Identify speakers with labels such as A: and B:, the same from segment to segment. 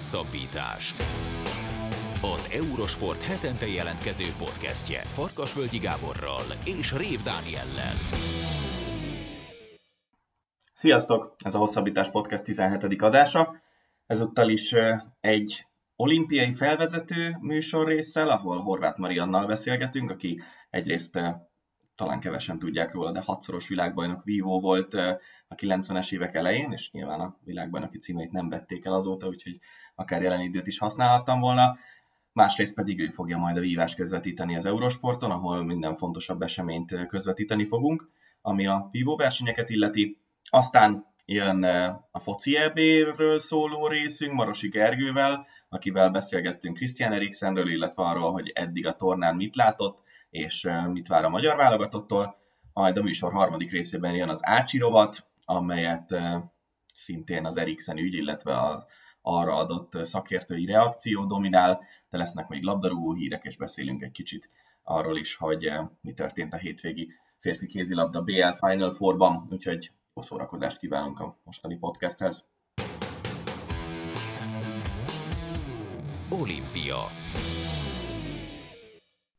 A: Hosszabbítás. Az Eurosport hetente jelentkező podcastje Farkasvölgyi Gáborral és Rév Dániellel.
B: Sziasztok! Ez a Hosszabbítás Podcast 17. adása. Ezúttal is egy olimpiai felvezető műsor résszel, ahol Horváth Mariannal beszélgetünk, aki egyrészt talán kevesen tudják róla, de hatszoros világbajnok vívó volt a 90-es évek elején, és nyilván a világbajnoki címeit nem vették el azóta, úgyhogy akár jelen időt is használhattam volna. Másrészt pedig ő fogja majd a vívást közvetíteni az Eurosporton, ahol minden fontosabb eseményt közvetíteni fogunk, ami a vívó versenyeket illeti. Aztán jön a foci EB-ről szóló részünk Marosi Gergővel, akivel beszélgettünk Christian Eriksenről, illetve arról, hogy eddig a tornán mit látott, és mit vár a magyar válogatottól. Majd a műsor harmadik részében jön az Ácsi amelyet szintén az Eriksen ügy, illetve az arra adott szakértői reakció dominál, de lesznek még labdarúgó hírek, és beszélünk egy kicsit arról is, hogy mi történt a hétvégi férfi kézilabda BL Final Four-ban, úgyhogy jó szórakozást kívánunk a mostani podcasthez.
A: Olimpia.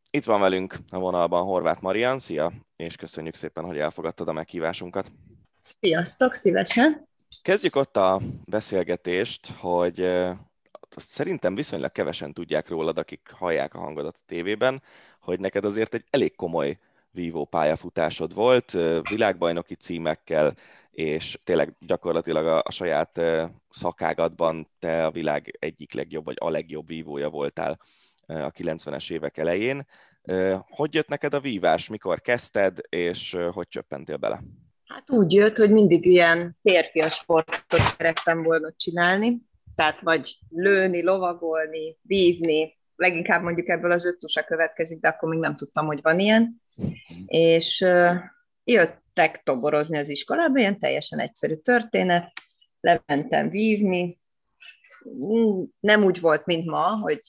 C: Itt van velünk a vonalban Horváth Marian, szia, és köszönjük szépen, hogy elfogadtad a meghívásunkat.
D: Sziasztok, szívesen!
C: Kezdjük ott a beszélgetést, hogy azt szerintem viszonylag kevesen tudják rólad, akik hallják a hangodat a tévében, hogy neked azért egy elég komoly vívó pályafutásod volt, világbajnoki címekkel, és tényleg gyakorlatilag a, a saját szakágatban te a világ egyik legjobb, vagy a legjobb vívója voltál a 90-es évek elején. Hogy jött neked a vívás, mikor kezdted, és hogy csöppentél bele?
D: Hát úgy jött, hogy mindig ilyen férfias sportot szerettem volna csinálni, tehát vagy lőni, lovagolni, vívni, leginkább mondjuk ebből az öttusa következik, de akkor még nem tudtam, hogy van ilyen. És uh, jöttek toborozni az iskolába, ilyen teljesen egyszerű történet, lementem vívni, nem úgy volt, mint ma, hogy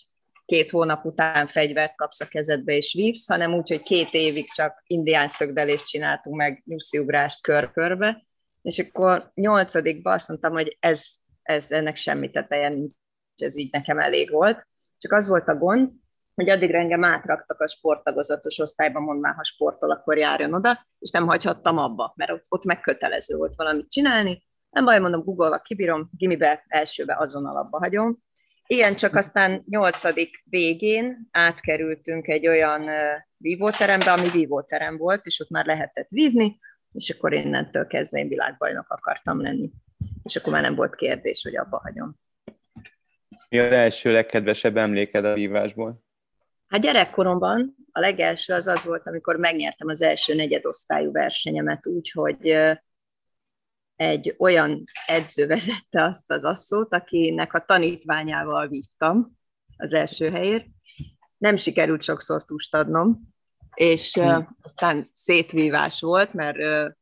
D: két hónap után fegyvert kapsz a kezedbe és vívsz, hanem úgy, hogy két évig csak indián szögdelést csináltunk meg, nyusziugrást kör-körbe, és akkor nyolcadikban azt mondtam, hogy ez, ez ennek semmi teteje nincs, ez így nekem elég volt. Csak az volt a gond, hogy addig engem átraktak a sporttagozatos osztályba, mond már, ha sportol, akkor járjon oda, és nem hagyhattam abba, mert ott, ott megkötelező volt valamit csinálni. Nem baj, mondom, Google-va kibírom, gimibe, elsőbe azon alapba hagyom, igen, csak aztán nyolcadik végén átkerültünk egy olyan vívóterembe, ami vívóterem volt, és ott már lehetett vívni, és akkor innentől kezdve én világbajnok akartam lenni. És akkor már nem volt kérdés, hogy abba hagyom.
E: Mi az első legkedvesebb emléked a vívásból?
D: Hát gyerekkoromban a legelső az az volt, amikor megnyertem az első negyedosztályú versenyemet úgy, hogy egy olyan edző vezette azt az asszót, akinek a tanítványával vívtam az első helyért. Nem sikerült sokszor tust adnom, és uh, aztán szétvívás volt, mert uh,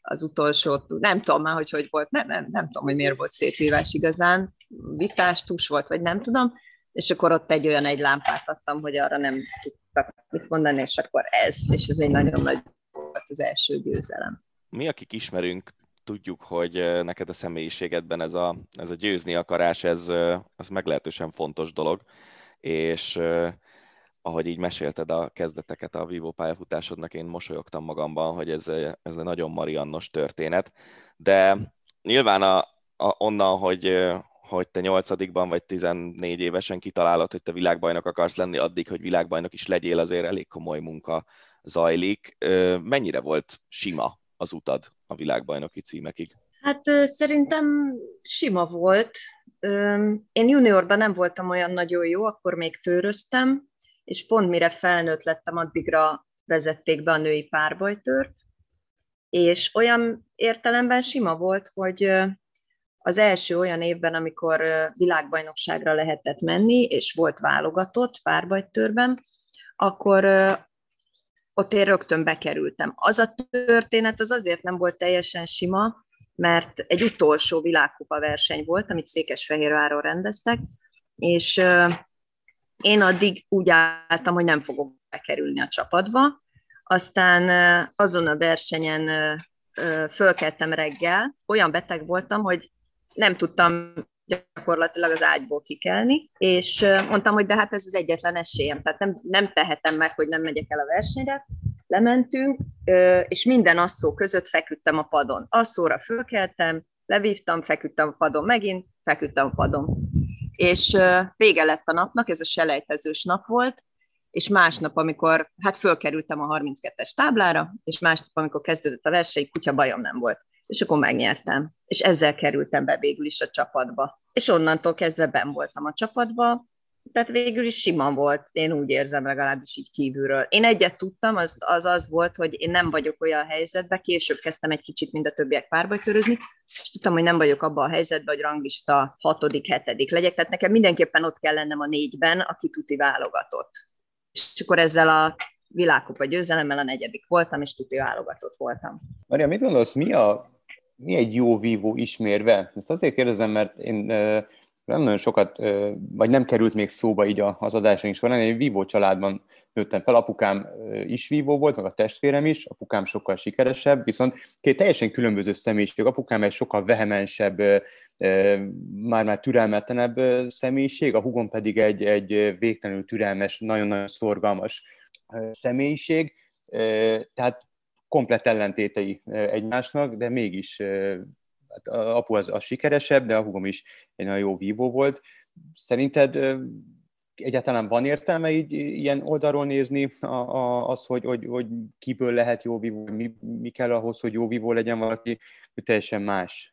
D: az utolsó, nem tudom már, hogy hogy volt, nem, nem, nem tudom, hogy miért volt szétvívás igazán, vitás tus volt, vagy nem tudom, és akkor ott egy olyan egy lámpát adtam, hogy arra nem tudtak mit mondani, és akkor ez, és ez egy nagyon nagy volt az első győzelem.
C: Mi, akik ismerünk, tudjuk, hogy neked a személyiségedben ez a, ez a győzni akarás, ez, ez meglehetősen fontos dolog, és ahogy így mesélted a kezdeteket a vívó pályafutásodnak, én mosolyogtam magamban, hogy ez, ez egy nagyon mariannos történet, de nyilván a, a, onnan, hogy, hogy te nyolcadikban vagy 14 évesen kitalálod, hogy te világbajnok akarsz lenni, addig, hogy világbajnok is legyél, azért elég komoly munka zajlik. Mennyire volt sima az utad a világbajnoki címekig?
D: Hát szerintem sima volt. Én juniorban nem voltam olyan nagyon jó, akkor még tőröztem, és pont mire felnőtt lettem, addigra vezették be a női párbajtört, és olyan értelemben sima volt, hogy az első olyan évben, amikor világbajnokságra lehetett menni, és volt válogatott párbajtőrben, akkor ott én rögtön bekerültem. Az a történet az azért nem volt teljesen sima, mert egy utolsó világkupa verseny volt, amit Székesfehérváron rendeztek, és én addig úgy álltam, hogy nem fogok bekerülni a csapatba. Aztán azon a versenyen fölkeltem reggel, olyan beteg voltam, hogy nem tudtam gyakorlatilag az ágyból kikelni, és mondtam, hogy de hát ez az egyetlen esélyem, tehát nem, nem tehetem meg, hogy nem megyek el a versenyre. Lementünk, és minden asszó között feküdtem a padon. Asszóra fölkeltem, levívtam, feküdtem a padon megint, feküdtem a padon. És vége lett a napnak, ez a selejtezős nap volt, és másnap, amikor, hát fölkerültem a 32-es táblára, és másnap, amikor kezdődött a verseny, kutya bajom nem volt. És akkor megnyertem. És ezzel kerültem be végül is a csapatba. És onnantól kezdve ben voltam a csapatba, tehát végül is sima volt, én úgy érzem legalábbis így kívülről. Én egyet tudtam, az az, az volt, hogy én nem vagyok olyan helyzetben, később kezdtem egy kicsit mind a többiek párbajtörözni, és tudtam, hogy nem vagyok abban a helyzetben, hogy ranglista hatodik, hetedik legyek, tehát nekem mindenképpen ott kell lennem a négyben, aki tuti válogatott. És akkor ezzel a világkupa győzelemmel a negyedik voltam, és tuti válogatott voltam.
E: Maria, mit gondolsz, mi, a, mi egy jó vívó ismérve? Ezt azért kérdezem, mert én nem nagyon sokat, vagy nem került még szóba így az adásaink során. Én egy vívó családban nőttem fel, apukám is vívó volt, meg a testvérem is, apukám sokkal sikeresebb, viszont két teljesen különböző személyiség. Apukám egy sokkal vehemensebb, már-már türelmetlenebb személyiség, a hugom pedig egy, egy végtelenül türelmes, nagyon-nagyon szorgalmas személyiség. Tehát komplet ellentétei egymásnak, de mégis hát apu az a sikeresebb, de a hugom is egy nagyon jó vívó volt. Szerinted egyáltalán van értelme így ilyen oldalról nézni a, a, az, hogy, hogy, hogy kiből lehet jó vívó, mi, mi kell ahhoz, hogy jó vívó legyen valaki, hogy teljesen más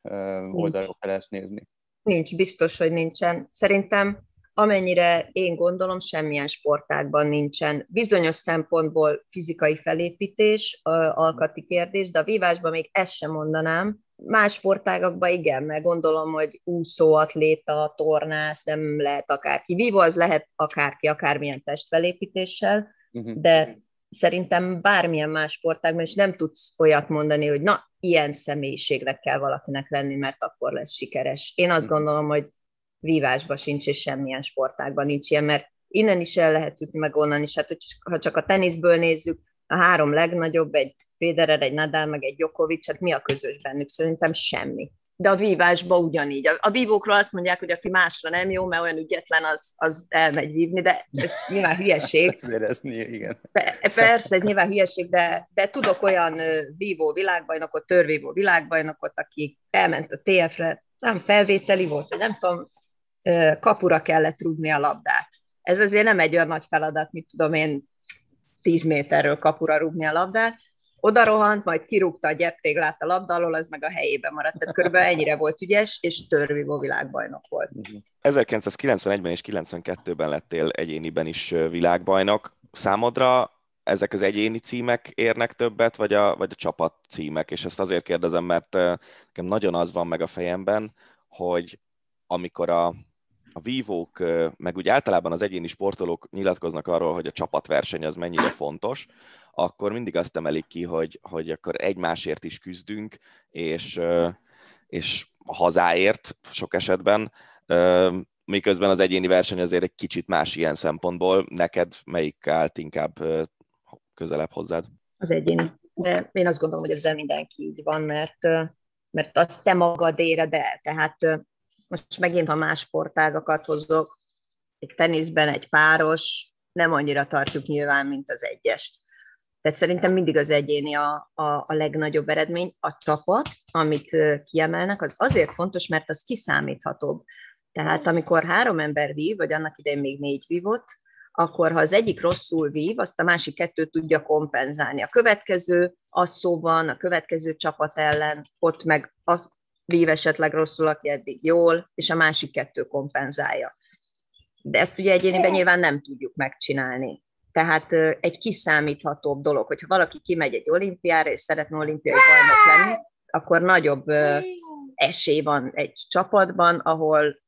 E: oldalról kell ezt nézni?
D: Nincs, biztos, hogy nincsen. Szerintem amennyire én gondolom, semmilyen sportágban nincsen. Bizonyos szempontból fizikai felépítés, alkati kérdés, de a vívásban még ezt sem mondanám, Más sportágakban igen, mert gondolom, hogy úszó, atléta, tornász, nem lehet akárki. Vívó az lehet akárki, akármilyen testfelépítéssel, uh-huh. de szerintem bármilyen más sportágban is nem tudsz olyat mondani, hogy na, ilyen személyiségnek kell valakinek lenni, mert akkor lesz sikeres. Én azt uh-huh. gondolom, hogy vívásban sincs, és semmilyen sportágban nincs ilyen, mert innen is el lehet jutni, meg onnan is. Hát, hogy ha csak a teniszből nézzük, a három legnagyobb, egy Federer, egy Nadal, meg egy Djokovic, hát mi a közös bennük? Szerintem semmi. De a vívásban ugyanígy. A, a vívókról azt mondják, hogy aki másra nem jó, mert olyan ügyetlen, az, az elmegy vívni, de ez nyilván hülyeség.
E: Ez igen.
D: Persze, ez nyilván hülyeség, de, de tudok olyan vívó világbajnokot, törvívó világbajnokot, aki elment a TF-re, nem felvételi volt, vagy nem tudom, kapura kellett rúgni a labdát. Ez azért nem egy olyan nagy feladat, mit tudom én, 10 méterről kapura rúgni a labdát, oda rohant, majd kirúgta a gyeptéglát a labda alól, az meg a helyébe maradt. Tehát körülbelül ennyire volt ügyes, és törvívó világbajnok volt.
C: 1991-ben és 92-ben lettél egyéniben is világbajnok. Számodra ezek az egyéni címek érnek többet, vagy a, vagy a csapat címek? És ezt azért kérdezem, mert nekem nagyon az van meg a fejemben, hogy amikor a, a vívók, meg úgy általában az egyéni sportolók nyilatkoznak arról, hogy a csapatverseny az mennyire fontos, akkor mindig azt emelik ki, hogy, hogy akkor egymásért is küzdünk, és, és hazáért sok esetben, miközben az egyéni verseny azért egy kicsit más ilyen szempontból. Neked melyik állt inkább közelebb hozzád?
D: Az egyéni. De én azt gondolom, hogy ezzel mindenki így van, mert, mert azt te magad éred el. Tehát most megint, ha más sportágakat hozok, egy teniszben egy páros, nem annyira tartjuk nyilván, mint az egyest. Tehát szerintem mindig az egyéni a, a, a legnagyobb eredmény. A csapat, amit kiemelnek, az azért fontos, mert az kiszámíthatóbb. Tehát amikor három ember vív, vagy annak idején még négy vívott, akkor ha az egyik rosszul vív, azt a másik kettő tudja kompenzálni. A következő asszóban, a következő csapat ellen, ott meg az vív esetleg rosszul, aki eddig jól, és a másik kettő kompenzálja. De ezt ugye egyéniben nyilván nem tudjuk megcsinálni. Tehát egy kiszámíthatóbb dolog, hogyha valaki kimegy egy olimpiára, és szeretne olimpiai bajnok lenni, akkor nagyobb esély van egy csapatban, ahol,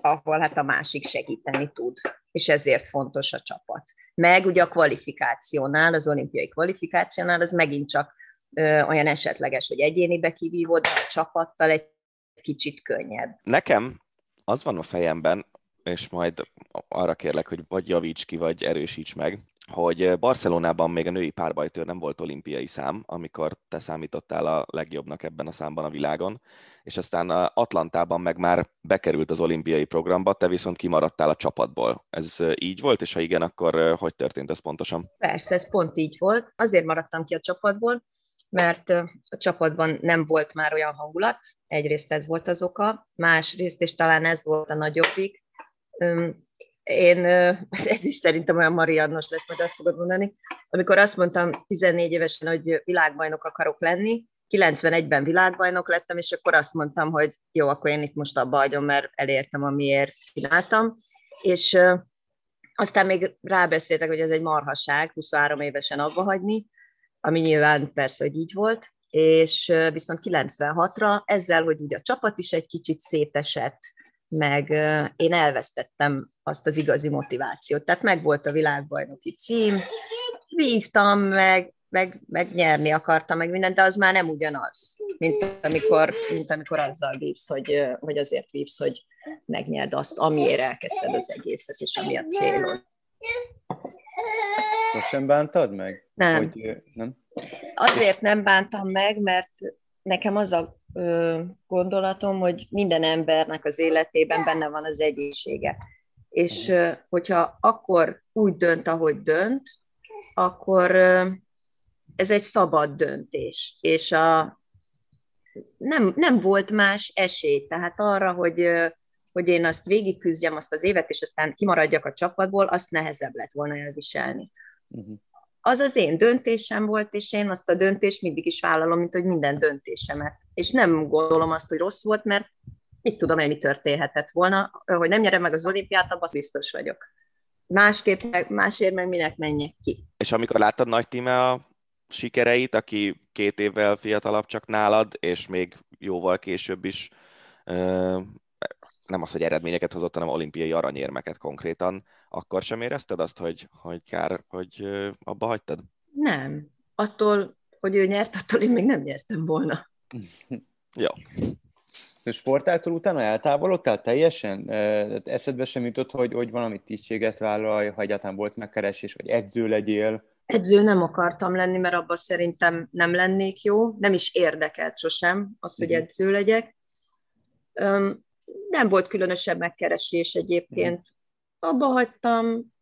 D: ahol hát a másik segíteni tud, és ezért fontos a csapat. Meg ugye a kvalifikációnál, az olimpiai kvalifikációnál, az megint csak olyan esetleges, hogy egyénibe kivívod, de a csapattal egy kicsit könnyebb.
C: Nekem az van a fejemben, és majd arra kérlek, hogy vagy javíts ki, vagy erősíts meg, hogy Barcelonában még a női párbajtőr nem volt olimpiai szám, amikor te számítottál a legjobbnak ebben a számban a világon, és aztán Atlantában meg már bekerült az olimpiai programba, te viszont kimaradtál a csapatból. Ez így volt, és ha igen, akkor hogy történt ez pontosan?
D: Persze, ez pont így volt. Azért maradtam ki a csapatból, mert a csapatban nem volt már olyan hangulat, egyrészt ez volt az oka, másrészt, és talán ez volt a nagyobbik, én, ez is szerintem olyan mariannos lesz, majd azt fogod mondani, amikor azt mondtam 14 évesen, hogy világbajnok akarok lenni, 91-ben világbajnok lettem, és akkor azt mondtam, hogy jó, akkor én itt most abba hagyom, mert elértem, amiért csináltam. És aztán még rábeszéltek, hogy ez egy marhaság, 23 évesen abba hagyni, ami nyilván persze, hogy így volt, és viszont 96-ra ezzel, hogy ugye a csapat is egy kicsit szétesett, meg én elvesztettem azt az igazi motivációt. Tehát meg volt a világbajnoki cím, vívtam, meg, meg, meg nyerni akartam, meg mindent, de az már nem ugyanaz, mint amikor, mint amikor azzal vívsz, hogy, hogy azért vívsz, hogy megnyerd azt, amiért elkezdted az egészet, és ami a célod.
E: Most bántad meg?
D: Nem. Hogy, nem? Azért nem bántam meg, mert nekem az a gondolatom, hogy minden embernek az életében benne van az egészsége. És hogyha akkor úgy dönt, ahogy dönt, akkor ez egy szabad döntés. És a, nem, nem volt más esély, tehát arra, hogy, hogy én azt végigküzdjem azt az évet, és aztán kimaradjak a csapatból, azt nehezebb lett volna elviselni. Uh-huh az az én döntésem volt, és én azt a döntést mindig is vállalom, mint hogy minden döntésemet. És nem gondolom azt, hogy rossz volt, mert mit tudom én, mi történhetett volna, hogy nem nyerem meg az olimpiát, abban biztos vagyok. Másképp, másért meg minek menjek ki.
C: És amikor láttad nagy tíme a sikereit, aki két évvel fiatalabb csak nálad, és még jóval később is nem az, hogy eredményeket hozott, hanem olimpiai aranyérmeket konkrétan, akkor sem érezted azt, hogy, hogy kár, hogy abba hagytad?
D: Nem. Attól, hogy ő nyert, attól én még nem nyertem volna.
C: Jó.
E: A sportától utána eltávolodtál teljesen? Eszedbe sem jutott, hogy, hogy valami tisztséget vállalj, ha egyáltalán volt megkeresés, vagy edző legyél?
D: Edző nem akartam lenni, mert abban szerintem nem lennék jó, nem is érdekelt sosem az, hogy mhm. edző legyek nem volt különösebb megkeresés egyébként. Abba hagytam,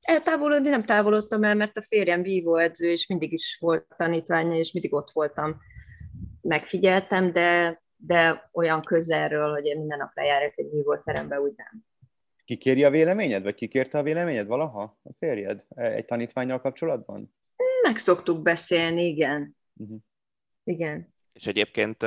D: eltávolodni nem távolodtam el, mert a férjem vívóedző, és mindig is volt tanítványa, és mindig ott voltam. Megfigyeltem, de, de olyan közelről, hogy én minden nap lejárok egy vívóterembe, úgy nem.
E: Kikéri a véleményed, vagy kikérte a véleményed valaha a férjed egy tanítványjal kapcsolatban?
D: Meg szoktuk beszélni, igen. Uh-huh. Igen.
C: És egyébként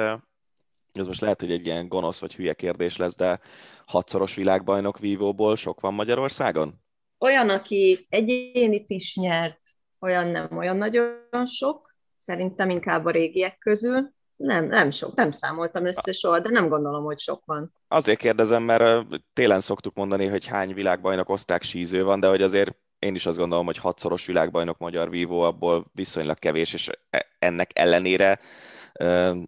C: ez most lehet, hogy egy ilyen gonosz vagy hülye kérdés lesz, de hatszoros világbajnok vívóból sok van Magyarországon?
D: Olyan, aki egyénit is nyert, olyan nem olyan nagyon sok, szerintem inkább a régiek közül. Nem, nem sok, nem számoltam össze soha, de nem gondolom, hogy sok van.
C: Azért kérdezem, mert télen szoktuk mondani, hogy hány világbajnok osztrák síző van, de hogy azért én is azt gondolom, hogy hatszoros világbajnok magyar vívó abból viszonylag kevés, és e- ennek ellenére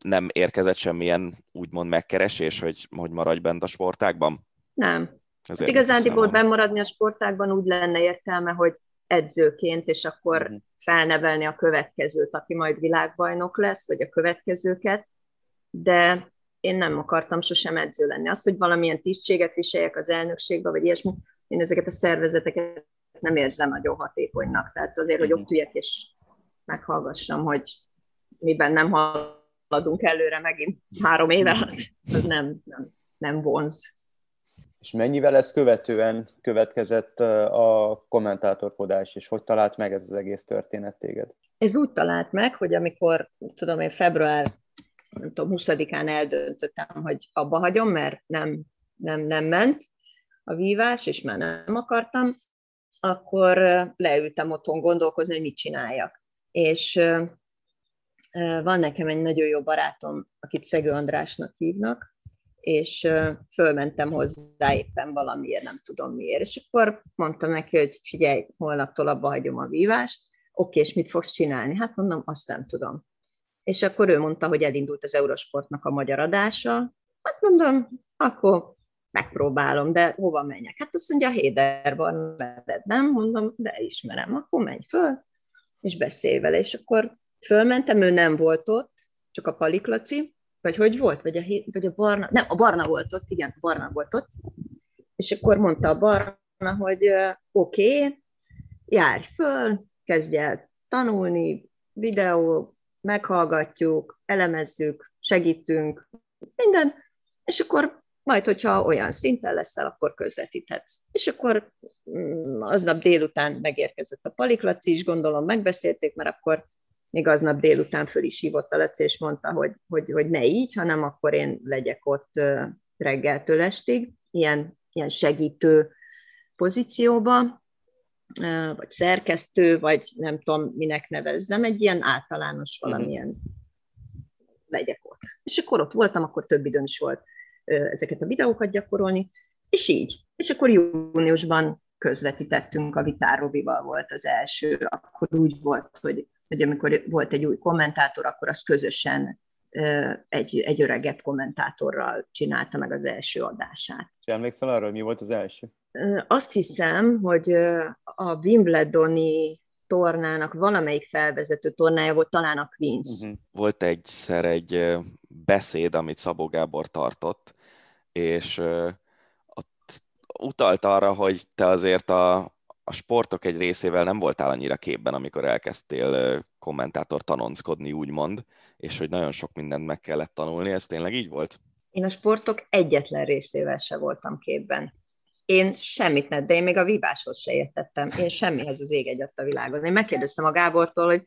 C: nem érkezett semmilyen úgymond megkeresés, hogy, hogy maradj bent a sportákban?
D: Nem. Ezért Igazándiból bemaradni a sportákban úgy lenne értelme, hogy edzőként, és akkor uh-huh. felnevelni a következőt, aki majd világbajnok lesz, vagy a következőket, de én nem akartam sosem edző lenni. Az, hogy valamilyen tisztséget viseljek az elnökségbe, vagy ilyesmi, én ezeket a szervezeteket nem érzem nagyon hatékonynak. Tehát azért, hogy ott üljek és meghallgassam, hogy miben nem haladunk előre megint három éve, az, az nem, nem, nem vonz.
E: És mennyivel ezt követően következett a kommentátorkodás, és hogy talált meg ez az egész történet téged?
D: Ez úgy talált meg, hogy amikor, tudom én, február nem tudom, 20-án eldöntöttem, hogy abba hagyom, mert nem, nem, nem ment a vívás, és már nem akartam, akkor leültem otthon gondolkozni, hogy mit csináljak. És van nekem egy nagyon jó barátom, akit Szegő Andrásnak hívnak, és fölmentem hozzá éppen valamiért, nem tudom miért. És akkor mondtam neki, hogy figyelj, holnaptól abba hagyom a vívást, oké, és mit fogsz csinálni? Hát mondom, azt nem tudom. És akkor ő mondta, hogy elindult az Eurosportnak a magyar adása. Hát mondom, akkor megpróbálom, de hova menjek? Hát azt mondja, Héderban nem, mondom, de ismerem, akkor menj föl, és beszélj vele, és akkor fölmentem, ő nem volt ott, csak a Paliklaci, vagy hogy volt, vagy a, vagy a Barna, nem, a Barna volt ott, igen, a Barna volt ott, és akkor mondta a Barna, hogy oké, okay, járj föl, kezdj el tanulni, videó, meghallgatjuk, elemezzük, segítünk, minden, és akkor majd, hogyha olyan szinten leszel, akkor közvetíthetsz. És akkor mm, aznap délután megérkezett a Paliklaci is, gondolom megbeszélték, mert akkor még aznap délután föl is hívott a Laci, és mondta, hogy, hogy, hogy ne így, hanem akkor én legyek ott reggeltől estig, ilyen, ilyen segítő pozícióba, vagy szerkesztő, vagy nem tudom, minek nevezzem, egy ilyen általános mhm. valamilyen legyek ott. És akkor ott voltam, akkor több időm is volt ezeket a videókat gyakorolni, és így. És akkor júniusban közvetítettünk, a Vitár Robival volt az első, akkor úgy volt, hogy, hogy amikor volt egy új kommentátor, akkor azt közösen egy, egy öregebb kommentátorral csinálta meg az első adását.
E: És emlékszel arra, hogy mi volt az első?
D: Azt hiszem, hogy a Wimbledoni tornának valamelyik felvezető tornája volt, talán a Queens. Uh-huh.
C: Volt egyszer egy beszéd, amit Szabó Gábor tartott, és ott utalt arra, hogy te azért a, a sportok egy részével nem voltál annyira képben, amikor elkezdtél kommentátor tanonckodni, úgymond, és hogy nagyon sok mindent meg kellett tanulni, ez tényleg így volt?
D: Én a sportok egyetlen részével se voltam képben. Én semmit nem, de én még a víváshoz se értettem. Én semmihez az ég egy a világon. Én megkérdeztem a Gábortól, hogy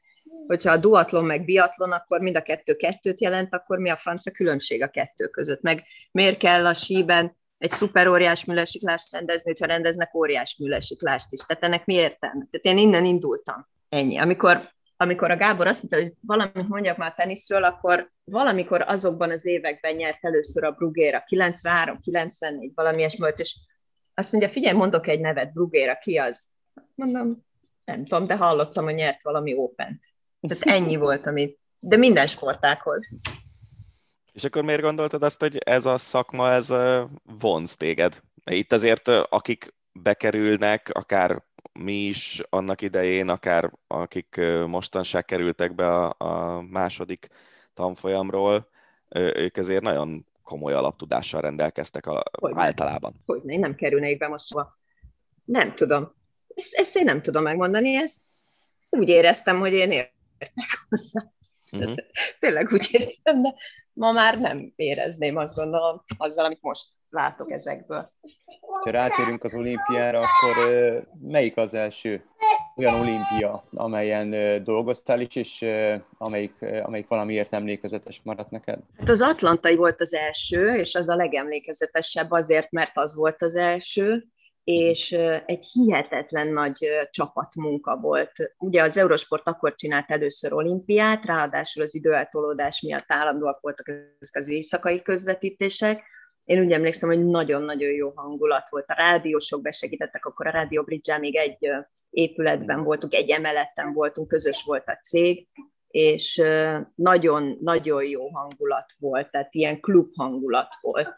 D: hogyha a duatlon meg biatlon, akkor mind a kettő kettőt jelent, akkor mi a francia különbség a kettő között? Meg miért kell a síben egy szuper óriás műlesiklást rendezni, hogyha rendeznek óriás műlesiklást is? Tehát ennek mi értelme? Tehát én innen indultam. Ennyi. Amikor, amikor a Gábor azt mondta, hogy valamit mondjak már teniszről, akkor valamikor azokban az években nyert először a Brugéra, 93, 94, valami ilyesmi volt, és azt mondja, figyelj, mondok egy nevet, Brugéra, ki az? Mondom, nem tudom, de hallottam, hogy nyert valami open Tehát ennyi volt, amit, de minden sportákhoz.
C: És akkor miért gondoltad azt, hogy ez a szakma, ez vonz téged? Itt azért akik bekerülnek, akár mi is annak idején, akár akik mostanság kerültek be a, a második tanfolyamról, ők azért nagyon komoly alaptudással rendelkeztek a, hogy általában.
D: Hogy nem, nem kerülnék be most. Nem tudom. Ezt, ezt én nem tudom megmondani, ezt úgy éreztem, hogy én értek hozzá. Uh-huh. Tényleg úgy éreztem, de ma már nem érezném, azt gondolom, azzal, amit most látok ezekből.
E: Ha rátérünk az olimpiára, akkor melyik az első olyan olimpia, amelyen dolgoztál is, és amelyik, amelyik valamiért emlékezetes maradt neked?
D: Hát az Atlantai volt az első, és az a legemlékezetesebb azért, mert az volt az első, és egy hihetetlen nagy csapatmunka volt. Ugye az Eurosport akkor csinált először olimpiát, ráadásul az időeltolódás miatt állandóak voltak ezek az éjszakai közvetítések, én úgy emlékszem, hogy nagyon-nagyon jó hangulat volt. A rádiósok besegítettek, akkor a Radio bridge még egy épületben voltunk, egy emeleten voltunk, közös volt a cég, és nagyon-nagyon jó hangulat volt, tehát ilyen klub hangulat volt.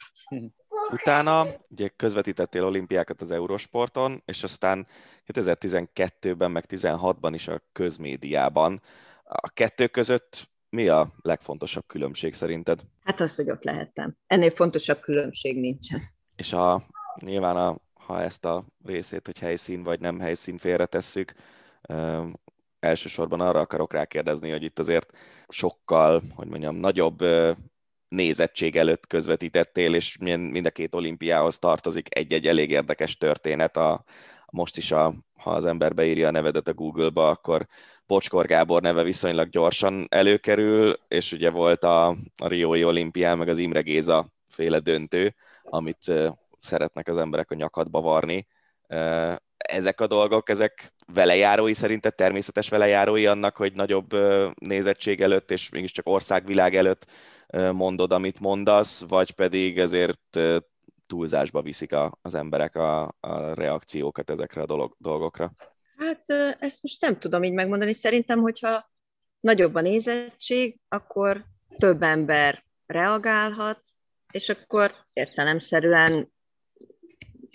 C: Utána ugye közvetítettél olimpiákat az Eurosporton, és aztán 2012-ben, meg 2016-ban is a közmédiában. A kettő között mi a legfontosabb különbség szerinted?
D: Hát az, hogy ott lehettem. Ennél fontosabb különbség nincsen.
C: És a, nyilván, a, ha ezt a részét, hogy helyszín vagy nem helyszín félretesszük, elsősorban arra akarok rákérdezni, hogy itt azért sokkal, hogy mondjam, nagyobb nézettség előtt közvetítettél, és mind a két olimpiához tartozik egy-egy elég érdekes történet. A, most is, a, ha az ember beírja a nevedet a Google-ba, akkor Bocskor Gábor neve viszonylag gyorsan előkerül, és ugye volt a, a Riói olimpián, meg az Imre Géza féle döntő, amit szeretnek az emberek a nyakadba varni. Ezek a dolgok, ezek velejárói szerinted természetes velejárói annak, hogy nagyobb nézettség előtt, és mégiscsak országvilág előtt mondod, amit mondasz, vagy pedig ezért túlzásba viszik a, az emberek a, a reakciókat ezekre a dolog, dolgokra?
D: Hát ezt most nem tudom így megmondani. Szerintem, hogyha nagyobb a nézettség, akkor több ember reagálhat, és akkor értelemszerűen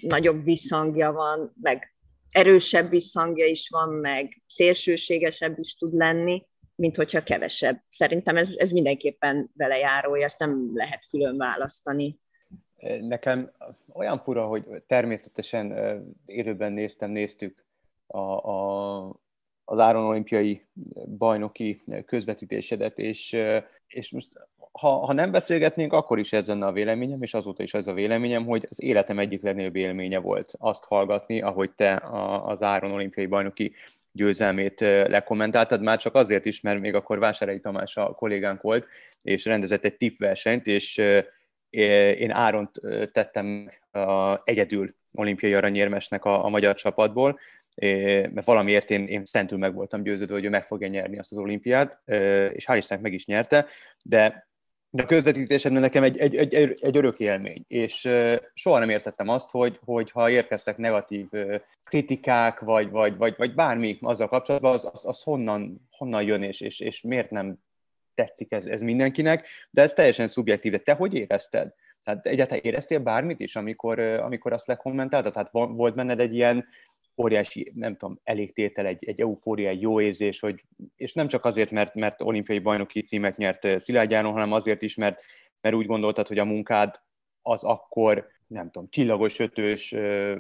D: nagyobb visszhangja van, meg erősebb visszhangja is van, meg szélsőségesebb is tud lenni, mint hogyha kevesebb. Szerintem ez, ez mindenképpen vele járója, ezt nem lehet külön választani.
E: Nekem olyan fura, hogy természetesen élőben néztem, néztük a, a, az Áron olimpiai bajnoki közvetítésedet, és, és most ha, ha nem beszélgetnénk, akkor is ez lenne a véleményem, és azóta is ez a véleményem, hogy az életem egyik legnagyobb élménye volt azt hallgatni, ahogy te az Áron olimpiai bajnoki győzelmét lekommentáltad, már csak azért is, mert még akkor Vásárhelyi Tamás a kollégánk volt, és rendezett egy tippversenyt, és én Áront tettem egyedül olimpiai aranyérmesnek a, a magyar csapatból, mert valamiért én, én szentül meg voltam győződve, hogy ő meg fogja nyerni azt az olimpiát, és hál' Istennek meg is nyerte, de de a közvetítésedben nekem egy, egy, egy, egy örök élmény, és soha nem értettem azt, hogy, hogy ha érkeztek negatív kritikák, vagy, vagy, vagy, vagy bármi azzal kapcsolatban, az, az, az honnan, honnan jön, és, és, és miért nem tetszik ez, ez mindenkinek, de ez teljesen szubjektív. De te hogy érezted? Tehát egyáltalán éreztél bármit is, amikor, amikor azt lekommentáltad? Tehát volt benned egy ilyen óriási, nem tudom, elégtétel, egy, egy eufória, egy jó érzés, hogy, és nem csak azért, mert, mert olimpiai bajnoki címet nyert Szilágy Járon, hanem azért is, mert, mert úgy gondoltad, hogy a munkád az akkor, nem tudom, csillagos, ötös,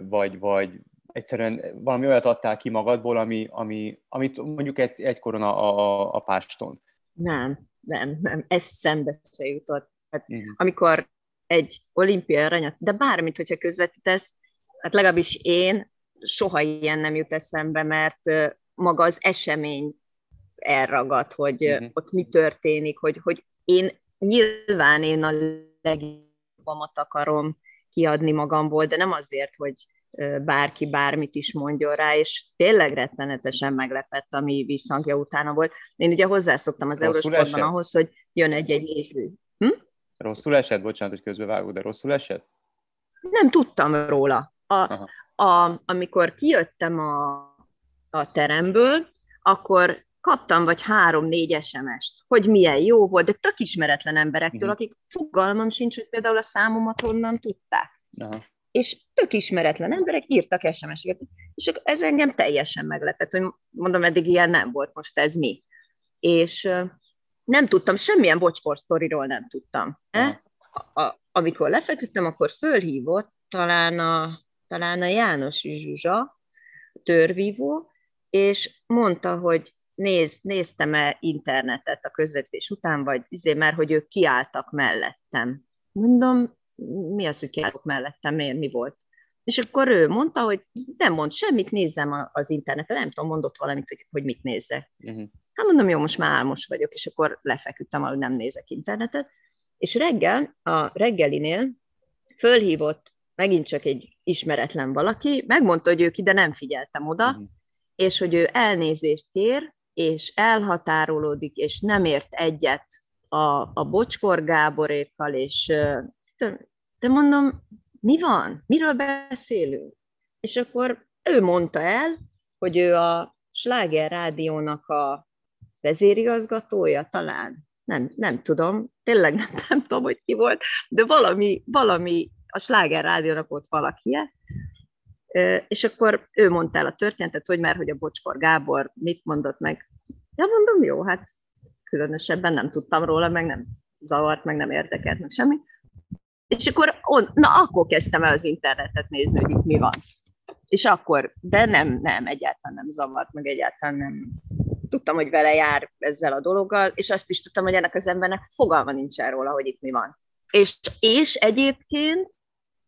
E: vagy, vagy egyszerűen valami olyat adtál ki magadból, ami, ami, amit mondjuk egy, egykoron a, a, a páston.
D: Nem, nem, nem, ez szembe se jutott. Hát, uh-huh. Amikor egy olimpia aranyat, de bármit, hogyha közvetítesz, hát legalábbis én soha ilyen nem jut eszembe, mert maga az esemény elragad, hogy uh-huh. ott mi történik, hogy, hogy én nyilván én a legjobbamat akarom kiadni magamból, de nem azért, hogy bárki bármit is mondjon rá, és tényleg rettenetesen meglepett, ami visszhangja utána volt. Én ugye hozzászoktam az Eurosportban ahhoz, hogy jön egy-egy néző. Hm?
E: Rosszul esett? Bocsánat, hogy közbevágok, de rosszul esett?
D: Nem tudtam róla. A, a, amikor kijöttem a, a teremből, akkor kaptam vagy három-négy SMS-t, hogy milyen jó volt, de tök ismeretlen emberektől, uh-huh. akik fogalmam sincs, hogy például a számomat honnan tudták. Uh-huh. És tök ismeretlen emberek írtak SMS-eket. És ez engem teljesen meglepett, hogy mondom, eddig ilyen nem volt, most ez mi. És nem tudtam, semmilyen bocskor sztoriról nem tudtam. Uh-huh. A, a, amikor lefeküdtem, akkor fölhívott talán a talán a János Zsuzsa, törvívó, és mondta, hogy néz, néztem-e internetet a közvetés után, vagy izé, mert hogy ők kiálltak mellettem. Mondom, mi az, hogy kiálltak mellettem, miért, mi volt? És akkor ő mondta, hogy nem mond semmit, nézzem az internetet, nem tudom, mondott valamit, hogy, hogy mit nézzek. Uh-huh. Hát mondom, jó, most már álmos vagyok, és akkor lefeküdtem, hogy nem nézek internetet. És reggel, a reggelinél fölhívott megint csak egy ismeretlen valaki, megmondta, hogy ők ide nem figyeltem oda, uh-huh. és hogy ő elnézést kér, és elhatárolódik, és nem ért egyet a, a Bocskor Gáborékkal, és de mondom, mi van? Miről beszélünk? És akkor ő mondta el, hogy ő a Sláger Rádiónak a vezérigazgatója talán. Nem, nem tudom, tényleg nem, nem tudom, hogy ki volt, de valami, valami a Sláger Rádiónak volt valaki, és akkor ő mondta el a történetet, hogy már, hogy a Bocskor Gábor mit mondott meg. Ja, mondom, jó, hát különösebben nem tudtam róla, meg nem zavart, meg nem érdekelt, meg semmi. És akkor, on, na akkor kezdtem el az internetet nézni, hogy itt mi van. És akkor, de nem, nem, egyáltalán nem zavart, meg egyáltalán nem. Tudtam, hogy vele jár ezzel a dologgal, és azt is tudtam, hogy ennek az embernek fogalma nincsen róla, hogy itt mi van. És, és egyébként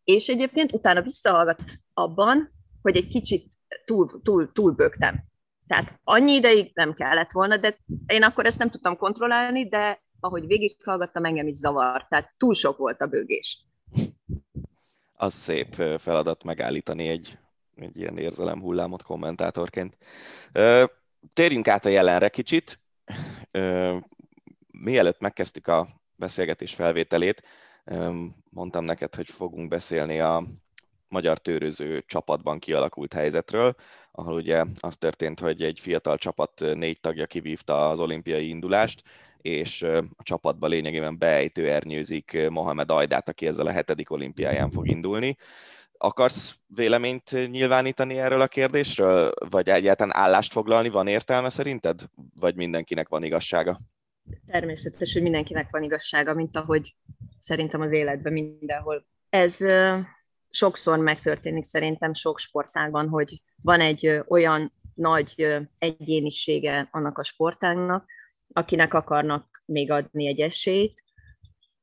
D: és egyébként utána visszahallgat abban, hogy egy kicsit túl, túl, túl bögtem. Tehát annyi ideig nem kellett volna, de én akkor ezt nem tudtam kontrollálni, de ahogy végighallgattam, engem is zavart. Tehát túl sok volt a bőgés.
C: Az szép feladat megállítani egy, egy ilyen érzelem hullámot kommentátorként. Térjünk át a jelenre kicsit. Mielőtt megkezdtük a beszélgetés felvételét, mondtam neked, hogy fogunk beszélni a magyar tőröző csapatban kialakult helyzetről, ahol ugye az történt, hogy egy fiatal csapat négy tagja kivívta az olimpiai indulást, és a csapatba lényegében beejtő ernyőzik Mohamed Ajdát, aki ezzel a hetedik olimpiáján fog indulni. Akarsz véleményt nyilvánítani erről a kérdésről, vagy egyáltalán állást foglalni van értelme szerinted, vagy mindenkinek van igazsága?
D: Természetes, hogy mindenkinek van igazsága, mint ahogy szerintem az életben mindenhol. Ez sokszor megtörténik szerintem sok sportágban, hogy van egy olyan nagy egyénisége annak a sportágnak, akinek akarnak még adni egy esélyt,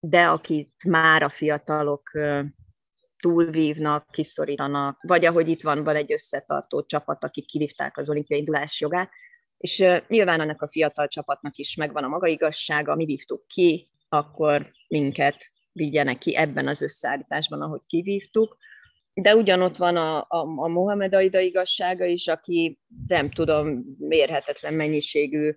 D: de akit már a fiatalok túlvívnak, kiszorítanak, vagy ahogy itt van, van egy összetartó csapat, akik kivívták az olimpiai indulás jogát, és nyilván ennek a fiatal csapatnak is megvan a maga igazsága, mi vívtuk ki, akkor minket vigyenek ki ebben az összeállításban, ahogy kivívtuk. De ugyanott van a, a, a Mohamed Aida igazsága is, aki nem tudom, mérhetetlen mennyiségű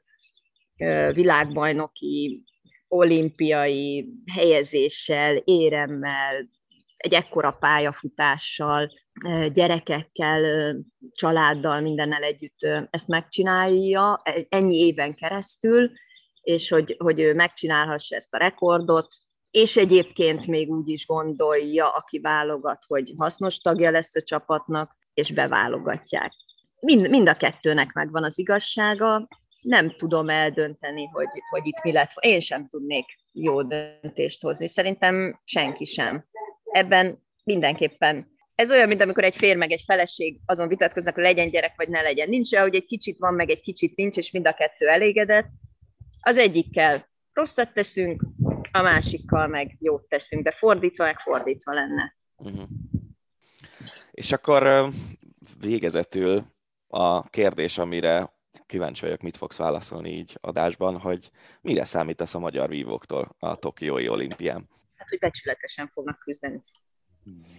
D: világbajnoki, olimpiai helyezéssel, éremmel, egy ekkora pályafutással, gyerekekkel, családdal, mindennel együtt ezt megcsinálja ennyi éven keresztül, és hogy, hogy ő megcsinálhassa ezt a rekordot, és egyébként még úgy is gondolja, aki válogat, hogy hasznos tagja lesz a csapatnak, és beválogatják. Mind, mind a kettőnek megvan az igazsága, nem tudom eldönteni, hogy, hogy itt mi lett. Én sem tudnék jó döntést hozni. Szerintem senki sem ebben mindenképpen ez olyan, mint amikor egy férj meg egy feleség azon vitatkoznak, hogy legyen gyerek, vagy ne legyen. Nincs olyan, hogy egy kicsit van, meg egy kicsit nincs, és mind a kettő elégedett. Az egyikkel rosszat teszünk, a másikkal meg jót teszünk, de fordítva, meg fordítva lenne. Uh-huh.
C: És akkor végezetül a kérdés, amire kíváncsi vagyok, mit fogsz válaszolni így adásban, hogy mire számítasz a magyar vívóktól a Tokiói olimpián?
D: hát hogy becsületesen fognak küzdeni.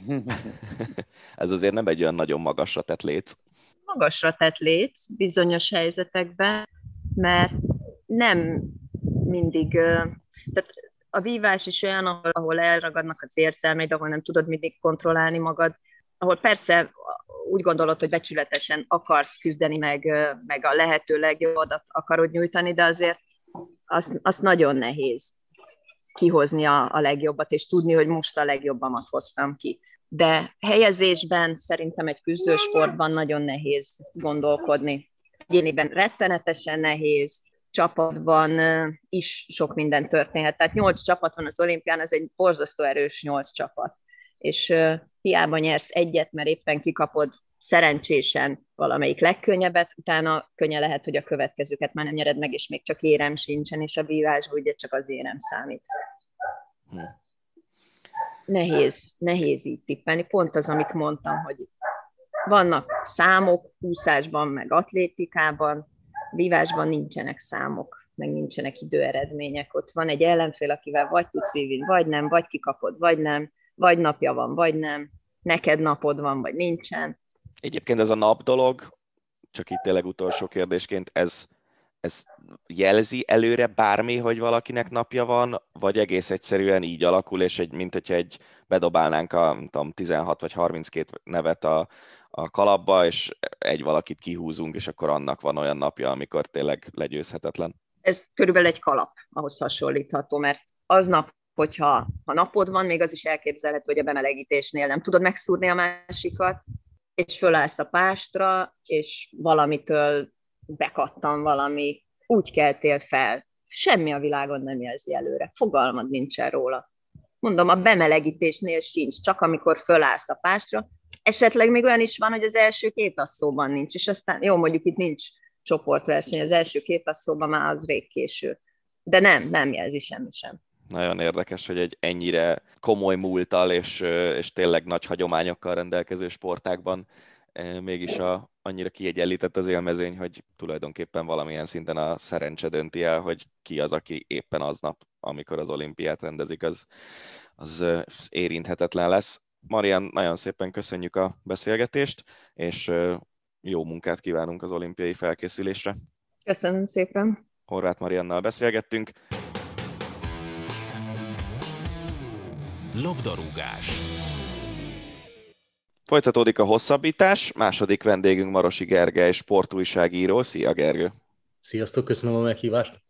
C: Ez azért nem egy olyan nagyon magasra tett léc.
D: Magasra tett léc bizonyos helyzetekben, mert nem mindig, tehát a vívás is olyan, ahol, ahol elragadnak az érzelmeid, ahol nem tudod mindig kontrollálni magad, ahol persze úgy gondolod, hogy becsületesen akarsz küzdeni, meg, meg a lehető legjobbat akarod nyújtani, de azért az, az nagyon nehéz kihozni a, a legjobbat, és tudni, hogy most a legjobbamat hoztam ki. De helyezésben szerintem egy küzdősportban nagyon nehéz gondolkodni. Egyéniben rettenetesen nehéz, csapatban is sok minden történhet. Tehát nyolc csapat van az olimpián, ez egy borzasztó erős nyolc csapat. És hiába nyersz egyet, mert éppen kikapod szerencsésen valamelyik legkönnyebbet, utána könnye lehet, hogy a következőket már nem nyered meg, és még csak érem sincsen, és a vívásból ugye csak az érem számít. Hm. Nehéz, nehéz így tippelni. Pont az, amit mondtam, hogy vannak számok úszásban, meg atlétikában, vívásban nincsenek számok, meg nincsenek időeredmények. Ott van egy ellenfél, akivel vagy tudsz vívni, vagy nem, vagy kikapod, vagy nem, vagy napja van, vagy nem, neked napod van, vagy nincsen
C: Egyébként ez a nap dolog, csak itt tényleg utolsó kérdésként, ez, ez jelzi előre bármi, hogy valakinek napja van, vagy egész egyszerűen így alakul, és egy, mint hogyha egy bedobálnánk a tudom, 16 vagy 32 nevet a, a kalapba, és egy valakit kihúzunk, és akkor annak van olyan napja, amikor tényleg legyőzhetetlen.
D: Ez körülbelül egy kalap, ahhoz hasonlítható, mert aznap, hogyha ha napod van, még az is elképzelhető, hogy a bemelegítésnél nem tudod megszúrni a másikat, és fölállsz a pástra, és valamitől bekattan valami, úgy keltél fel. Semmi a világon nem jelzi előre. Fogalmad nincsen róla. Mondom, a bemelegítésnél sincs, csak amikor fölállsz a pástra. Esetleg még olyan is van, hogy az első két asszóban nincs, és aztán jó, mondjuk itt nincs csoportverseny, az első két asszóban már az rég késő. De nem, nem jelzi semmi sem
C: nagyon érdekes, hogy egy ennyire komoly múltal és, és tényleg nagy hagyományokkal rendelkező sportákban mégis a, annyira kiegyenlített az élmezény, hogy tulajdonképpen valamilyen szinten a szerencse dönti el, hogy ki az, aki éppen aznap, amikor az olimpiát rendezik, az, az érinthetetlen lesz. Marian, nagyon szépen köszönjük a beszélgetést, és jó munkát kívánunk az olimpiai felkészülésre.
D: Köszönöm szépen.
C: Horváth Mariannal beszélgettünk.
A: Labdarúgás.
C: Folytatódik a hosszabbítás, második vendégünk Marosi Gergely, sportújságíró. Szia Gergő!
F: Sziasztok, köszönöm a meghívást!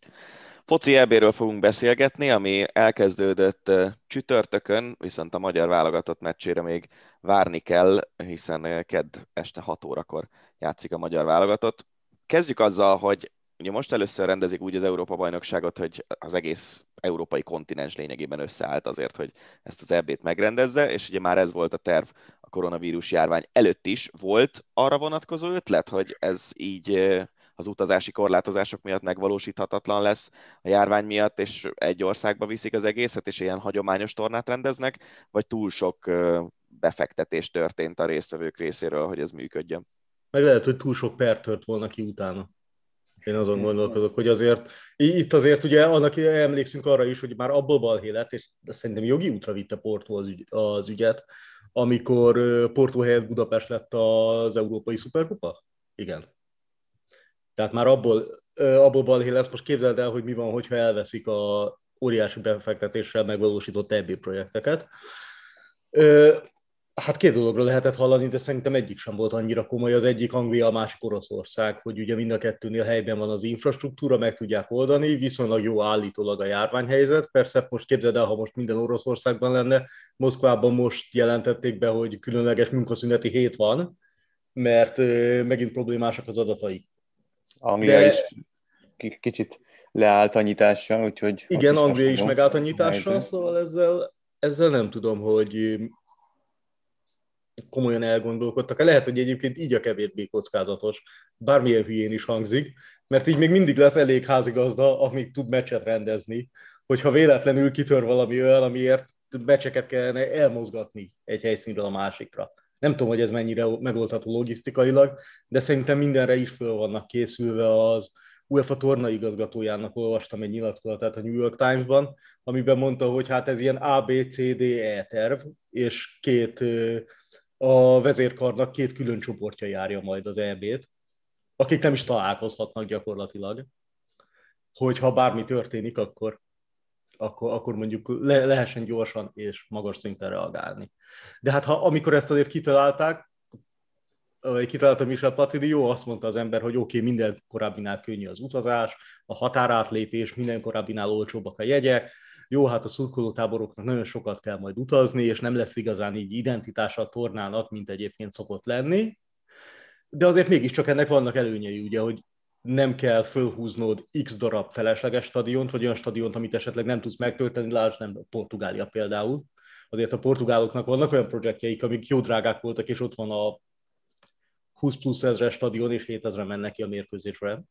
C: Foci EB-ről fogunk beszélgetni, ami elkezdődött csütörtökön, viszont a magyar válogatott meccsére még várni kell, hiszen kedd este 6 órakor játszik a magyar válogatott. Kezdjük azzal, hogy ugye most először rendezik úgy az Európa-bajnokságot, hogy az egész európai kontinens lényegében összeállt azért, hogy ezt az EB-t megrendezze, és ugye már ez volt a terv a koronavírus járvány előtt is. Volt arra vonatkozó ötlet, hogy ez így az utazási korlátozások miatt megvalósíthatatlan lesz a járvány miatt, és egy országba viszik az egészet, és ilyen hagyományos tornát rendeznek, vagy túl sok befektetés történt a résztvevők részéről, hogy ez működjön?
F: Meg lehet, hogy túl sok per tört volna ki utána. Én azon gondolkozok, hogy azért, itt azért ugye annak emlékszünk arra is, hogy már abból balhé lett, és szerintem jogi útra vitte Porto az, ügy, az ügyet, amikor Porto helyett Budapest lett az Európai Szuperkupa? Igen. Tehát már abból, abból balhé lesz, most képzeld el, hogy mi van, hogyha elveszik a óriási befektetéssel megvalósított EB projekteket. Hát két dologról lehetett hallani, de szerintem egyik sem volt annyira komoly. Az egyik Anglia, a másik Oroszország, hogy ugye mind a kettőnél helyben van az infrastruktúra, meg tudják oldani, viszonylag jó állítólag a járványhelyzet. Persze most képzeld el, ha most minden Oroszországban lenne, Moszkvában most jelentették be, hogy különleges munkaszüneti hét van, mert megint problémásak az adatai.
E: Anglia de... is kicsit leállt a nyitással, úgyhogy...
F: Igen, Anglia is megállt a nyitással, szóval ezzel, ezzel nem tudom, hogy komolyan elgondolkodtak. Lehet, hogy egyébként így a kevésbé kockázatos, bármilyen hülyén is hangzik, mert így még mindig lesz elég házigazda, amíg tud meccset rendezni, hogyha véletlenül kitör valami olyan, amiért meccseket kellene elmozgatni egy helyszínről a másikra. Nem tudom, hogy ez mennyire megoldható logisztikailag, de szerintem mindenre is föl vannak készülve az UEFA torna igazgatójának olvastam egy nyilatkozatát a New York Times-ban, amiben mondta, hogy hát ez ilyen A, B, C, D, E terv, és két a vezérkarnak két külön csoportja járja majd az EB-t, akik nem is találkozhatnak gyakorlatilag, hogy ha bármi történik, akkor, akkor, akkor mondjuk le, lehessen gyorsan és magas szinten reagálni. De hát ha, amikor ezt azért kitalálták, vagy kitalálta Michel Platini, jó, azt mondta az ember, hogy oké, okay, minden korábbinál könnyű az utazás, a határátlépés, minden korábbinál olcsóbbak a jegyek, jó, hát a szurkolótáboroknak nagyon sokat kell majd utazni, és nem lesz igazán így identitása a tornának, mint egyébként szokott lenni, de azért mégiscsak ennek vannak előnyei, ugye, hogy nem kell fölhúznod x darab felesleges stadiont, vagy olyan stadiont, amit esetleg nem tudsz megtölteni, lásd nem Portugália például. Azért a portugáloknak vannak olyan projektjeik, amik jó drágák voltak, és ott van a 20 plusz ezres stadion, és 7000 mennek ki a mérkőzésre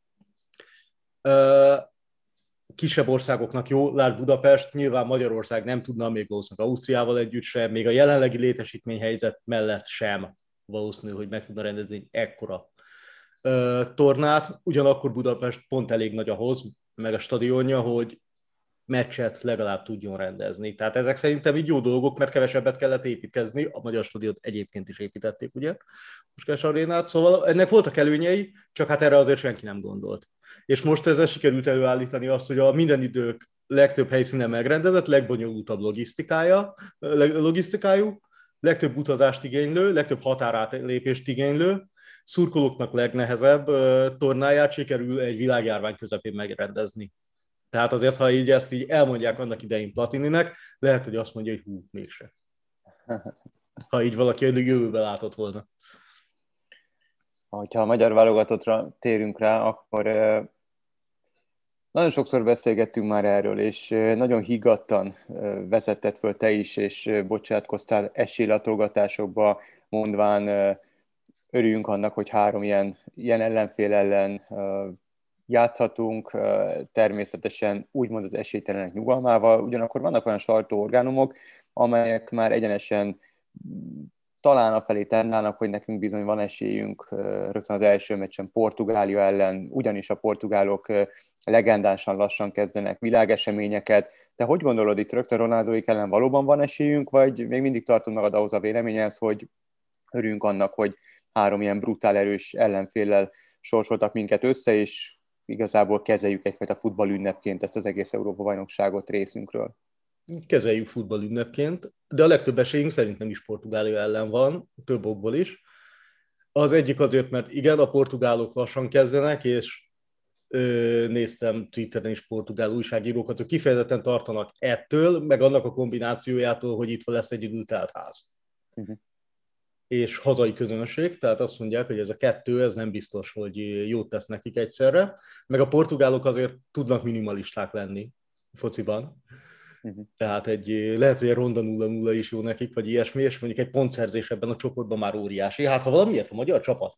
F: kisebb országoknak jó, lát Budapest, nyilván Magyarország nem tudna, még valószínűleg Ausztriával együtt sem, még a jelenlegi létesítményhelyzet mellett sem valószínű, hogy meg tudna rendezni egy ekkora ö, tornát, ugyanakkor Budapest pont elég nagy ahhoz, meg a stadionja, hogy meccset legalább tudjon rendezni. Tehát ezek szerintem így jó dolgok, mert kevesebbet kellett építkezni, a magyar stadiót egyébként is építették, ugye, Puskás arénát, szóval ennek voltak előnyei, csak hát erre azért senki nem gondolt és most ezzel sikerült előállítani azt, hogy a minden idők legtöbb helyszínen megrendezett, legbonyolultabb logisztikája, logisztikájú, legtöbb utazást igénylő, legtöbb határátlépést igénylő, szurkolóknak legnehezebb tornáját sikerül egy világjárvány közepén megrendezni. Tehát azért, ha így ezt így elmondják annak idején Platininek, lehet, hogy azt mondja, hogy hú, mégse. Ha így valaki egy jövőbe látott volna.
E: Ha a magyar válogatottra térünk rá, akkor nagyon sokszor beszélgettünk már erről, és nagyon higgadtan vezetett föl te is, és bocsátkoztál esélylatolgatásokba, mondván örüljünk annak, hogy három ilyen, ilyen ellenfél ellen játszhatunk, természetesen úgymond az esélytelenek nyugalmával, ugyanakkor vannak olyan orgánumok, amelyek már egyenesen talán a felé tendálnak, hogy nekünk bizony van esélyünk rögtön az első meccsen Portugália ellen, ugyanis a portugálok legendásan lassan kezdenek világeseményeket. Te hogy gondolod itt rögtön Ronaldóik ellen valóban van esélyünk, vagy még mindig tartod magad ahhoz a véleményhez, hogy örülünk annak, hogy három ilyen brutál erős ellenféllel sorsoltak minket össze, és igazából kezeljük egyfajta futballünnepként ezt az egész Európa-bajnokságot részünkről
F: kezeljük futballünnepként, de a legtöbb esélyünk szerintem is Portugália ellen van, több okból is. Az egyik azért, mert igen, a portugálok lassan kezdenek, és ö, néztem Twitteren is portugál újságírókat, hogy kifejezetten tartanak ettől, meg annak a kombinációjától, hogy itt lesz egy időtelt ház. Uh-huh. És hazai közönség, tehát azt mondják, hogy ez a kettő, ez nem biztos, hogy jót tesz nekik egyszerre. Meg a portugálok azért tudnak minimalisták lenni fociban. Uh-huh. Tehát egy, lehet, hogy egy ronda 0-0 is jó nekik, vagy ilyesmi, és mondjuk egy pontszerzés ebben a csoportban már óriási. Hát ha valamiért a magyar csapat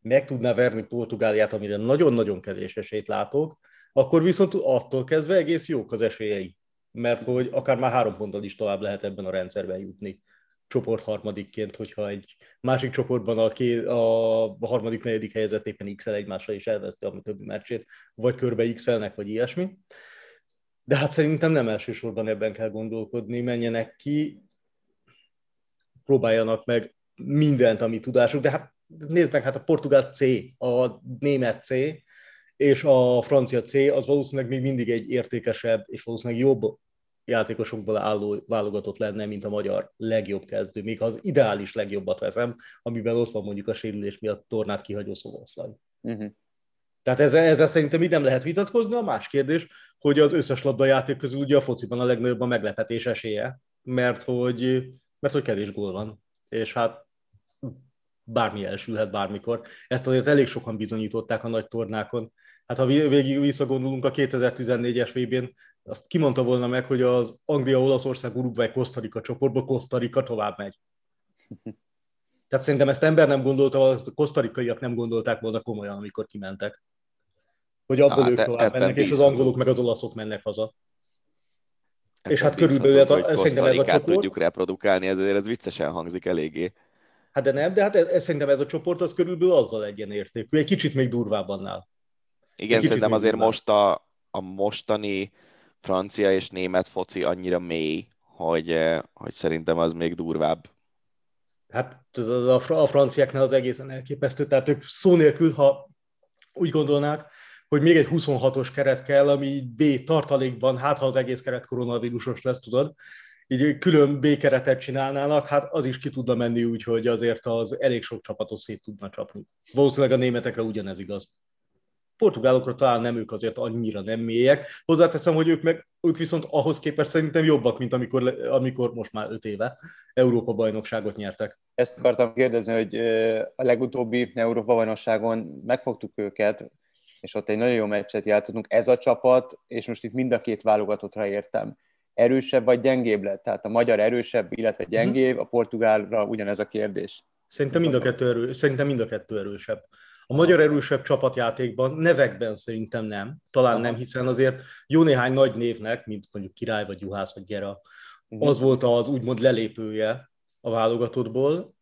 F: meg tudná verni Portugáliát, amire nagyon-nagyon kevés esélyt látok, akkor viszont attól kezdve egész jók az esélyei. Mert hogy akár már három ponttal is tovább lehet ebben a rendszerben jutni csoport harmadikként, hogyha egy másik csoportban a, ké, a, a harmadik, negyedik helyzet éppen x egymásra is elveszti a többi meccsét, vagy körbe x vagy ilyesmi. De hát szerintem nem elsősorban ebben kell gondolkodni, menjenek ki, próbáljanak meg mindent, ami tudásuk, de hát nézd meg, hát a portugál C, a német C, és a francia C, az valószínűleg még mindig egy értékesebb, és valószínűleg jobb játékosokból álló válogatott lenne, mint a magyar legjobb kezdő, még ha az ideális legjobbat veszem, amiben ott van mondjuk a sérülés miatt tornát kihagyó Szoboszlai. Uh-huh. Tehát ezzel, ezzel szerintem így nem lehet vitatkozni. A más kérdés, hogy az összes labdajáték közül ugye a fociban a legnagyobb a meglepetés esélye, mert hogy, mert hogy kevés gól van. És hát bármi elsülhet bármikor. Ezt azért elég sokan bizonyították a nagy tornákon. Hát ha végig visszagondolunk a 2014-es vb n azt kimondta volna meg, hogy az Anglia, Olaszország, Uruguay, Kosztarika csoportba Kosztarika tovább megy. Tehát szerintem ezt ember nem gondolta, a kosztarikaiak nem gondolták volna komolyan, amikor kimentek. Hogy abból hát, ők tovább mennek, és az angolok meg az olaszok mennek haza.
C: Ebben és hát körülbelül ez a, szerintem ez a csoport... tudjuk reprodukálni, ezért ez viccesen hangzik eléggé.
F: Hát de nem, de hát ez, ez, szerintem ez a csoport az körülbelül azzal egyenértékű. Egy kicsit még durvább annál.
C: Igen, szerintem azért durvább. most a, a mostani francia és német foci annyira mély, hogy, eh, hogy szerintem az még durvább.
F: Hát a, a franciáknál az egészen elképesztő, tehát ők szó nélkül, ha úgy gondolnák, hogy még egy 26-os keret kell, ami B tartalékban, hát ha az egész keret koronavírusos lesz, tudod, így külön B-keretet csinálnának, hát az is ki tudna menni úgy, hogy azért az elég sok csapatot szét tudna csapni. Valószínűleg a németekre ugyanez igaz. Portugálokra talán nem ők azért annyira nem mélyek. Hozzáteszem, hogy ők, meg, ők viszont ahhoz képest szerintem jobbak, mint amikor, amikor most már öt éve Európa bajnokságot nyertek.
E: Ezt akartam kérdezni, hogy a legutóbbi Európa bajnokságon megfogtuk őket, és ott egy nagyon jó meccset játszottunk. Ez a csapat, és most itt mind a két válogatottra értem, erősebb vagy gyengébb lett? Tehát a magyar erősebb, illetve mhm. gyengébb, a portugálra ugyanez a kérdés.
F: Szerintem mind a kettő, erő, szerintem mind a kettő erősebb. A magyar erősebb csapatjátékban, nevekben szerintem nem, talán nem, hiszen azért jó néhány nagy névnek, mint mondjuk Király, vagy Juhász, vagy Gera, uh-huh. az volt az úgymond lelépője a válogatottból,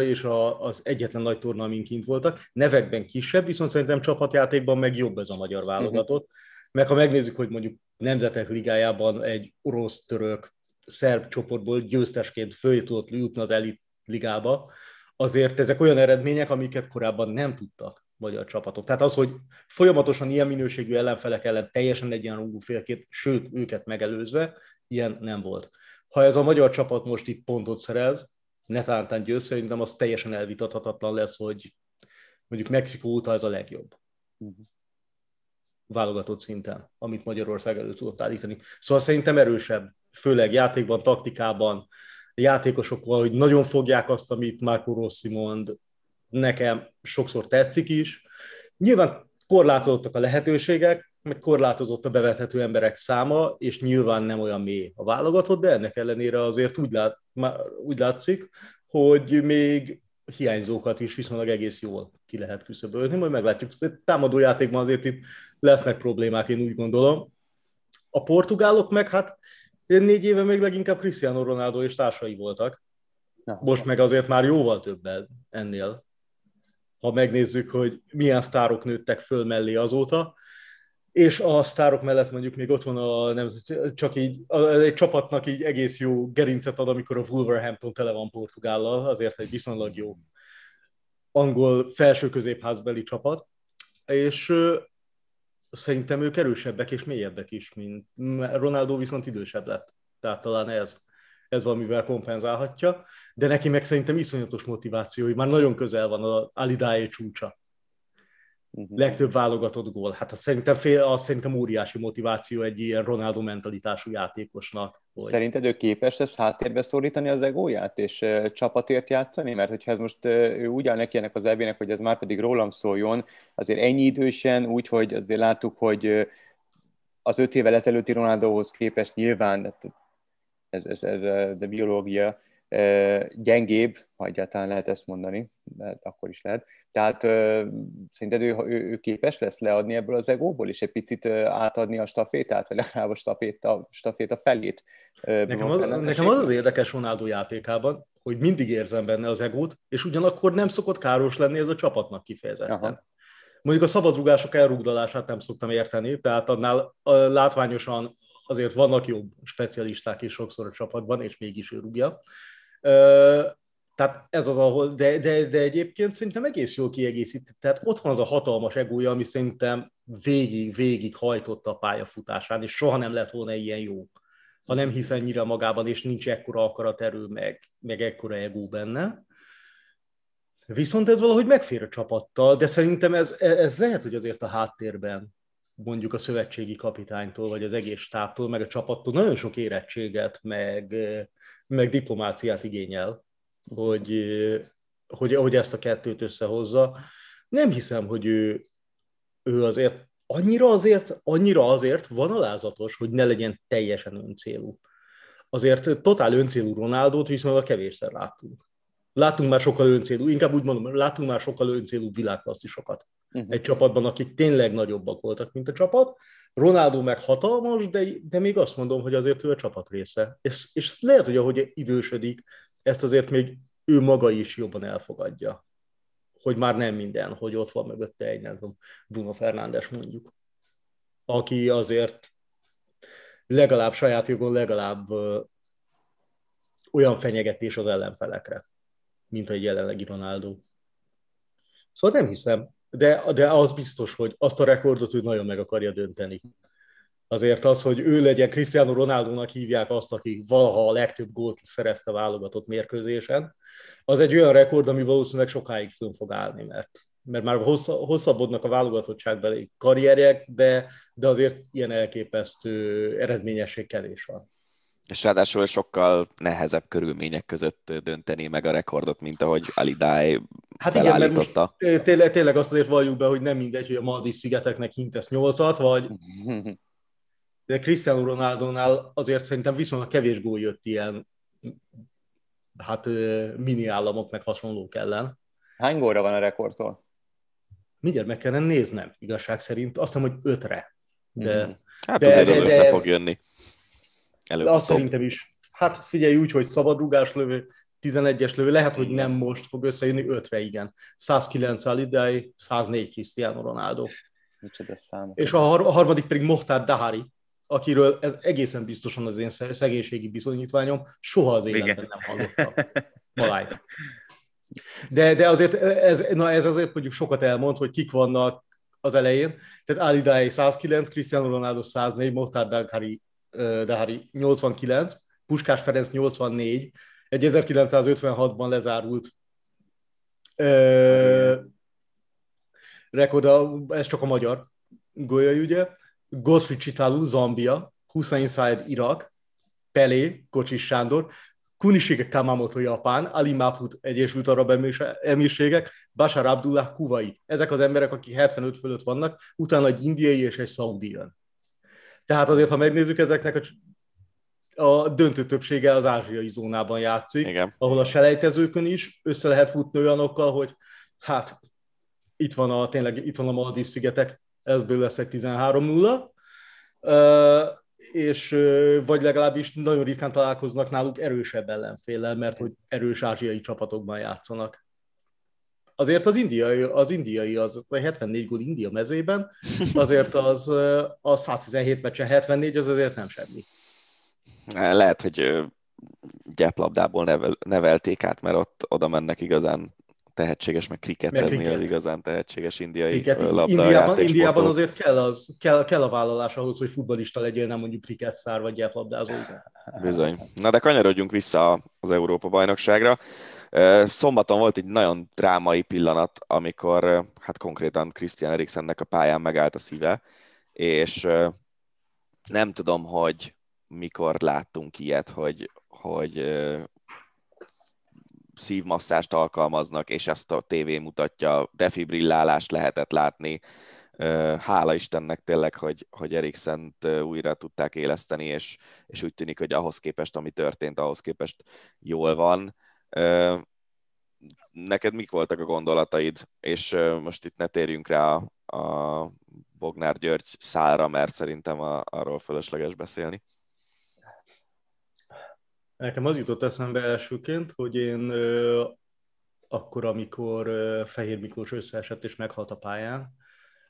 F: és az egyetlen nagy torna, amin kint voltak. Nevekben kisebb, viszont szerintem csapatjátékban meg jobb ez a magyar válogatott. Uh-huh. Meg ha megnézzük, hogy mondjuk Nemzetek Ligájában egy orosz-török szerb csoportból győztesként föl tudott jutni az elit ligába, azért ezek olyan eredmények, amiket korábban nem tudtak magyar csapatok. Tehát az, hogy folyamatosan ilyen minőségű ellenfelek ellen teljesen egyenrangú félként, sőt, őket megelőzve, ilyen nem volt. Ha ez a magyar csapat most itt pontot szerez, netántán győz, szerintem az teljesen elvitathatatlan lesz, hogy mondjuk Mexikó óta ez a legjobb. Uh-huh. Válogatott szinten, amit Magyarország elő tudott állítani. Szóval szerintem erősebb, főleg játékban, taktikában, játékosokkal, hogy nagyon fogják azt, amit Marco Rossi mond, nekem sokszor tetszik is. Nyilván korlátozottak a lehetőségek, meg korlátozott a bevethető emberek száma, és nyilván nem olyan mély a válogatott, de ennek ellenére azért úgy, lát, úgy látszik, hogy még hiányzókat is viszonylag egész jól ki lehet küszöbölni, majd meglátjuk. Támadó játékban azért itt lesznek problémák, én úgy gondolom. A portugálok meg hát négy éve még leginkább Cristiano Ronaldo és társai voltak. Most meg azért már jóval többel ennél. Ha megnézzük, hogy milyen sztárok nőttek föl mellé azóta, és a sztárok mellett mondjuk még ott van a, nem, csak így, egy csapatnak így egész jó gerincet ad, amikor a Wolverhampton tele van Portugállal, azért egy viszonylag jó angol felső középházbeli csapat, és szerintem ők erősebbek és mélyebbek is, mint Ronaldo viszont idősebb lett. Tehát talán ez, ez valamivel kompenzálhatja, de neki meg szerintem iszonyatos motiváció, hogy már nagyon közel van a Alidae csúcsa. Uh-huh. legtöbb válogatott gól. Hát az szerintem, fél, az szerintem óriási motiváció egy ilyen Ronaldo mentalitású játékosnak.
E: Hogy... Szerinted ő képes lesz háttérbe szorítani az egóját, és csapatért játszani? Mert hogyha ez most ő úgy áll neki ennek az ebének, hogy ez már pedig rólam szóljon, azért ennyi idősen, úgyhogy azért láttuk, hogy az öt évvel ezelőtti Ronaldohoz képest nyilván, ez, ez, ez a biológia, gyengébb, ha egyáltalán lehet ezt mondani, de akkor is lehet. Tehát szerinted ő, ő, ő képes lesz leadni ebből az egóból, és egy picit átadni a stafétát, vagy legalább a staféta, staféta felét?
F: Nekem az, nekem az az érdekes Ronaldo játékában, hogy mindig érzem benne az egót, és ugyanakkor nem szokott káros lenni ez a csapatnak kifejezetten. Aha. Mondjuk a szabadrugások elrugdalását nem szoktam érteni, tehát annál látványosan azért vannak jobb specialisták is sokszor a csapatban, és mégis ő rúgja. Tehát ez az, ahol, de, de, de egyébként szerintem egész jól kiegészít. Tehát ott van az a hatalmas egója, ami szerintem végig, végig hajtotta a pályafutásán, és soha nem lett volna ilyen jó, ha nem hisz ennyire magában, és nincs ekkora akaraterő, meg, meg ekkora egó benne. Viszont ez valahogy megfér a csapattal, de szerintem ez, ez lehet, hogy azért a háttérben mondjuk a szövetségi kapitánytól, vagy az egész stábtól, meg a csapattól nagyon sok érettséget, meg, meg diplomáciát igényel, hogy, hogy, hogy ezt a kettőt összehozza. Nem hiszem, hogy ő, ő azért annyira azért, annyira azért van alázatos, hogy ne legyen teljesen öncélú. Azért totál öncélú Ronaldót viszonylag kevésszer láttunk. Láttunk már sokkal öncélú, inkább úgy mondom, láttunk már sokkal öncélú világklasszisokat uh-huh. egy csapatban, akik tényleg nagyobbak voltak, mint a csapat. Ronaldo meg hatalmas, de, de még azt mondom, hogy azért ő a csapat része. És, és lehet, hogy ahogy idősödik, ezt azért még ő maga is jobban elfogadja. Hogy már nem minden, hogy ott van mögötte egy, nem tudom, Bruno Fernández mondjuk. Aki azért legalább saját jogon, legalább ö, olyan fenyegetés az ellenfelekre, mint egy jelenlegi Ronaldo. Szóval nem hiszem, de, de az biztos, hogy azt a rekordot ő nagyon meg akarja dönteni. Azért az, hogy ő legyen, Cristiano Ronaldo-nak hívják azt, aki valaha a legtöbb gólt szerezte válogatott mérkőzésen, az egy olyan rekord, ami valószínűleg sokáig fönn fog állni, mert, mert már hosszabbodnak a válogatottságbeli karrierjek, de, de azért ilyen elképesztő eredményesség kevés van.
C: És ráadásul sokkal nehezebb körülmények között dönteni meg a rekordot, mint ahogy Alidai
F: Hát igen, mert most tényleg, tényleg azt azért valljuk be, hogy nem mindegy, hogy a Maldiv szigeteknek hintesz nyolcat, vagy de Cristiano Ronaldo-nál azért szerintem viszonylag kevés gól jött ilyen hát mini államok meg hasonlók ellen.
E: Hány gólra van a rekordtól?
F: Mindjárt meg kellene néznem, igazság szerint. Azt hiszem, hogy ötre. De,
C: mm. Hát de, azért de, de, össze fog jönni.
F: Előbb azt szerintem is. Hát figyelj úgy, hogy szabadrugás lövő, 11-es lövő, lehet, hogy nem most fog összejönni, 5-re igen. 109 Alidai, 104 Cristiano Ronaldo. És a, har- a harmadik pedig Mohtar Dahari, akiről ez egészen biztosan az én szegénységi bizonyítványom, soha az életben igen. nem hallottam. Maláj. De, de azért ez, na ez azért mondjuk sokat elmond, hogy kik vannak az elején. Tehát Alidai 109, Cristiano Ronaldo 104, Mohtar Dahari Dahari 89, Puskás Ferenc 84, egy 1956-ban lezárult ö, rekord, ez csak a magyar golyai, ugye, Godfrey Chitalu, Zambia, Hussein Said, Irak, Pelé, Kocsis Sándor, Kunishige Kamamoto, Japán, Ali Maput, Egyesült Arab Emírségek, Bashar Abdullah, Kuwait. Ezek az emberek, akik 75 fölött vannak, utána egy indiai és egy szaudi jön. Tehát azért, ha megnézzük, ezeknek a, a döntő többsége az ázsiai zónában játszik, Igen. ahol a selejtezőkön is össze lehet futni olyanokkal, hogy hát itt van a, tényleg itt van a Maldív szigetek, ezből lesz egy 13-0, és vagy legalábbis nagyon ritkán találkoznak náluk erősebb ellenféllel, mert hogy erős ázsiai csapatokban játszanak azért az indiai, az indiai, az 74 gól India mezében, azért az a 117 meccsen 74, az azért nem semmi.
C: Lehet, hogy gyeplabdából nevel, nevelték át, mert ott oda mennek igazán tehetséges, meg krikettezni az igazán tehetséges indiai Kriket. labda
F: Indiában, Indiában azért kell, az, kell, kell a vállalás ahhoz, hogy futbalista legyél, nem mondjuk kriketszár vagy gyeplabdázó.
C: Bizony. Na de kanyarodjunk vissza az Európa bajnokságra. Szombaton volt egy nagyon drámai pillanat, amikor hát konkrétan Christian Eriksennek a pályán megállt a szíve, és nem tudom, hogy mikor láttunk ilyet, hogy, hogy szívmasszást alkalmaznak, és ezt a tévé mutatja, defibrillálást lehetett látni. Hála Istennek tényleg, hogy, hogy Eriksent újra tudták éleszteni, és, és úgy tűnik, hogy ahhoz képest, ami történt, ahhoz képest jól van. Neked mik voltak a gondolataid? És most itt ne térjünk rá a, a Bognár György szára, mert szerintem arról fölösleges beszélni.
F: Nekem az jutott eszembe elsőként, hogy én akkor, amikor Fehér Miklós összeesett és meghalt a pályán,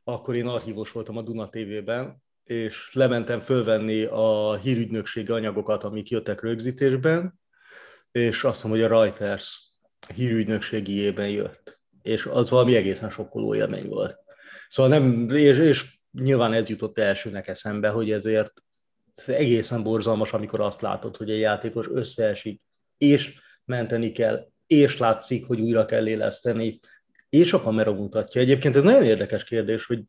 F: akkor én archívos voltam a Duna TV-ben, és lementem fölvenni a hírügynökségi anyagokat, amik jöttek rögzítésben, és azt mondom, hogy a Reuters hírügynökségiében jött. És az valami egészen sokkoló élmény volt. Szóval nem, és, és nyilván ez jutott elsőnek eszembe, hogy ezért ez egészen borzalmas, amikor azt látod, hogy egy játékos összeesik, és menteni kell, és látszik, hogy újra kell éleszteni, és a kamera mutatja. Egyébként ez nagyon érdekes kérdés, hogy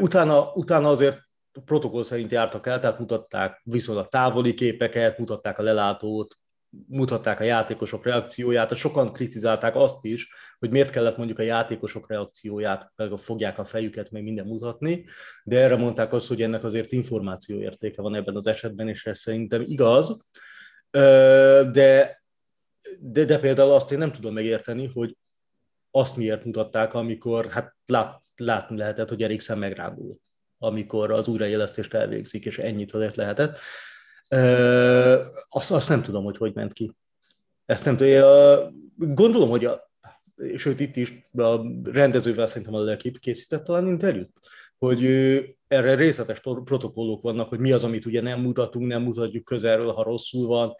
F: utána, utána azért protokoll szerint jártak el, tehát mutatták viszonylag távoli képeket, mutatták a lelátót, mutatták a játékosok reakcióját, sokan kritizálták azt is, hogy miért kellett mondjuk a játékosok reakcióját, meg fogják a fejüket, meg minden mutatni, de erre mondták azt, hogy ennek azért információ értéke van ebben az esetben, és ez szerintem igaz, de, de, de például azt én nem tudom megérteni, hogy azt miért mutatták, amikor hát lát, látni lehetett, hogy Eriksen megrándul, amikor az újraélesztést elvégzik, és ennyit azért lehetett. Azt, azt nem tudom, hogy hogy ment ki. Ezt nem tudom. Gondolom, hogy a, sőt itt is a rendezővel szerintem a Lekip készített talán interjút, hogy erre részletes protokollok vannak, hogy mi az, amit ugye nem mutatunk, nem mutatjuk közelről, ha rosszul van,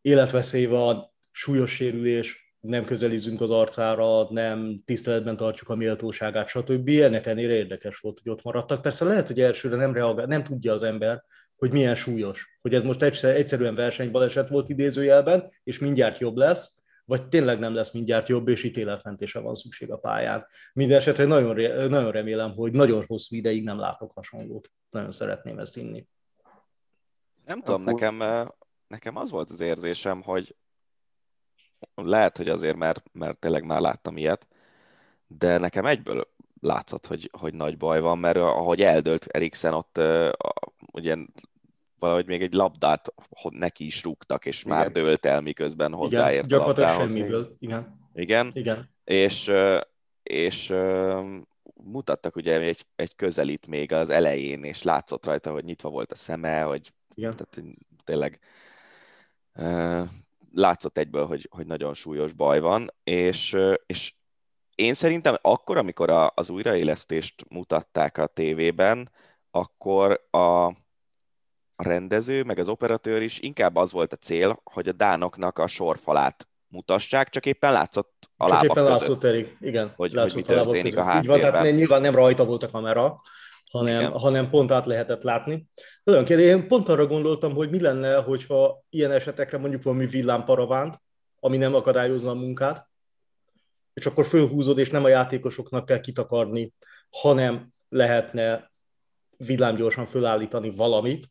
F: életveszély van, súlyos sérülés, nem közelízünk az arcára, nem tiszteletben tartjuk a méltóságát, stb. Ennek ennél érdekes volt, hogy ott maradtak. Persze lehet, hogy elsőre nem reagál, nem tudja az ember, hogy milyen súlyos, hogy ez most egyszer, egyszerűen versenybaleset volt idézőjelben, és mindjárt jobb lesz, vagy tényleg nem lesz mindjárt jobb, és ítéletmentése van szükség a pályán. Minden esetre nagyon, nagyon remélem, hogy nagyon hosszú ideig nem látok hasonlót. Nagyon szeretném ezt inni.
C: Nem tudom, Akkor... nekem, nekem az volt az érzésem, hogy lehet, hogy azért, mert, mert tényleg már láttam ilyet, de nekem egyből látszott, hogy, hogy nagy baj van, mert ahogy eldőlt Eriksen, ott ugye valahogy még egy labdát neki is rúgtak, és igen. már dőlt el, miközben hozzáért igen, a labdához.
F: semmiből, igen.
C: Igen?
F: Igen.
C: És, és mutattak ugye egy, egy közelít még az elején, és látszott rajta, hogy nyitva volt a szeme, hogy igen. Tehát, tényleg látszott egyből, hogy, hogy nagyon súlyos baj van, és, és én szerintem akkor, amikor a, az újraélesztést mutatták a tévében, akkor a, a rendező, meg az operatőr is inkább az volt a cél, hogy a dánoknak a sorfalát mutassák, csak éppen látszott a lábak
F: csak éppen
C: között.
F: látszott, Erik. Igen,
C: hogy,
F: látszott
C: hogy mi történik a, a
F: háttérben. Így van, tehát nyilván nem rajta volt a kamera, hanem, hanem pont át lehetett látni. Kérdés, én pont arra gondoltam, hogy mi lenne, hogyha ilyen esetekre mondjuk valami villámparavánt, ami nem akadályozna a munkát, és akkor fölhúzod, és nem a játékosoknak kell kitakarni, hanem lehetne villámgyorsan fölállítani valamit,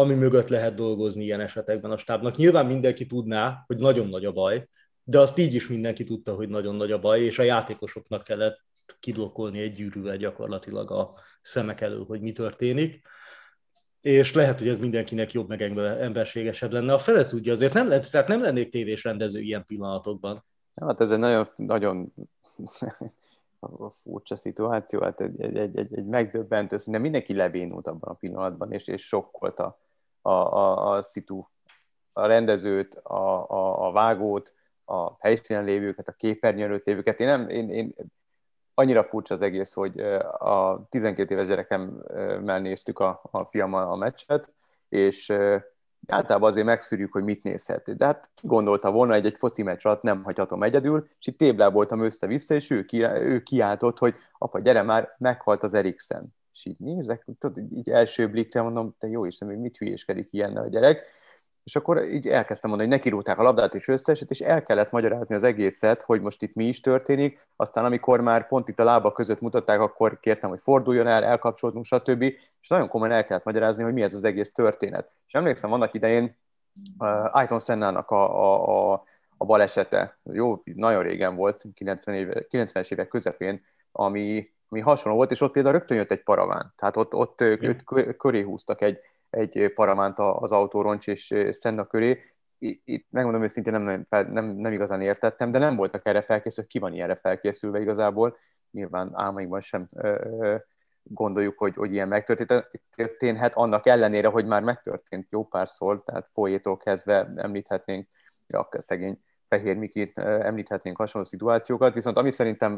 F: ami mögött lehet dolgozni ilyen esetekben a stábnak. Nyilván mindenki tudná, hogy nagyon nagy a baj, de azt így is mindenki tudta, hogy nagyon nagy a baj, és a játékosoknak kellett kiblokkolni egy gyűrűvel gyakorlatilag a szemek elől, hogy mi történik. És lehet, hogy ez mindenkinek jobb meg emberségesebb lenne. A fele tudja, azért nem, lett, tehát nem lennék tévés rendező ilyen pillanatokban.
E: Hát ez egy nagyon, nagyon furcsa szituáció, hát egy, egy, egy, egy, megdöbbentő, szinte mindenki levénult abban a pillanatban, és, és sokkolta a, a, a szitu, a rendezőt, a, a, a vágót, a helyszínen lévőket, a képernyőn előtt lévőket. Én, nem, én, én annyira furcsa az egész, hogy a 12 éves gyerekemmel néztük a, a fiammal a meccset, és általában azért megszűrjük, hogy mit nézhet. De hát ki gondolta volna, egy, egy foci meccs alatt nem hagyhatom egyedül, és itt voltam össze-vissza, és ő, ki, ő kiáltott, hogy apa, gyere már, meghalt az Eriksen. És így nézek, tudod, így első blikre mondom, te jó Isten, még mit hülyéskedik ilyen a gyerek. és akkor így elkezdtem mondani, hogy nekirúgták a labdát és összeset, és el kellett magyarázni az egészet, hogy most itt mi is történik. Aztán amikor már pont itt a lába között mutatták, akkor kértem, hogy forduljon el, elkapcsoltunk, stb. És nagyon komolyan el kellett magyarázni, hogy mi ez az egész történet. És emlékszem, annak idején uh, Ayton Sennának a, a, a, a balesete, jó, nagyon régen volt, 90 éve, 90-es évek közepén, ami, ami hasonló volt, és ott például rögtön jött egy paraván. Tehát ott, ott őt köré húztak egy, egy paramánt az autóroncs és Senna köré. Itt megmondom őszintén, nem, nem, nem igazán értettem, de nem voltak erre felkészülve, ki van ilyenre felkészülve igazából. Nyilván álmaikban sem gondoljuk, hogy, hogy ilyen megtörténhet, annak ellenére, hogy már megtörtént jó párszor, tehát folyétól kezdve említhetnénk, ja, szegény Fehér Mikit említhetnénk hasonló szituációkat, viszont ami szerintem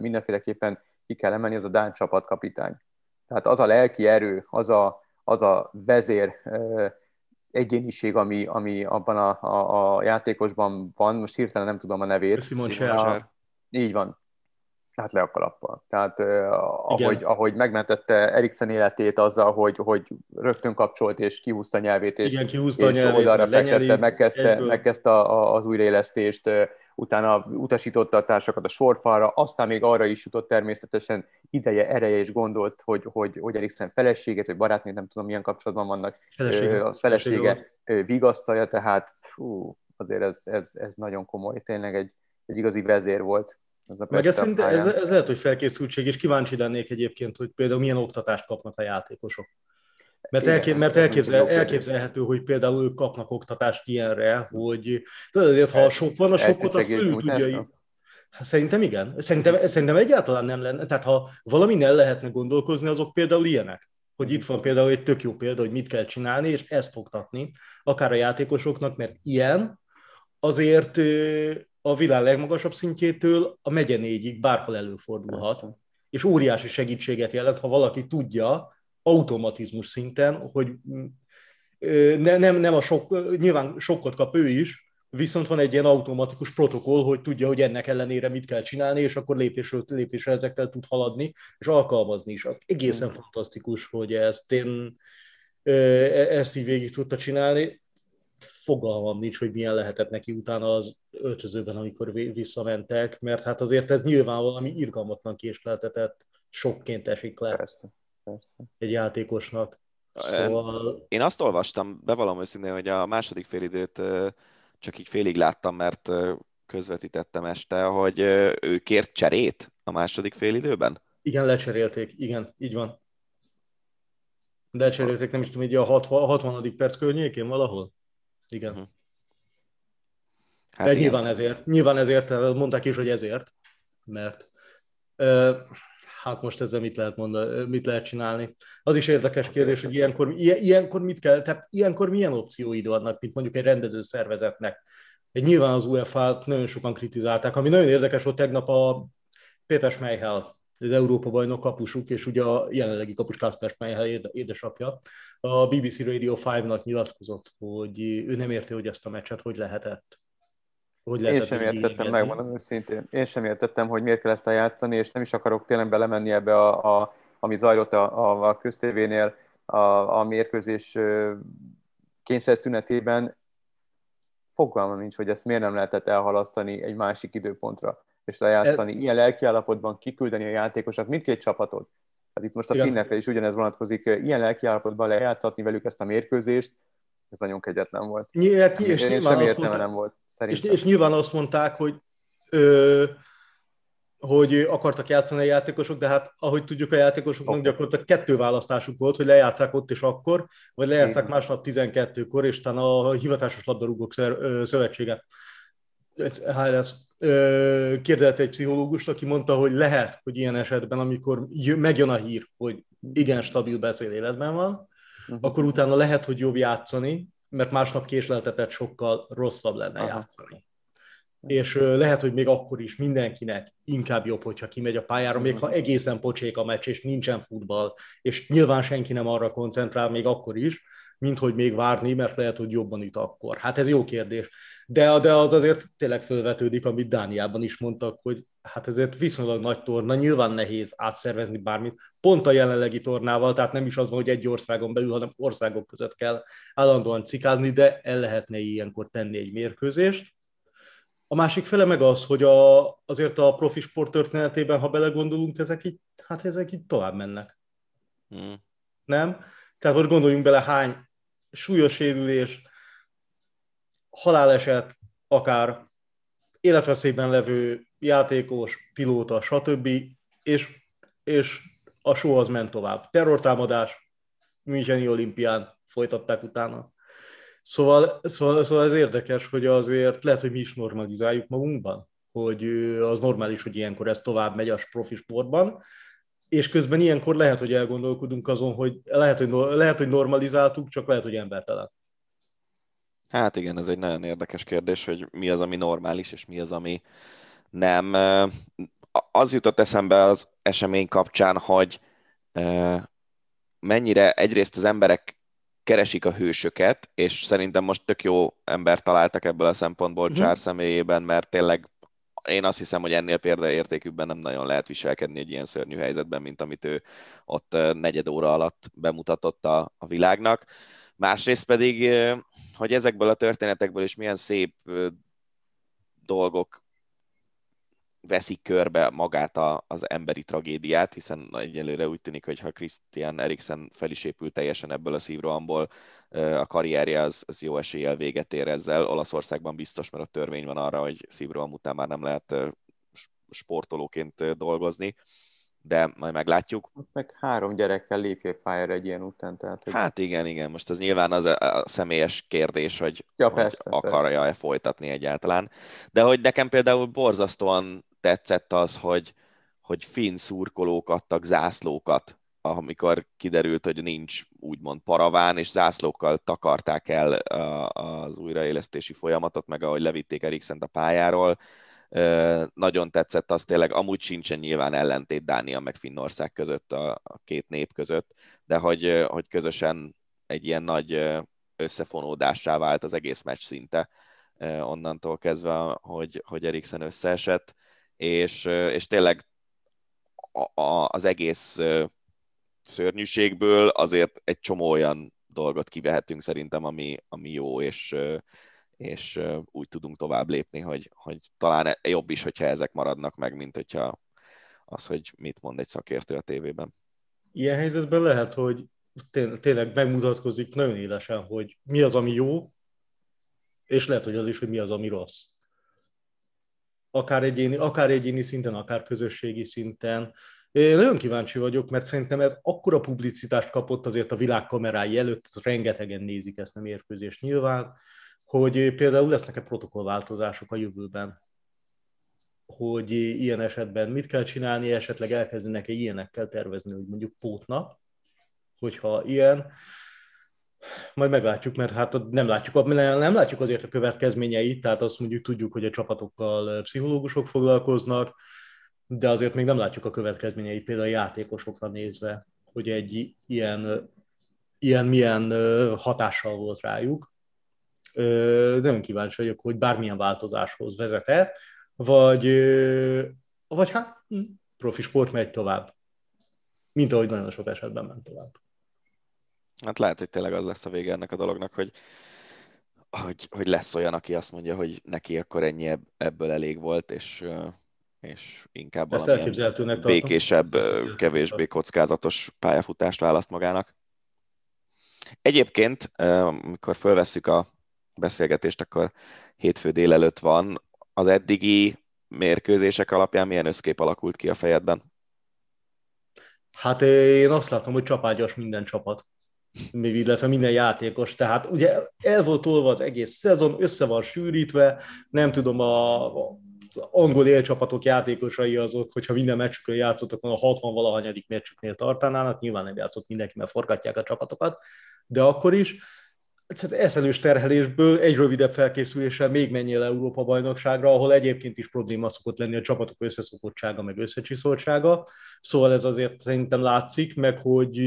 E: mindenféleképpen ki kell emelni, az a Dán csapatkapitány. Tehát az a lelki erő, az a, az a vezér egyéniség, ami, ami abban a, a, a játékosban van, most hirtelen nem tudom a nevét.
F: Simon Simon
E: Így van hát le a kalappal. Tehát uh, ahogy, ahogy megmentette Eriksen életét azzal, hogy, hogy rögtön kapcsolt és kihúzta nyelvét, és,
F: Igen, kihúzta
E: és a nyelvét, oldalra fektetve, megkezdte, megkezdte a, a, az újraélesztést, utána utasította a társakat a sorfalra, aztán még arra is jutott természetesen ideje, ereje, és gondolt, hogy, hogy, hogy Eriksen feleséget, vagy barátnőt, nem tudom milyen kapcsolatban vannak, felesége, a felesége vigasztalja, tehát fú, azért ez, ez, ez nagyon komoly, tényleg egy, egy igazi vezér volt.
F: Ez a Meg ez, ez, ez lehet, hogy felkészültség, és kíváncsi lennék egyébként, hogy például milyen oktatást kapnak a játékosok. Mert, elkép, mert elképzel, elképzelhető, hogy például ők kapnak oktatást ilyenre, hogy tudod, azért, ha sok van, a sokkot azt fölül tudja. Szerintem igen. Szerintem, szerintem egyáltalán nem lenne. Tehát ha valami el lehetne gondolkozni, azok például ilyenek. Hogy itt van például egy tök jó példa, hogy mit kell csinálni, és ezt oktatni, akár a játékosoknak, mert ilyen azért a világ legmagasabb szintjétől a megye négyig bárhol előfordulhat. Persze. És óriási segítséget jelent, ha valaki tudja automatizmus szinten, hogy ne, nem, nem a sok, nyilván sokkot kap ő is, viszont van egy ilyen automatikus protokoll, hogy tudja, hogy ennek ellenére mit kell csinálni, és akkor lépésről lépésre ezekkel tud haladni, és alkalmazni is. Az egészen mm. fantasztikus, hogy ezt én e, ezt így végig tudta csinálni fogalmam nincs, hogy milyen lehetett neki utána az öltözőben, amikor visszamentek, mert hát azért ez nyilván valami irgalmatlan késleltetett sokként esik le
E: persze, persze.
F: egy játékosnak. Szóval...
C: Én azt olvastam, bevallom őszintén, hogy a második félidőt csak így félig láttam, mert közvetítettem este, hogy ő kért cserét a második félidőben?
F: Igen, lecserélték, igen, így van. Lecserélték, nem is tudom, így a 60. 60. perc környékén valahol? Igen. Uh-huh. Hát igen. nyilván ezért, nyilván ezért, mondták is, hogy ezért, mert uh, hát most ezzel mit lehet mondani, mit lehet csinálni. Az is érdekes kérdés, hogy ilyenkor, ilyenkor mit kell, tehát ilyenkor milyen opcióid vannak, mint mondjuk egy rendező szervezetnek. Egy nyilván az UEFA-t nagyon sokan kritizálták, ami nagyon érdekes volt tegnap a Péter Schmeichel, az Európa bajnok kapusuk, és ugye a jelenlegi kapus Kasper Schmeichel édesapja, a BBC Radio 5-nak nyilatkozott, hogy ő nem érti, hogy ezt a meccset hogy lehetett.
E: Hogy lehetett Én sem értettem, megmondom őszintén. Én sem értettem, hogy miért kell ezt játszani, és nem is akarok tényleg belemenni ebbe, a, a, ami zajlott a, a, a köztévénél a, a mérkőzés kényszerszünetében. Fogalmam nincs, hogy ezt miért nem lehetett elhalasztani egy másik időpontra és lejátszani. Ez... Ilyen lelkiállapotban kiküldeni a játékosat, mindkét csapatot. Hát itt most a finnekre is ugyanez vonatkozik, ilyen lelkiállapotban lejátszatni velük ezt a mérkőzést, ez nagyon kegyetlen volt.
F: Nyilván, és
E: én sem értem, nem volt.
F: És, és nyilván azt mondták, hogy ö, hogy akartak játszani a játékosok, de hát ahogy tudjuk a játékosoknak okay. gyakorlatilag kettő választásuk volt, hogy lejátszák ott és akkor, vagy lejátszák Igen. másnap 12-kor, és talán a hivatásos labdarúgók szövetsége HLS kérdezett egy pszichológust, aki mondta, hogy lehet, hogy ilyen esetben, amikor megjön a hír, hogy igen, stabil beszéléletben van, uh-huh. akkor utána lehet, hogy jobb játszani, mert másnap késleltetett sokkal rosszabb lenne Aha. játszani. És lehet, hogy még akkor is mindenkinek inkább jobb, hogyha kimegy a pályára, még ha egészen pocsék a meccs, és nincsen futball, és nyilván senki nem arra koncentrál, még akkor is, mint hogy még várni, mert lehet, hogy jobban itt akkor. Hát ez jó kérdés. De, de az azért tényleg felvetődik, amit Dániában is mondtak, hogy hát ezért viszonylag nagy torna, nyilván nehéz átszervezni bármit, pont a jelenlegi tornával, tehát nem is az van, hogy egy országon belül, hanem országok között kell állandóan cikázni, de el lehetne ilyenkor tenni egy mérkőzést. A másik fele meg az, hogy a, azért a profi sport történetében, ha belegondolunk, ezek így, hát ezek így tovább mennek. Hmm. Nem? Tehát most gondoljunk bele, hány súlyos sérülés, haláleset, akár életveszélyben levő játékos, pilóta, stb. És, és a show az ment tovább. Terrortámadás, Müncheni olimpián folytatták utána. Szóval, szóval, szóval ez érdekes, hogy azért lehet, hogy mi is normalizáljuk magunkban, hogy az normális, hogy ilyenkor ez tovább megy a profi sportban, és közben ilyenkor lehet, hogy elgondolkodunk azon, hogy lehet, hogy, lehet, hogy normalizáltuk, csak lehet, hogy embertelen.
C: Hát igen, ez egy nagyon érdekes kérdés, hogy mi az, ami normális, és mi az, ami nem. Az jutott eszembe az esemény kapcsán, hogy mennyire egyrészt az emberek keresik a hősöket, és szerintem most tök jó ember találtak ebből a szempontból mm-hmm. Csár személyében, mert tényleg én azt hiszem, hogy ennél példaértékűbben nem nagyon lehet viselkedni egy ilyen szörnyű helyzetben, mint amit ő ott negyed óra alatt bemutatott a, a világnak. Másrészt pedig, hogy ezekből a történetekből is milyen szép dolgok veszik körbe magát a, az emberi tragédiát, hiszen egyelőre úgy tűnik, hogy ha Christian Eriksen fel is épül teljesen ebből a szívrohamból, a karrierje az, az jó eséllyel véget ér ezzel. Olaszországban biztos, mert a törvény van arra, hogy szívroham után már nem lehet sportolóként dolgozni de majd meglátjuk.
E: Meg három gyerekkel lépjél pályára egy ilyen után. Tehát,
C: hogy... Hát igen, igen, most az nyilván az a személyes kérdés, hogy, ja, persze, hogy akarja-e folytatni egyáltalán. De hogy nekem például borzasztóan tetszett az, hogy, hogy finn szurkolók adtak zászlókat, amikor kiderült, hogy nincs úgymond paraván, és zászlókkal takarták el az újraélesztési folyamatot, meg ahogy levitték Eriksent a pályáról, nagyon tetszett az tényleg, amúgy sincsen nyilván ellentét Dánia meg Finnország között, a, a két nép között, de hogy, hogy közösen egy ilyen nagy összefonódássá vált az egész meccs szinte onnantól kezdve, hogy, hogy Eriksen összeesett, és, és tényleg a, a, az egész szörnyűségből azért egy csomó olyan dolgot kivehetünk szerintem, ami, ami jó, és, és úgy tudunk tovább lépni, hogy, hogy talán e, jobb is, hogyha ezek maradnak meg, mint hogyha az, hogy mit mond egy szakértő a tévében.
F: Ilyen helyzetben lehet, hogy tényleg megmutatkozik nagyon élesen, hogy mi az, ami jó, és lehet, hogy az is, hogy mi az, ami rossz. Akár egyéni, akár egyéni szinten, akár közösségi szinten. Én nagyon kíváncsi vagyok, mert szerintem ez akkora publicitást kapott azért a világ kamerái előtt, rengetegen nézik ezt a mérkőzést nyilván, hogy például lesznek-e protokollváltozások a jövőben, hogy ilyen esetben mit kell csinálni, esetleg elkezdenek-e ilyenekkel tervezni, hogy mondjuk pótnap, hogyha ilyen, majd meglátjuk, mert hát nem látjuk, nem látjuk azért a következményeit, tehát azt mondjuk tudjuk, hogy a csapatokkal pszichológusok foglalkoznak, de azért még nem látjuk a következményeit például a játékosokra nézve, hogy egy ilyen, ilyen milyen hatással volt rájuk nagyon kíváncsi vagyok, hogy bármilyen változáshoz vezet-e, vagy, vagy hát hm, profi sport megy tovább, mint ahogy nagyon sok esetben ment tovább.
C: Hát lehet, hogy tényleg az lesz a vége ennek a dolognak, hogy, hogy, hogy lesz olyan, aki azt mondja, hogy neki akkor ennyi ebből elég volt, és, és inkább Ezt valamilyen békésebb, kevésbé kockázatos pályafutást választ magának. Egyébként, amikor fölvesszük a beszélgetést, akkor hétfő délelőtt van. Az eddigi mérkőzések alapján milyen összkép alakult ki a fejedben?
F: Hát én azt látom, hogy csapágyas minden csapat, illetve minden játékos. Tehát ugye el volt tolva az egész szezon, össze van sűrítve, nem tudom, a, az angol élcsapatok játékosai azok, hogyha minden meccsükön játszottak, a 60 valahanyadik meccsüknél tartanának, nyilván nem játszott mindenki, mert forgatják a csapatokat, de akkor is tehát eszelős terhelésből egy rövidebb felkészüléssel még menjél Európa bajnokságra, ahol egyébként is probléma szokott lenni a csapatok összeszokottsága, meg összecsiszoltsága. Szóval ez azért szerintem látszik, meg hogy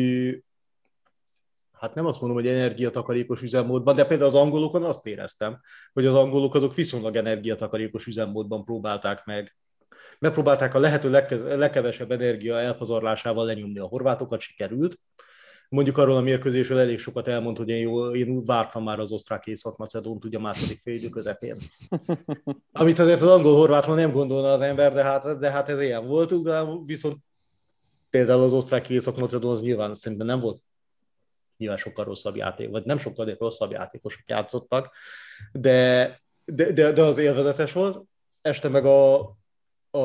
F: hát nem azt mondom, hogy energiatakarékos üzemmódban, de például az angolokon azt éreztem, hogy az angolok azok viszonylag energiatakarékos üzemmódban próbálták meg megpróbálták a lehető legkevesebb energia elpazarlásával lenyomni a horvátokat, sikerült. Mondjuk arról a mérkőzésről elég sokat elmond, hogy én, jó, én vártam már az osztrák észak-macedónt ugye a második fél közepén. Amit azért az angol-horvátról nem gondolna az ember, de hát, de hát ez ilyen volt, de viszont például az osztrák észak-macedón az nyilván szerintem nem volt nyilván sokkal rosszabb játék, vagy nem sokkal de rosszabb játékosok játszottak, de, de, de, de az élvezetes volt. Este meg a, a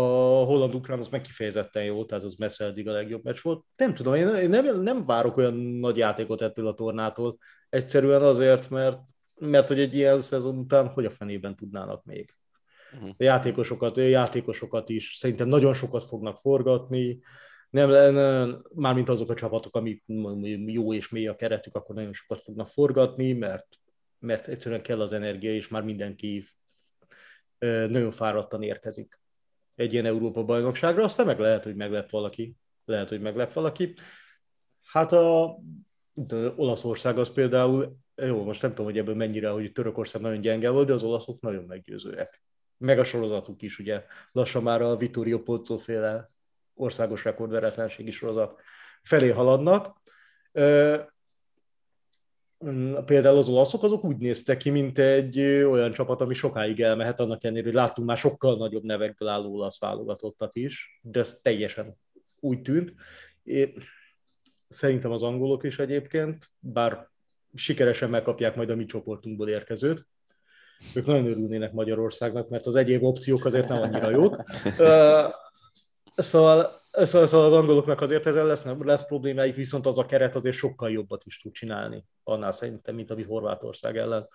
F: holland-ukrán az meg kifejezetten jó, tehát az messze eddig a legjobb meccs volt. Nem tudom, én, nem, nem várok olyan nagy játékot ettől a tornától, egyszerűen azért, mert, mert hogy egy ilyen szezon után hogy a fenében tudnának még. Uh-huh. A játékosokat, a játékosokat is szerintem nagyon sokat fognak forgatni, nem, nem, mármint azok a csapatok, amik jó és mély a keretük, akkor nagyon sokat fognak forgatni, mert, mert egyszerűen kell az energia, és már mindenki nagyon fáradtan érkezik egy ilyen Európa bajnokságra, aztán meg lehet, hogy meglep valaki. Lehet, hogy meglep valaki. Hát a Olaszország az például, jó, most nem tudom, hogy ebből mennyire, hogy Törökország nagyon gyenge volt, de az olaszok nagyon meggyőzőek. Meg a sorozatuk is, ugye lassan már a Vittorio Pozzo féle országos rekordveretlenségi sorozat felé haladnak. Például az olaszok azok úgy néztek ki, mint egy olyan csapat, ami sokáig elmehet, annak ellenére, hogy láttunk már sokkal nagyobb nevekből álló olasz válogatottat is, de ez teljesen úgy tűnt. Én, szerintem az angolok is egyébként, bár sikeresen megkapják majd a mi csoportunkból érkezőt, ők nagyon örülnének Magyarországnak, mert az egyéb opciók azért nem annyira jók. Szóval, szóval, szóval az angoloknak azért ezzel lesz, nem, lesz problémáik, viszont az a keret azért sokkal jobbat is tud csinálni, annál szerintem, mint amit Horvátország ellen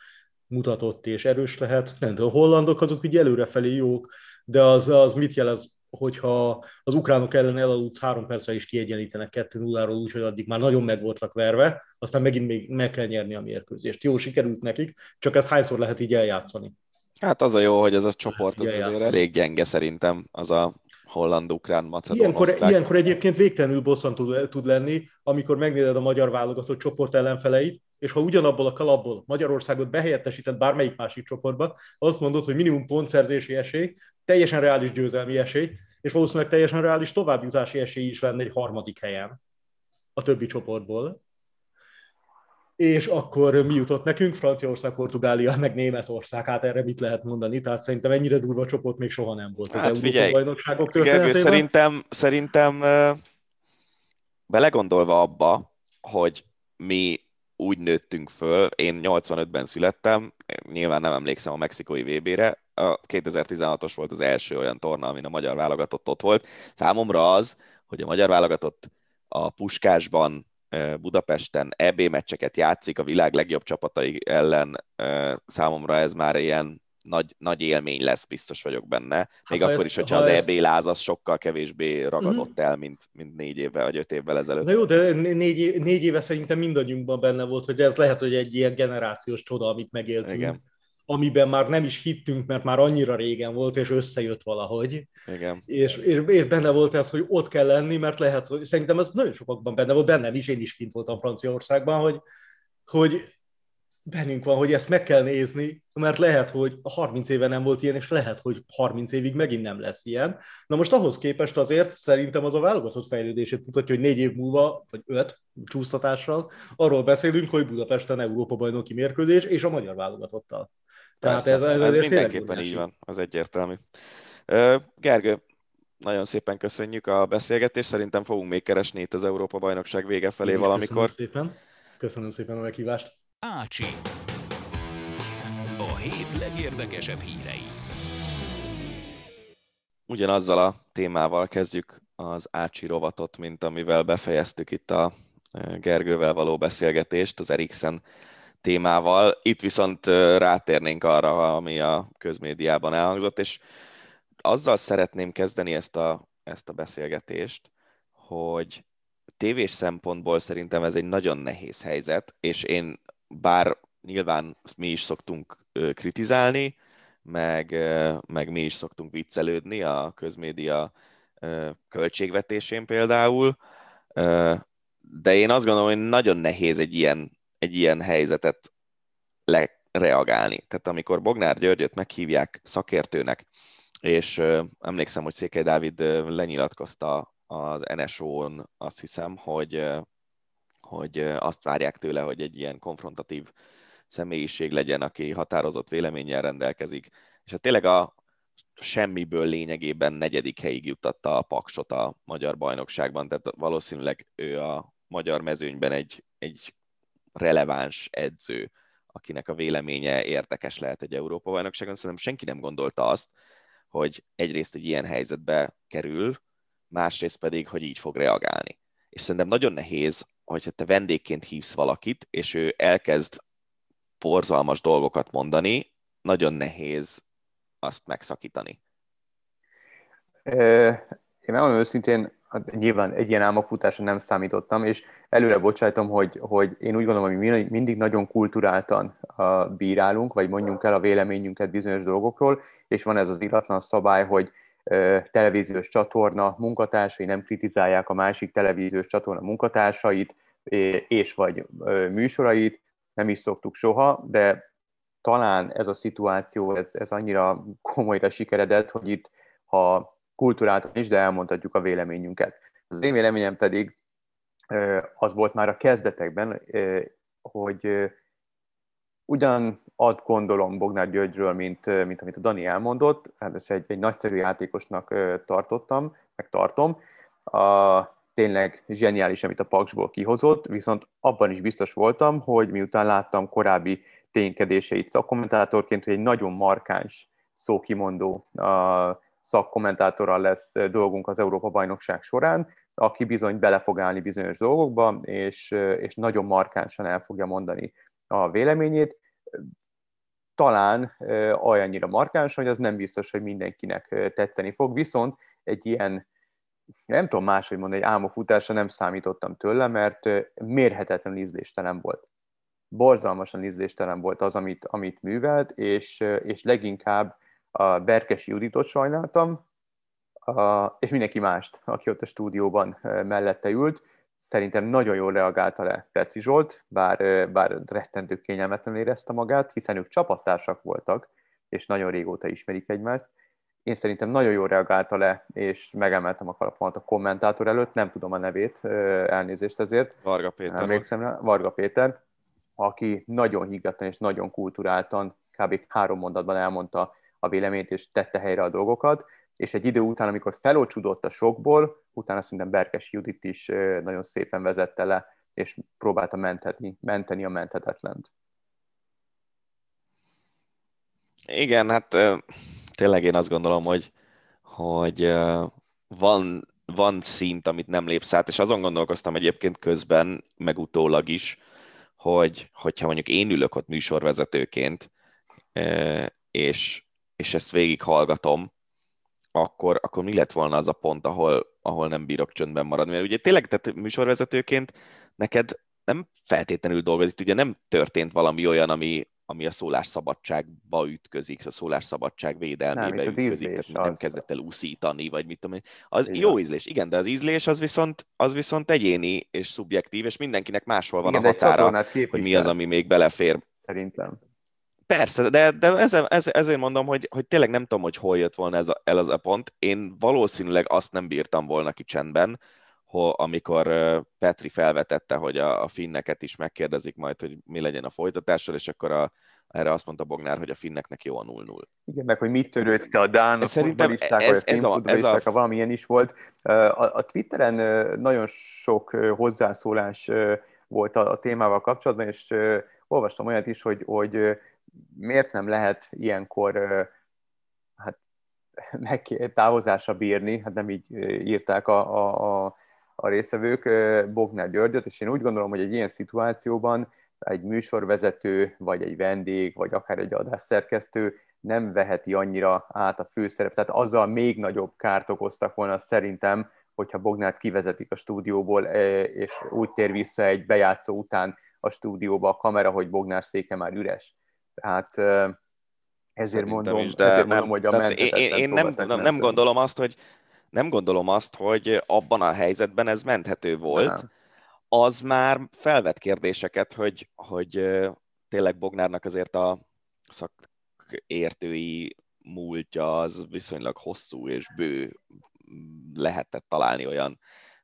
F: mutatott és erős lehet. Nem tudom, a hollandok azok ugye előrefelé jók, de az, az mit jelez, hogyha az ukránok ellen elaludsz három percre is kiegyenítenek 2-0-ról, úgyhogy addig már nagyon meg voltak verve, aztán megint még meg kell nyerni a mérkőzést. Jó, sikerült nekik, csak ezt hányszor lehet így eljátszani?
C: Hát az a jó, hogy ez a csoport az azért elég gyenge szerintem, az a holland, ukrán, macedón,
F: ilyenkor, ilyenkor egyébként végtelenül bosszantó tud lenni, amikor megnézed a magyar válogatott csoport ellenfeleit, és ha ugyanabból a kalapból Magyarországot behelyettesített bármelyik másik csoportba, azt mondod, hogy minimum pontszerzési esély, teljesen reális győzelmi esély, és valószínűleg teljesen reális továbbjutási esély is lenne egy harmadik helyen a többi csoportból és akkor mi jutott nekünk? Franciaország, Portugália, meg Németország. Hát erre mit lehet mondani? Tehát szerintem ennyire durva csoport még soha nem volt az hát Európa bajnokságok
C: történetében. Gergő, szerintem, szerintem belegondolva abba, hogy mi úgy nőttünk föl, én 85-ben születtem, nyilván nem emlékszem a mexikói VB-re, a 2016-os volt az első olyan torna, amin a magyar válogatott ott volt. Számomra az, hogy a magyar válogatott a Puskásban Budapesten EB meccseket játszik a világ legjobb csapatai ellen, számomra ez már ilyen nagy, nagy élmény lesz, biztos vagyok benne. Még ha akkor ezt, is, hogyha ha az ezt... EB láz az sokkal kevésbé ragadott mm. el, mint, mint négy évvel vagy öt évvel ezelőtt.
F: Na jó, de négy, négy éve szerintem mindannyiunkban benne volt, hogy ez lehet, hogy egy ilyen generációs csoda, amit megéltünk. Igen amiben már nem is hittünk, mert már annyira régen volt, és összejött valahogy.
C: Igen.
F: És, és, és benne volt ez, hogy ott kell lenni, mert lehet, hogy szerintem ez nagyon sokakban benne volt, bennem is, én is kint voltam Franciaországban, hogy, hogy bennünk van, hogy ezt meg kell nézni, mert lehet, hogy 30 éve nem volt ilyen, és lehet, hogy 30 évig megint nem lesz ilyen. Na most ahhoz képest azért szerintem az a válogatott fejlődését mutatja, hogy négy év múlva, vagy öt csúsztatással, arról beszélünk, hogy Budapesten Európa bajnoki mérkőzés, és a magyar válogatottal.
C: Tehát ez, ez, ez mindenképpen így van, az egyértelmű. Gergő, nagyon szépen köszönjük a beszélgetést, szerintem fogunk még keresni itt az Európa-bajnokság vége felé Én valamikor.
F: Köszönöm szépen. Köszönöm szépen a meghívást.
A: Ácsi. A hét legérdekesebb hírei.
C: Ugyanazzal a témával kezdjük az Ácsi rovatot, mint amivel befejeztük itt a Gergővel való beszélgetést, az Eriksen témával. Itt viszont rátérnénk arra, ami a közmédiában elhangzott, és azzal szeretném kezdeni ezt a, ezt a beszélgetést, hogy tévés szempontból szerintem ez egy nagyon nehéz helyzet, és én bár nyilván mi is szoktunk kritizálni, meg, meg mi is szoktunk viccelődni a közmédia költségvetésén például, de én azt gondolom, hogy nagyon nehéz egy ilyen, egy ilyen helyzetet lereagálni. Tehát amikor Bognár Györgyöt meghívják szakértőnek, és emlékszem, hogy Székely Dávid lenyilatkozta az NSO-n, azt hiszem, hogy, hogy azt várják tőle, hogy egy ilyen konfrontatív személyiség legyen, aki határozott véleménnyel rendelkezik. És hát tényleg a semmiből lényegében negyedik helyig juttatta a Paksot a magyar bajnokságban, tehát valószínűleg ő a magyar mezőnyben egy, egy releváns edző, akinek a véleménye érdekes lehet egy Európa bajnokságon. Szerintem senki nem gondolta azt, hogy egyrészt egy ilyen helyzetbe kerül, másrészt pedig, hogy így fog reagálni. És szerintem nagyon nehéz, hogyha te vendégként hívsz valakit, és ő elkezd porzalmas dolgokat mondani, nagyon nehéz azt megszakítani.
E: Én megmondom őszintén, hát nyilván egy ilyen álmafutásra nem számítottam, és előre bocsájtom, hogy, hogy én úgy gondolom, hogy mi mindig nagyon kulturáltan bírálunk, vagy mondjunk el a véleményünket bizonyos dolgokról, és van ez az iratlan szabály, hogy televíziós csatorna munkatársai nem kritizálják a másik televíziós csatorna munkatársait, és vagy műsorait, nem is szoktuk soha, de talán ez a szituáció, ez, ez annyira komolyra sikeredett, hogy itt, ha kultúráltan is, de elmondhatjuk a véleményünket. Az én véleményem pedig az volt már a kezdetekben, hogy ugyan azt gondolom Bognár Györgyről, mint, mint amit a Dani elmondott, hát ezt egy, egy nagyszerű játékosnak tartottam, meg tartom. A, tényleg zseniális, amit a Paksból kihozott, viszont abban is biztos voltam, hogy miután láttam korábbi ténykedéseit szakkommentátorként, hogy egy nagyon markáns szókimondó szakkommentátorral lesz dolgunk az Európa-bajnokság során, aki bizony bele fog állni bizonyos dolgokba, és, és nagyon markánsan el fogja mondani a véleményét. Talán olyannyira markáns, hogy az nem biztos, hogy mindenkinek tetszeni fog, viszont egy ilyen nem tudom máshogy mondani, egy álmokfutásra nem számítottam tőle, mert mérhetetlen ízléstelen volt. Borzalmasan ízléstelen volt az, amit, amit művelt, és, és leginkább a Berkesi Juditot sajnáltam, és mindenki mást, aki ott a stúdióban mellette ült. Szerintem nagyon jól reagálta le Petri Zsolt, bár, bár rettentő kényelmetlen érezte magát, hiszen ők csapattársak voltak, és nagyon régóta ismerik egymást én szerintem nagyon jól reagálta le, és megemeltem a kalapomat a kommentátor előtt, nem tudom a nevét, elnézést ezért.
C: Varga Péter.
E: Emlékszem rá, Varga Péter, aki nagyon higgadtan és nagyon kulturáltan, kb. három mondatban elmondta a véleményt, és tette helyre a dolgokat, és egy idő után, amikor felocsudott a sokból, utána szerintem Berkes Judit is nagyon szépen vezette le, és próbálta menteni, menteni a menthetetlent.
C: Igen, hát tényleg én azt gondolom, hogy, hogy van, van szint, amit nem lépsz át, és azon gondolkoztam egyébként közben, meg utólag is, hogy hogyha mondjuk én ülök ott műsorvezetőként, és, és ezt végighallgatom, akkor, akkor mi lett volna az a pont, ahol, ahol nem bírok csöndben maradni? Mert ugye tényleg, tehát műsorvezetőként neked nem feltétlenül dolgozik, ugye nem történt valami olyan, ami, ami a szólásszabadságba ütközik, a szólásszabadság védelmébe nem, ütközik, tehát az... nem kezdett el úszítani, vagy mit tudom én. Az Igen. jó ízlés, igen, de az ízlés az viszont, az viszont egyéni és szubjektív, és mindenkinek máshol van igen, a határa, hogy mi az, ami még belefér.
E: Szerintem.
C: Persze, de, de ezzel, ezért mondom, hogy, hogy tényleg nem tudom, hogy hol jött volna ez a, el az a pont. Én valószínűleg azt nem bírtam volna ki csendben, amikor Petri felvetette, hogy a, a finneket is megkérdezik majd, hogy mi legyen a folytatással, és akkor a, erre azt mondta Bognár, hogy a finneknek jó a 0-0.
E: Igen, meg hogy mit törőzte a Dán, a Szerintem ez, vagy a ez, a, ez a... valamilyen is volt. A, a Twitteren nagyon sok hozzászólás volt a, a témával kapcsolatban, és olvastam olyat is, hogy, hogy miért nem lehet ilyenkor hát, meg távozásra bírni, hát nem így írták a, a, a a résztvevők Bognár Györgyöt, és én úgy gondolom, hogy egy ilyen szituációban egy műsorvezető, vagy egy vendég, vagy akár egy adásszerkesztő nem veheti annyira át a főszerep, tehát azzal még nagyobb kárt okoztak volna szerintem, hogyha Bognát kivezetik a stúdióból, és úgy tér vissza egy bejátszó után a stúdióba a kamera, hogy Bognár széke már üres. Tehát ezért Szerintem mondom, is, de ezért nem, mondom, hogy a
C: én, én, én nem, nem, nem gondolom azt, hogy nem gondolom azt, hogy abban a helyzetben ez menthető volt. Nem. az már felvet kérdéseket, hogy, hogy tényleg Bognárnak azért a szakértői múltja az viszonylag hosszú és bő lehetett találni olyan,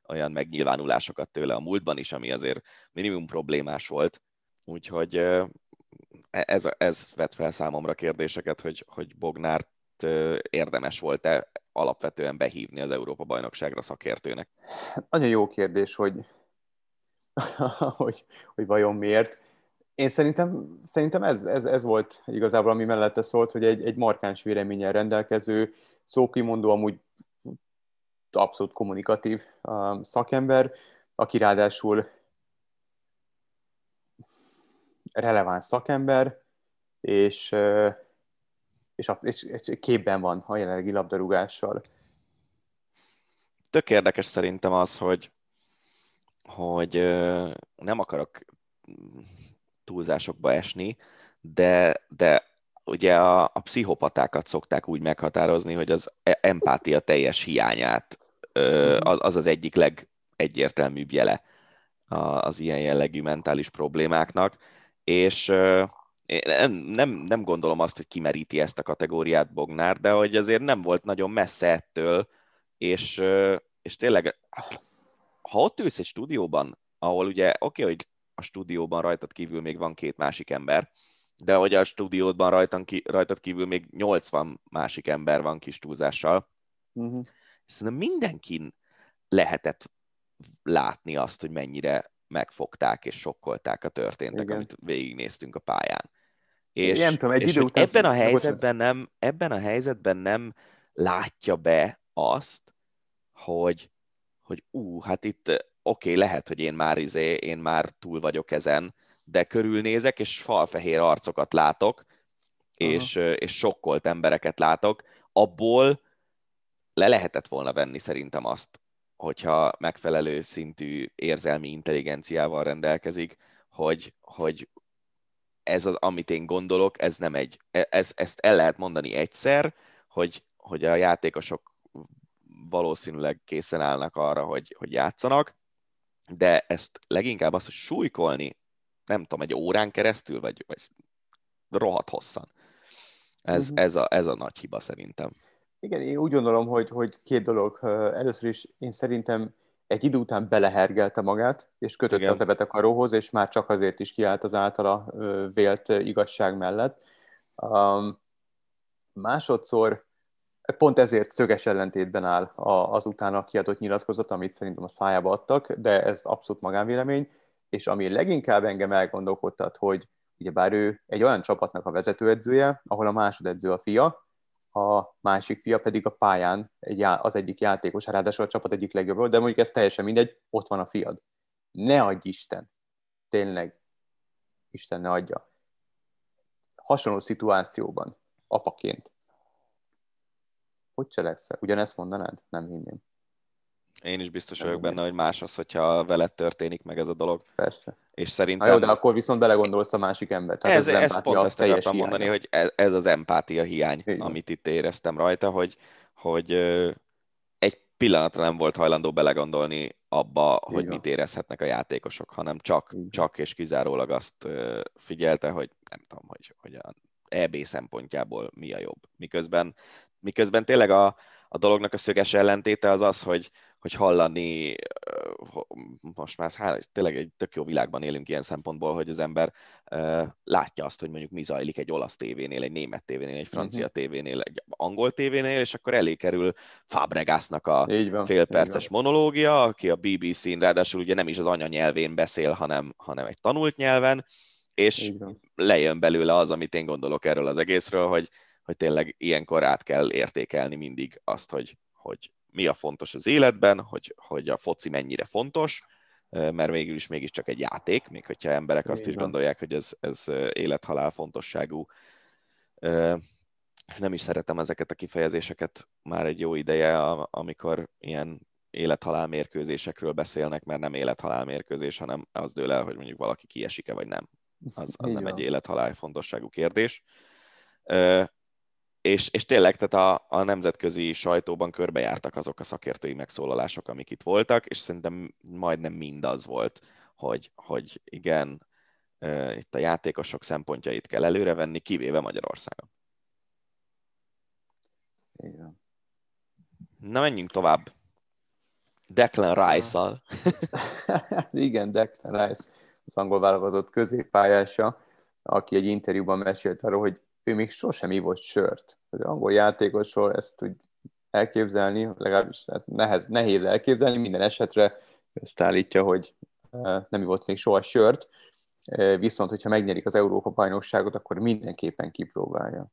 C: olyan megnyilvánulásokat tőle a múltban is, ami azért minimum problémás volt. Úgyhogy ez, ez vet fel számomra kérdéseket, hogy, hogy Bognárt érdemes volt-e alapvetően behívni az Európa-bajnokságra szakértőnek?
E: Nagyon jó kérdés, hogy, hogy, hogy vajon miért. Én szerintem, szerintem ez, ez, ez volt igazából, ami mellette szólt, hogy egy, egy markáns véleménnyel rendelkező, szókimondó, amúgy abszolút kommunikatív um, szakember, aki ráadásul releváns szakember, és, és, és, és képben van a jelenlegi labdarúgással.
C: Tök érdekes szerintem az, hogy, hogy nem akarok túlzásokba esni, de, de ugye a, a pszichopatákat szokták úgy meghatározni, hogy az e, empátia teljes hiányát az az, az egyik legegyértelműbb jele az ilyen jellegű mentális problémáknak, és nem, nem, nem gondolom azt, hogy kimeríti ezt a kategóriát Bognár, de hogy azért nem volt nagyon messze ettől, és, és tényleg, ha ott ülsz egy stúdióban, ahol ugye oké, okay, hogy a stúdióban rajtad kívül még van két másik ember, de hogy a stúdiódban rajtan ki, rajtad kívül még 80 másik ember van kis túlzással, uh-huh. szerintem mindenkin lehetett látni azt, hogy mennyire megfogták és sokkolták a történtek, Igen. amit végignéztünk a pályán. És, nem tudom, egy és idő után ebben a helyzetben nem, ebben a helyzetben nem látja be azt, hogy, hogy ú, hát itt oké, okay, lehet, hogy én már izé, én már túl vagyok ezen, de körülnézek, és falfehér arcokat látok, és, és sokkolt embereket látok, abból le lehetett volna venni szerintem azt, hogyha megfelelő szintű érzelmi intelligenciával rendelkezik, hogy, hogy ez az, amit én gondolok, ez nem egy, e, ez, ezt el lehet mondani egyszer, hogy, hogy a játékosok valószínűleg készen állnak arra, hogy, hogy játszanak, de ezt leginkább azt, hogy súlykolni, nem tudom, egy órán keresztül, vagy, vagy rohadt hosszan. Ez, uh-huh. ez, a, ez a nagy hiba szerintem.
E: Igen, én úgy gondolom, hogy, hogy két dolog. Először is én szerintem egy idő után belehergelte magát, és kötötte Igen. az ebet a karóhoz, és már csak azért is kiállt az általa vélt igazság mellett. Um, másodszor pont ezért szöges ellentétben áll az utána kiadott nyilatkozat, amit szerintem a szájába adtak, de ez abszolút magánvélemény, és ami leginkább engem elgondolkodtat, hogy ugyebár ő egy olyan csapatnak a vezetőedzője, ahol a másodedző a fia, a másik fia pedig a pályán egy, az egyik játékos, ráadásul a csapat egyik legjobb, de mondjuk ez teljesen mindegy, ott van a fiad. Ne adj Isten! Tényleg, Isten ne adja. Hasonló szituációban, apaként, hogy cselekszel? Ugyanezt mondanád? Nem hinném.
C: Én is biztos vagyok benne, hogy más az, hogyha veled történik meg ez a dolog.
E: Persze.
C: És szerintem...
E: Ha jó, de akkor viszont belegondolsz a másik ember.
C: Tehát ez, ez, ez pont ezt akartam hiánya. mondani, hogy ez, ez az empátia hiány, Igen. amit itt éreztem rajta, hogy, hogy egy pillanatra nem volt hajlandó belegondolni abba, Igen. hogy mit érezhetnek a játékosok, hanem csak, csak és kizárólag azt figyelte, hogy nem tudom, hogy, hogy a EB szempontjából mi a jobb. Miközben, miközben tényleg a, a dolognak a szöges ellentéte az az, hogy, hogy hallani, most már hát, tényleg egy tök jó világban élünk ilyen szempontból, hogy az ember látja azt, hogy mondjuk mi zajlik egy olasz tévénél, egy német tévénél, egy francia uh-huh. tévénél, egy angol tévénél, és akkor elé kerül Fabregasnak a van, félperces monológia, aki a BBC-n ráadásul ugye nem is az anyanyelvén beszél, hanem, hanem egy tanult nyelven, és lejön belőle az, amit én gondolok erről az egészről, hogy, hogy tényleg ilyenkor át kell értékelni mindig azt, hogy, hogy mi a fontos az életben, hogy, hogy a foci mennyire fontos, mert végül is mégiscsak egy játék, még hogyha emberek azt is gondolják, hogy ez, ez élethalál fontosságú. Nem is szeretem ezeket a kifejezéseket már egy jó ideje, amikor ilyen élethalál mérkőzésekről beszélnek, mert nem élethalál mérkőzés, hanem az dől el, hogy mondjuk valaki kiesik-e vagy nem. Az, az nem egy élethalál fontosságú kérdés és, és tényleg, tehát a, a nemzetközi sajtóban körbejártak azok a szakértői megszólalások, amik itt voltak, és szerintem majdnem mindaz volt, hogy, hogy igen, itt a játékosok szempontjait kell előrevenni, kivéve Magyarországon.
E: Igen.
C: Na, menjünk tovább. Declan Rice-szal.
E: Igen, Declan Rice, az angol válogatott középpályása, aki egy interjúban mesélt arról, hogy ő még sosem ivott sört. Az angol játékosról ezt úgy elképzelni, legalábbis hát nehez, nehéz elképzelni, minden esetre ezt állítja, hogy nem ivott még soha sört, viszont hogyha megnyerik az Európa-bajnokságot, akkor mindenképpen kipróbálja.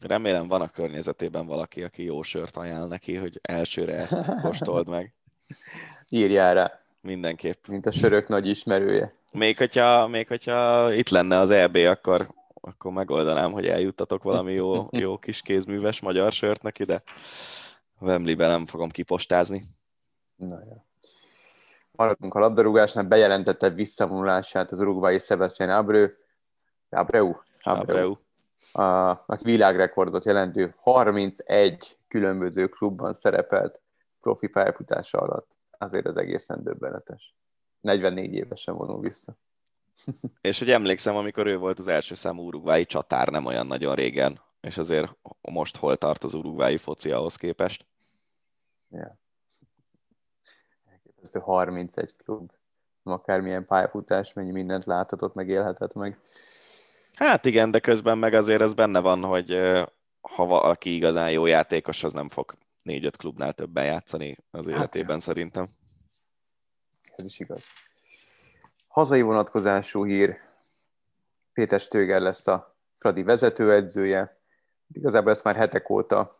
C: Remélem van a környezetében valaki, aki jó sört ajánl neki, hogy elsőre ezt kóstold meg.
E: Írjál rá.
C: Mindenképp.
E: Mint a sörök nagy ismerője.
C: Még hogyha, még hogyha itt lenne az EB, akkor, akkor megoldanám, hogy eljuttatok valami jó, jó kis kézműves magyar sört neki, de Wembleybe nem fogom kipostázni.
E: Na, ja. Maradunk a labdarúgásnál, bejelentette visszavonulását az urugvái Sebastian Abreu, Abreu, Abreu, Abreu. A, aki világrekordot jelentő 31 különböző klubban szerepelt profi pályafutása alatt. Azért az egészen döbbenetes. 44 évesen vonul vissza.
C: és hogy emlékszem, amikor ő volt az első számú urugvái csatár nem olyan nagyon régen, és azért most hol tart az urugvái foci ahhoz képest.
E: Ja. 31 klub, akármilyen pályafutás, mennyi mindent láthatott, meg élhetett meg.
C: Hát igen, de közben meg azért ez benne van, hogy ha valaki igazán jó játékos, az nem fog négy-öt klubnál többen játszani az hát életében hát, szerintem.
E: Ez is igaz. Hazai vonatkozású hír, Péter Stöger lesz a Fradi vezetőedzője. Igazából ezt már hetek óta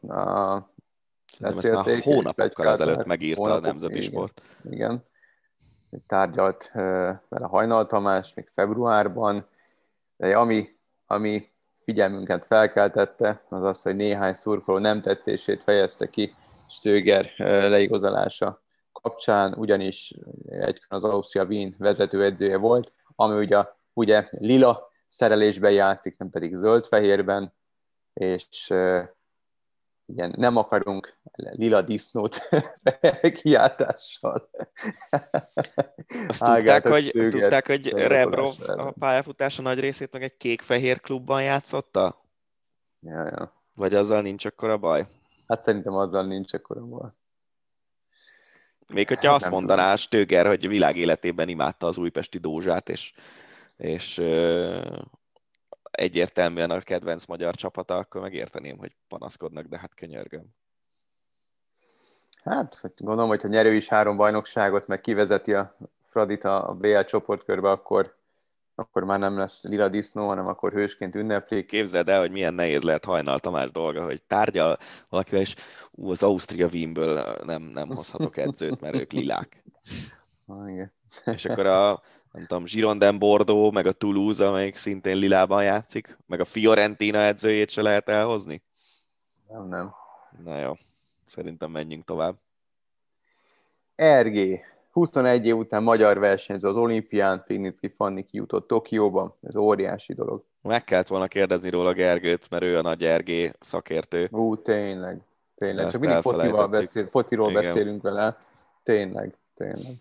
C: beszélték. Ezt már hónapokkal ezelőtt megírta hónapok, a Nemzeti
E: igen,
C: Sport.
E: Igen. Tárgyalt vele Hajnal Tamás még februárban, de ami, ami figyelmünket felkeltette, az az, hogy néhány szurkoló nem tetszését fejezte ki Stöger leigazolása kapcsán, ugyanis egy az Austria Wien vezetőedzője volt, ami ugye, ugye lila szerelésben játszik, nem pedig zöld-fehérben, és igen, nem akarunk lila disznót kiáltással.
C: Azt tudták, hogy, tudták, hogy Rebrov a pályafutása nagy részét meg egy kék-fehér klubban játszotta?
E: Ja, ja.
C: Vagy azzal nincs akkora baj?
E: Hát szerintem azzal nincs akkora baj.
C: Még hogyha hát azt mondaná Stöger, hogy világ életében imádta az újpesti dózsát, és, és egyértelműen a kedvenc magyar csapata, akkor megérteném, hogy panaszkodnak, de hát könyörgöm.
E: Hát, gondolom, hogy ha nyerő is három bajnokságot, meg kivezeti a Fradit a BL csoportkörbe, akkor, akkor már nem lesz lila disznó, hanem akkor hősként ünneplik.
C: Képzeld el, hogy milyen nehéz lehet Hajnal Tamás dolga, hogy tárgyal valakivel, és ú, az Ausztria Wienből nem, nem hozhatok edzőt, mert ők lilák.
E: Ah, igen.
C: És akkor a, nem tudom, Girondin Bordeaux, meg a Toulouse, amelyik szintén lilában játszik, meg a Fiorentina edzőjét se lehet elhozni?
E: Nem, nem.
C: Na jó, szerintem menjünk tovább.
E: RG, 21 év után magyar versenyző az olimpián, Pignicki Fanni kijutott Tokióba, ez óriási dolog.
C: Meg kellett volna kérdezni róla Gergőt, mert ő a nagy RG szakértő.
E: Ú, tényleg, tényleg. Csak mindig focival beszél, fociról Igen. beszélünk vele. Tényleg, tényleg.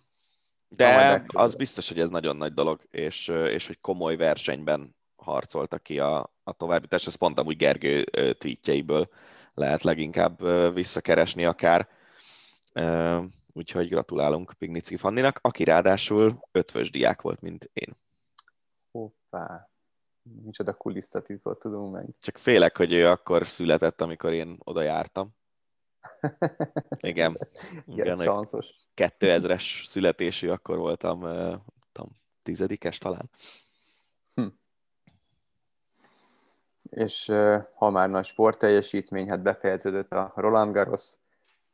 C: De az biztos, hogy ez nagyon nagy dolog, és, és hogy komoly versenyben harcoltak ki a, a továbbítás. Ezt pont amúgy Gergő tweetjeiből lehet leginkább visszakeresni akár. Úgyhogy gratulálunk Pignicki Fanninak, aki ráadásul ötvös diák volt, mint én.
E: Hoppá, micsoda kulisszatitkot tudunk meg.
C: Csak félek, hogy ő akkor született, amikor én oda jártam. Igen.
E: Igen, Igen
C: 2000-es születésű, akkor voltam, tudom, tizedikes talán. Hm.
E: És ha már nagy sportteljesítmény, hát befejeződött a Roland Garros,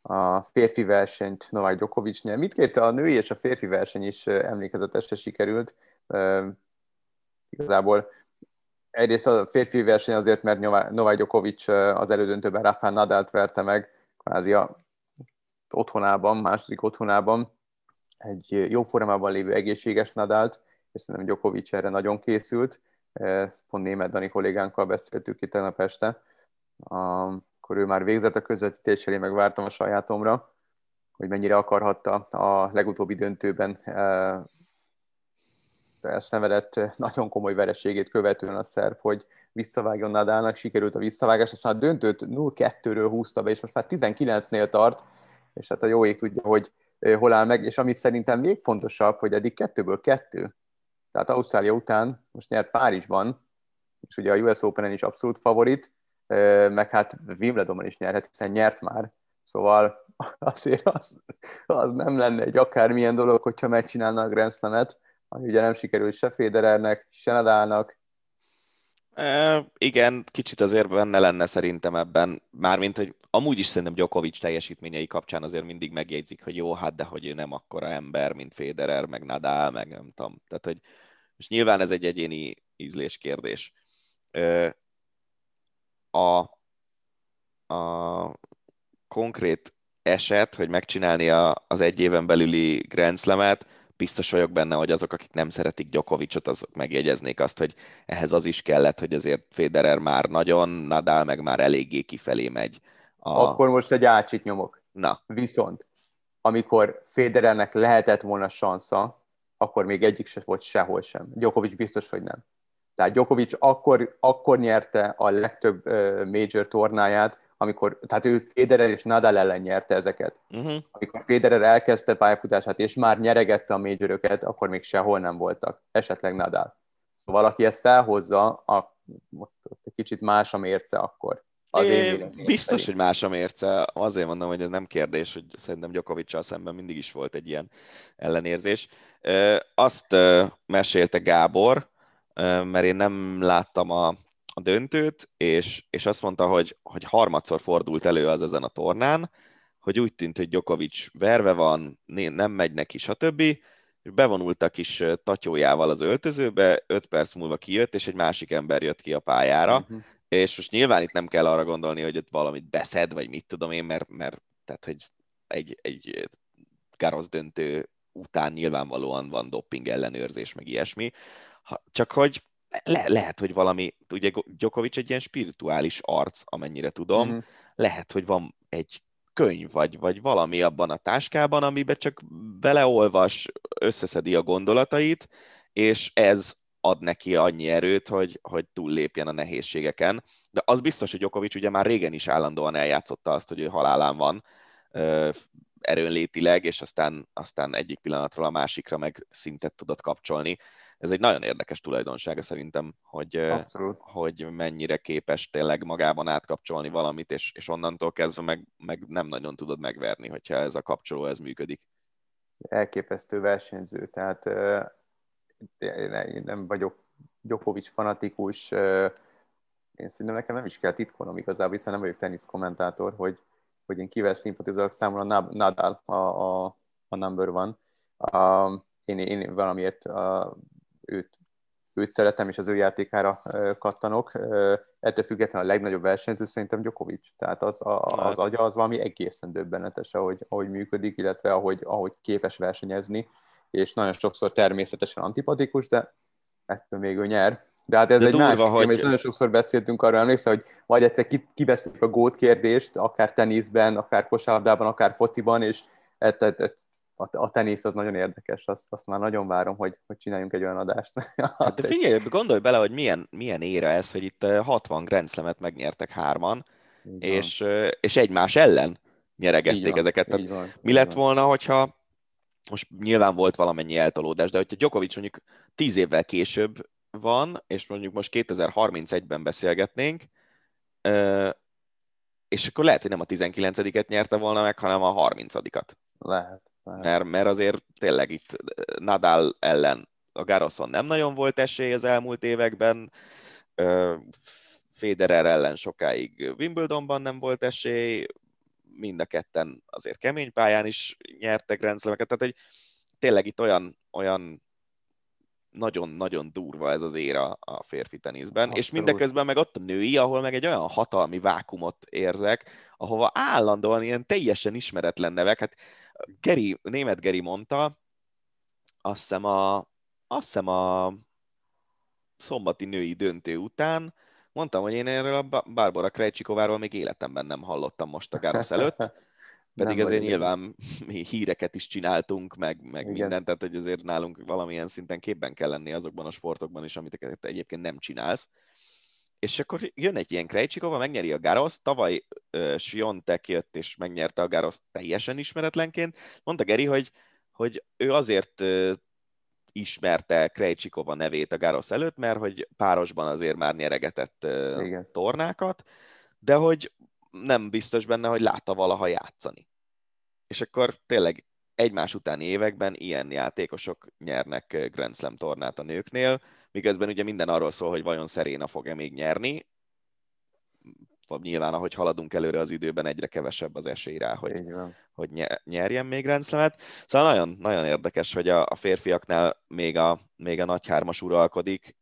E: a férfi versenyt Novák nyert. Mindkét a női és a férfi verseny is emlékezetesre sikerült. Igazából egyrészt a férfi verseny azért, mert Novák Djokovic az elődöntőben Rafael Nadalt verte meg, kvázi a otthonában, második otthonában egy jó formában lévő egészséges Nadált, és szerintem Djokovic erre nagyon készült. Pont német Dani kollégánkkal beszéltük itt tegnap este. Akkor ő már végzett a közvetítéssel, én meg vártam a sajátomra, hogy mennyire akarhatta a legutóbbi döntőben elszenvedett nagyon komoly vereségét követően a szerb, hogy visszavágjon Nadalnak, sikerült a visszavágás, aztán a döntőt 0-2-ről húzta be, és most már 19-nél tart, és hát a jó ég tudja, hogy hol áll meg, és ami szerintem még fontosabb, hogy eddig kettőből kettő. Tehát Ausztrália után most nyert Párizsban, és ugye a US Open-en is abszolút favorit, meg hát Wimbledonban is nyerhet, hiszen nyert már. Szóval azért az, az nem lenne egy akármilyen dolog, hogyha megcsinálna a Grand Slam-et, ami ugye nem sikerült se Federernek, se Nadalnak.
C: E, igen, kicsit azért benne lenne szerintem ebben, mármint, hogy amúgy is szerintem Djokovic teljesítményei kapcsán azért mindig megjegyzik, hogy jó, hát de hogy ő nem akkora ember, mint Federer, meg Nadal, meg nem tudom. Tehát, hogy most nyilván ez egy egyéni ízlés kérdés. A, a konkrét eset, hogy megcsinálni a, az egy éven belüli Grand Slam-et, biztos vagyok benne, hogy azok, akik nem szeretik Djokovicot, azok megjegyeznék azt, hogy ehhez az is kellett, hogy azért Federer már nagyon, Nadal meg már eléggé kifelé megy.
E: A... Akkor most egy ácsit nyomok.
C: Na.
E: Viszont, amikor Federernek lehetett volna sansza, akkor még egyik se volt sehol sem. Djokovic biztos, hogy nem. Tehát Djokovic akkor, akkor nyerte a legtöbb major tornáját, amikor, tehát ő Federer és Nadal ellen nyerte ezeket. Uh-huh. Amikor Federer elkezdte pályafutását, és már nyeregette a majoröket, akkor még sehol nem voltak, esetleg Nadal. Szóval valaki ezt felhozza, a, ott, ott egy kicsit más a mérce akkor.
C: Az é, biztos, hogy más a mérce. Azért mondom, hogy ez nem kérdés, hogy szerintem Gyokovicsal szemben mindig is volt egy ilyen ellenérzés. Azt mesélte Gábor, mert én nem láttam a, a döntőt, és, és azt mondta, hogy, hogy harmadszor fordult elő az ezen a tornán, hogy úgy tűnt, hogy Djokovic verve van, nem megy neki, stb. És bevonult a kis tatyójával az öltözőbe, öt perc múlva kijött, és egy másik ember jött ki a pályára, uh-huh. és most nyilván itt nem kell arra gondolni, hogy ott valamit beszed, vagy mit tudom én, mert, mert tehát, hogy egy, egy Garosz döntő után nyilvánvalóan van dopping ellenőrzés, meg ilyesmi, ha, csak hogy le, lehet, hogy valami, ugye Djokovic egy ilyen spirituális arc, amennyire tudom, uh-huh. lehet, hogy van egy könyv, vagy, vagy valami abban a táskában, amiben csak beleolvas, összeszedi a gondolatait, és ez ad neki annyi erőt, hogy, hogy túllépjen a nehézségeken. De az biztos, hogy Djokovic ugye már régen is állandóan eljátszotta azt, hogy ő halálán van erőnlétileg, és aztán, aztán egyik pillanatról a másikra meg szintet tudott kapcsolni ez egy nagyon érdekes tulajdonsága szerintem, hogy, Abszolút. hogy mennyire képes tényleg magában átkapcsolni valamit, és, és onnantól kezdve meg, meg nem nagyon tudod megverni, hogyha ez a kapcsoló ez működik.
E: Elképesztő versenyző, tehát én nem vagyok Djokovic fanatikus, én szerintem nekem nem is kell titkolnom igazából, hiszen nem vagyok tenisz kommentátor, hogy, hogy én kivel szimpatizálok, számomra Nadal a, a, a number one. Um, én, én valamiért őt, őt szeretem, és az ő játékára kattanok. Ettől függetlenül a legnagyobb versenyző szerintem Djokovic. Tehát az, a, az hát. agya az valami egészen döbbenetes, ahogy, ahogy működik, illetve ahogy, ahogy képes versenyezni, és nagyon sokszor természetesen antipatikus, de ettől még ő nyer. De hát ez de egy durva, másik hogy... és nagyon sokszor beszéltünk arra, emlékszel, hogy vagy egyszer kibeszéljük a gót kérdést, akár teniszben, akár kosárlabdában, akár fociban, és ezt, ezt, a, a tenisz az nagyon érdekes, azt, azt már nagyon várom, hogy, hogy csináljunk egy olyan adást.
C: hát de figyelj, gondolj bele, hogy milyen, milyen ére ez, hogy itt 60 Grand Slam-et megnyertek hárman, és, és egymás ellen nyeregették van, ezeket. Tehát van, mi lett van. volna, hogyha most nyilván volt valamennyi eltolódás, de hogyha Djokovic mondjuk 10 évvel később van, és mondjuk most 2031-ben beszélgetnénk, és akkor lehet, hogy nem a 19-et nyerte volna meg, hanem a 30-at.
E: Lehet.
C: Mert, mert azért tényleg itt Nadal ellen a Garoszon nem nagyon volt esély az elmúlt években, Federer ellen sokáig Wimbledonban nem volt esély, mind a ketten azért kemény pályán is nyertek rendszereket, tehát hogy tényleg itt olyan, olyan nagyon-nagyon durva ez az éra a férfi teniszben, Abszolút. és mindeközben meg ott a női, ahol meg egy olyan hatalmi vákumot érzek, ahova állandóan ilyen teljesen ismeretlen nevek, hát Geri, német Geri mondta, azt hiszem a, azt hiszem a szombati női döntő után, mondtam, hogy én erről a Barbara Krejcsikováról még életemben nem hallottam most a Gárosz előtt, Pedig azért nyilván mi híreket is csináltunk, meg, meg mindent, tehát hogy azért nálunk valamilyen szinten képben kell lenni azokban a sportokban is, amit egyébként nem csinálsz. És akkor jön egy ilyen Krejcsikova, megnyeri a Garosz, tavaly uh, Siontek jött és megnyerte a Garosz teljesen ismeretlenként. Mondta Geri, hogy, hogy ő azért uh, ismerte Krejcsikova nevét a Garosz előtt, mert hogy párosban azért már nyeregetett uh, tornákat, de hogy nem biztos benne, hogy látta valaha játszani. És akkor tényleg egymás utáni években ilyen játékosok nyernek Grand Slam tornát a nőknél, miközben ugye minden arról szól, hogy vajon Szeréna fog-e még nyerni. Nyilván, ahogy haladunk előre az időben, egyre kevesebb az esély rá, hogy, hogy nyerjen még Grand Slam-et. Szóval nagyon, nagyon érdekes, hogy a, a férfiaknál még a, még a nagy hármas uralkodik,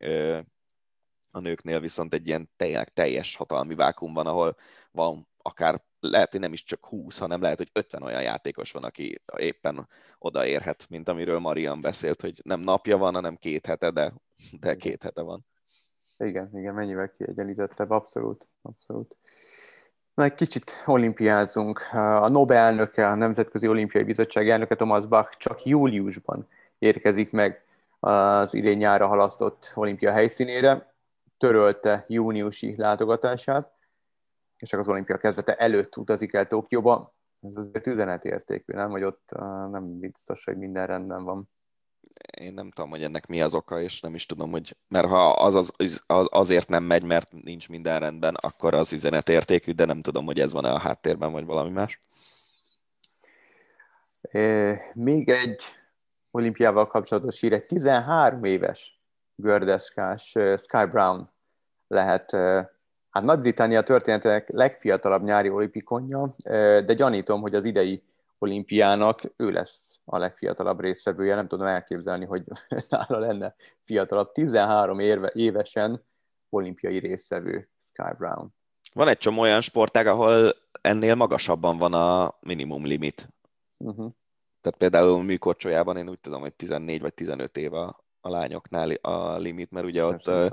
C: a nőknél viszont egy ilyen tényleg teljes hatalmi vákum van, ahol van akár lehet, hogy nem is csak 20, hanem lehet, hogy 50 olyan játékos van, aki éppen odaérhet, mint amiről Marian beszélt, hogy nem napja van, hanem két hete, de, de két hete van.
E: Igen, igen, mennyivel kiegyenlítettebb, abszolút, abszolút. Na, egy kicsit olimpiázunk. A Nobel elnöke, a Nemzetközi Olimpiai Bizottság elnöke Thomas Bach csak júliusban érkezik meg az idén nyára halasztott olimpia helyszínére törölte júniusi látogatását, és csak az olimpia kezdete előtt utazik el Tokióba. Ez azért üzenetértékű, nem? Hogy ott nem biztos, hogy minden rendben van.
C: Én nem tudom, hogy ennek mi az oka, és nem is tudom, hogy mert ha az, az, az azért nem megy, mert nincs minden rendben, akkor az üzenetértékű, de nem tudom, hogy ez van-e a háttérben, vagy valami más.
E: É, még egy olimpiával kapcsolatos hír, egy 13 éves gördeszkás Sky Brown lehet hát Nagy-Britannia történetének legfiatalabb nyári olimpikonja, de gyanítom, hogy az idei olimpiának ő lesz a legfiatalabb résztvevője, nem tudom elképzelni, hogy nála lenne fiatalabb. 13 érve, évesen olimpiai résztvevő Sky Brown.
C: Van egy csomó olyan sportág, ahol ennél magasabban van a minimum limit. Uh-huh. Tehát például műkorcsolyában én úgy tudom, hogy 14 vagy 15 év a, a lányoknál a limit, mert ugye ott uh,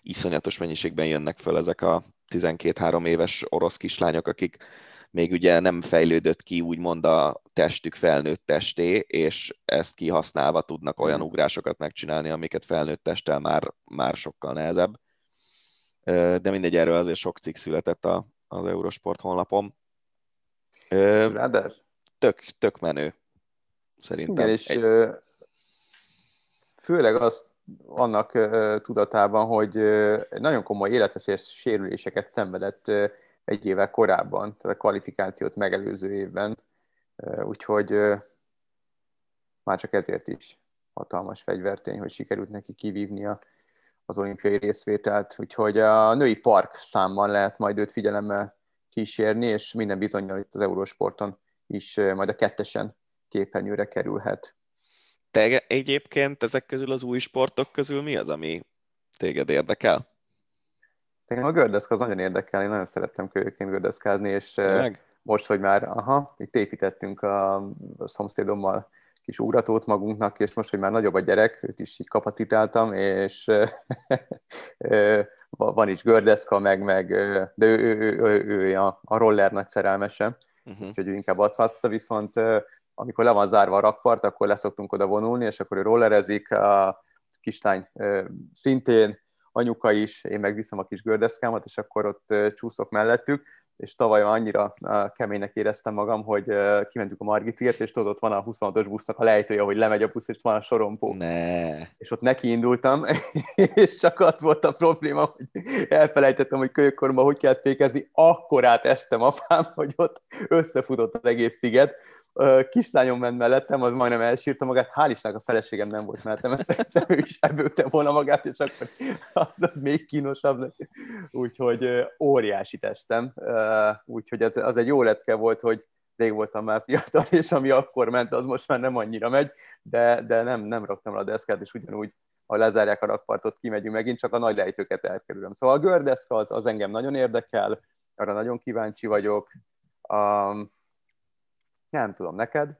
C: iszonyatos mennyiségben jönnek föl ezek a 12-3 éves orosz kislányok, akik még ugye nem fejlődött ki úgymond a testük felnőtt testé, és ezt kihasználva tudnak olyan mhm. ugrásokat megcsinálni, amiket felnőtt testtel már, már sokkal nehezebb. De mindegy, erről azért sok cikk született a, az Eurosport honlapon. Tök, tök menő, szerintem.
E: Igen, és Egy főleg azt annak tudatában, hogy nagyon komoly életveszélyes sérüléseket szenvedett egy évvel korábban, tehát a kvalifikációt megelőző évben, úgyhogy már csak ezért is hatalmas fegyvertény, hogy sikerült neki kivívnia az olimpiai részvételt, úgyhogy a női park számban lehet majd őt figyelemmel kísérni, és minden bizonyal itt az Eurósporton is majd a kettesen képernyőre kerülhet.
C: Te egyébként ezek közül az új sportok közül mi az, ami téged érdekel?
E: Engem a gördeszka az nagyon érdekel, én nagyon szerettem kölyöként gördeszkázni, és Tényleg? most, hogy már, aha, itt építettünk a, a szomszédommal kis ugratót magunknak, és most, hogy már nagyobb a gyerek, őt is így kapacitáltam, és van is gördeszka, meg, meg de ő, ő, ő, ő, ő a, a roller nagy szerelmese, uh-huh. úgyhogy ő inkább azt választotta, viszont amikor le van zárva a rakpart, akkor leszoktunk oda vonulni, és akkor ő rollerezik, a kislány szintén, anyuka is, én meg viszem a kis gördeszkámat, és akkor ott csúszok mellettük, és tavaly annyira keménynek éreztem magam, hogy kimentünk a Margit és tudod, ott van a 26-os busznak a lejtője, hogy lemegy a busz, és van a sorompó.
C: Ne.
E: És ott neki indultam, és csak az volt a probléma, hogy elfelejtettem, hogy kölyökkoromban hogy kell fékezni, akkor átestem apám, hogy ott összefutott az egész sziget, kislányom ment mellettem, az majdnem elsírta magát, hál' Istennek a feleségem nem volt mellettem, ezt szerintem ő is ebbőlte volna magát, és akkor az még kínosabb lett. Úgyhogy óriási testem, úgyhogy az, az egy jó lecke volt, hogy rég voltam már fiatal, és ami akkor ment, az most már nem annyira megy, de, de nem, nem raktam a deszkát, és ugyanúgy, ha lezárják a rakpartot, kimegyünk megint, csak a nagy lejtőket elkerülöm. Szóval a gördeszka az, az engem nagyon érdekel, arra nagyon kíváncsi vagyok. Um, nem tudom, neked?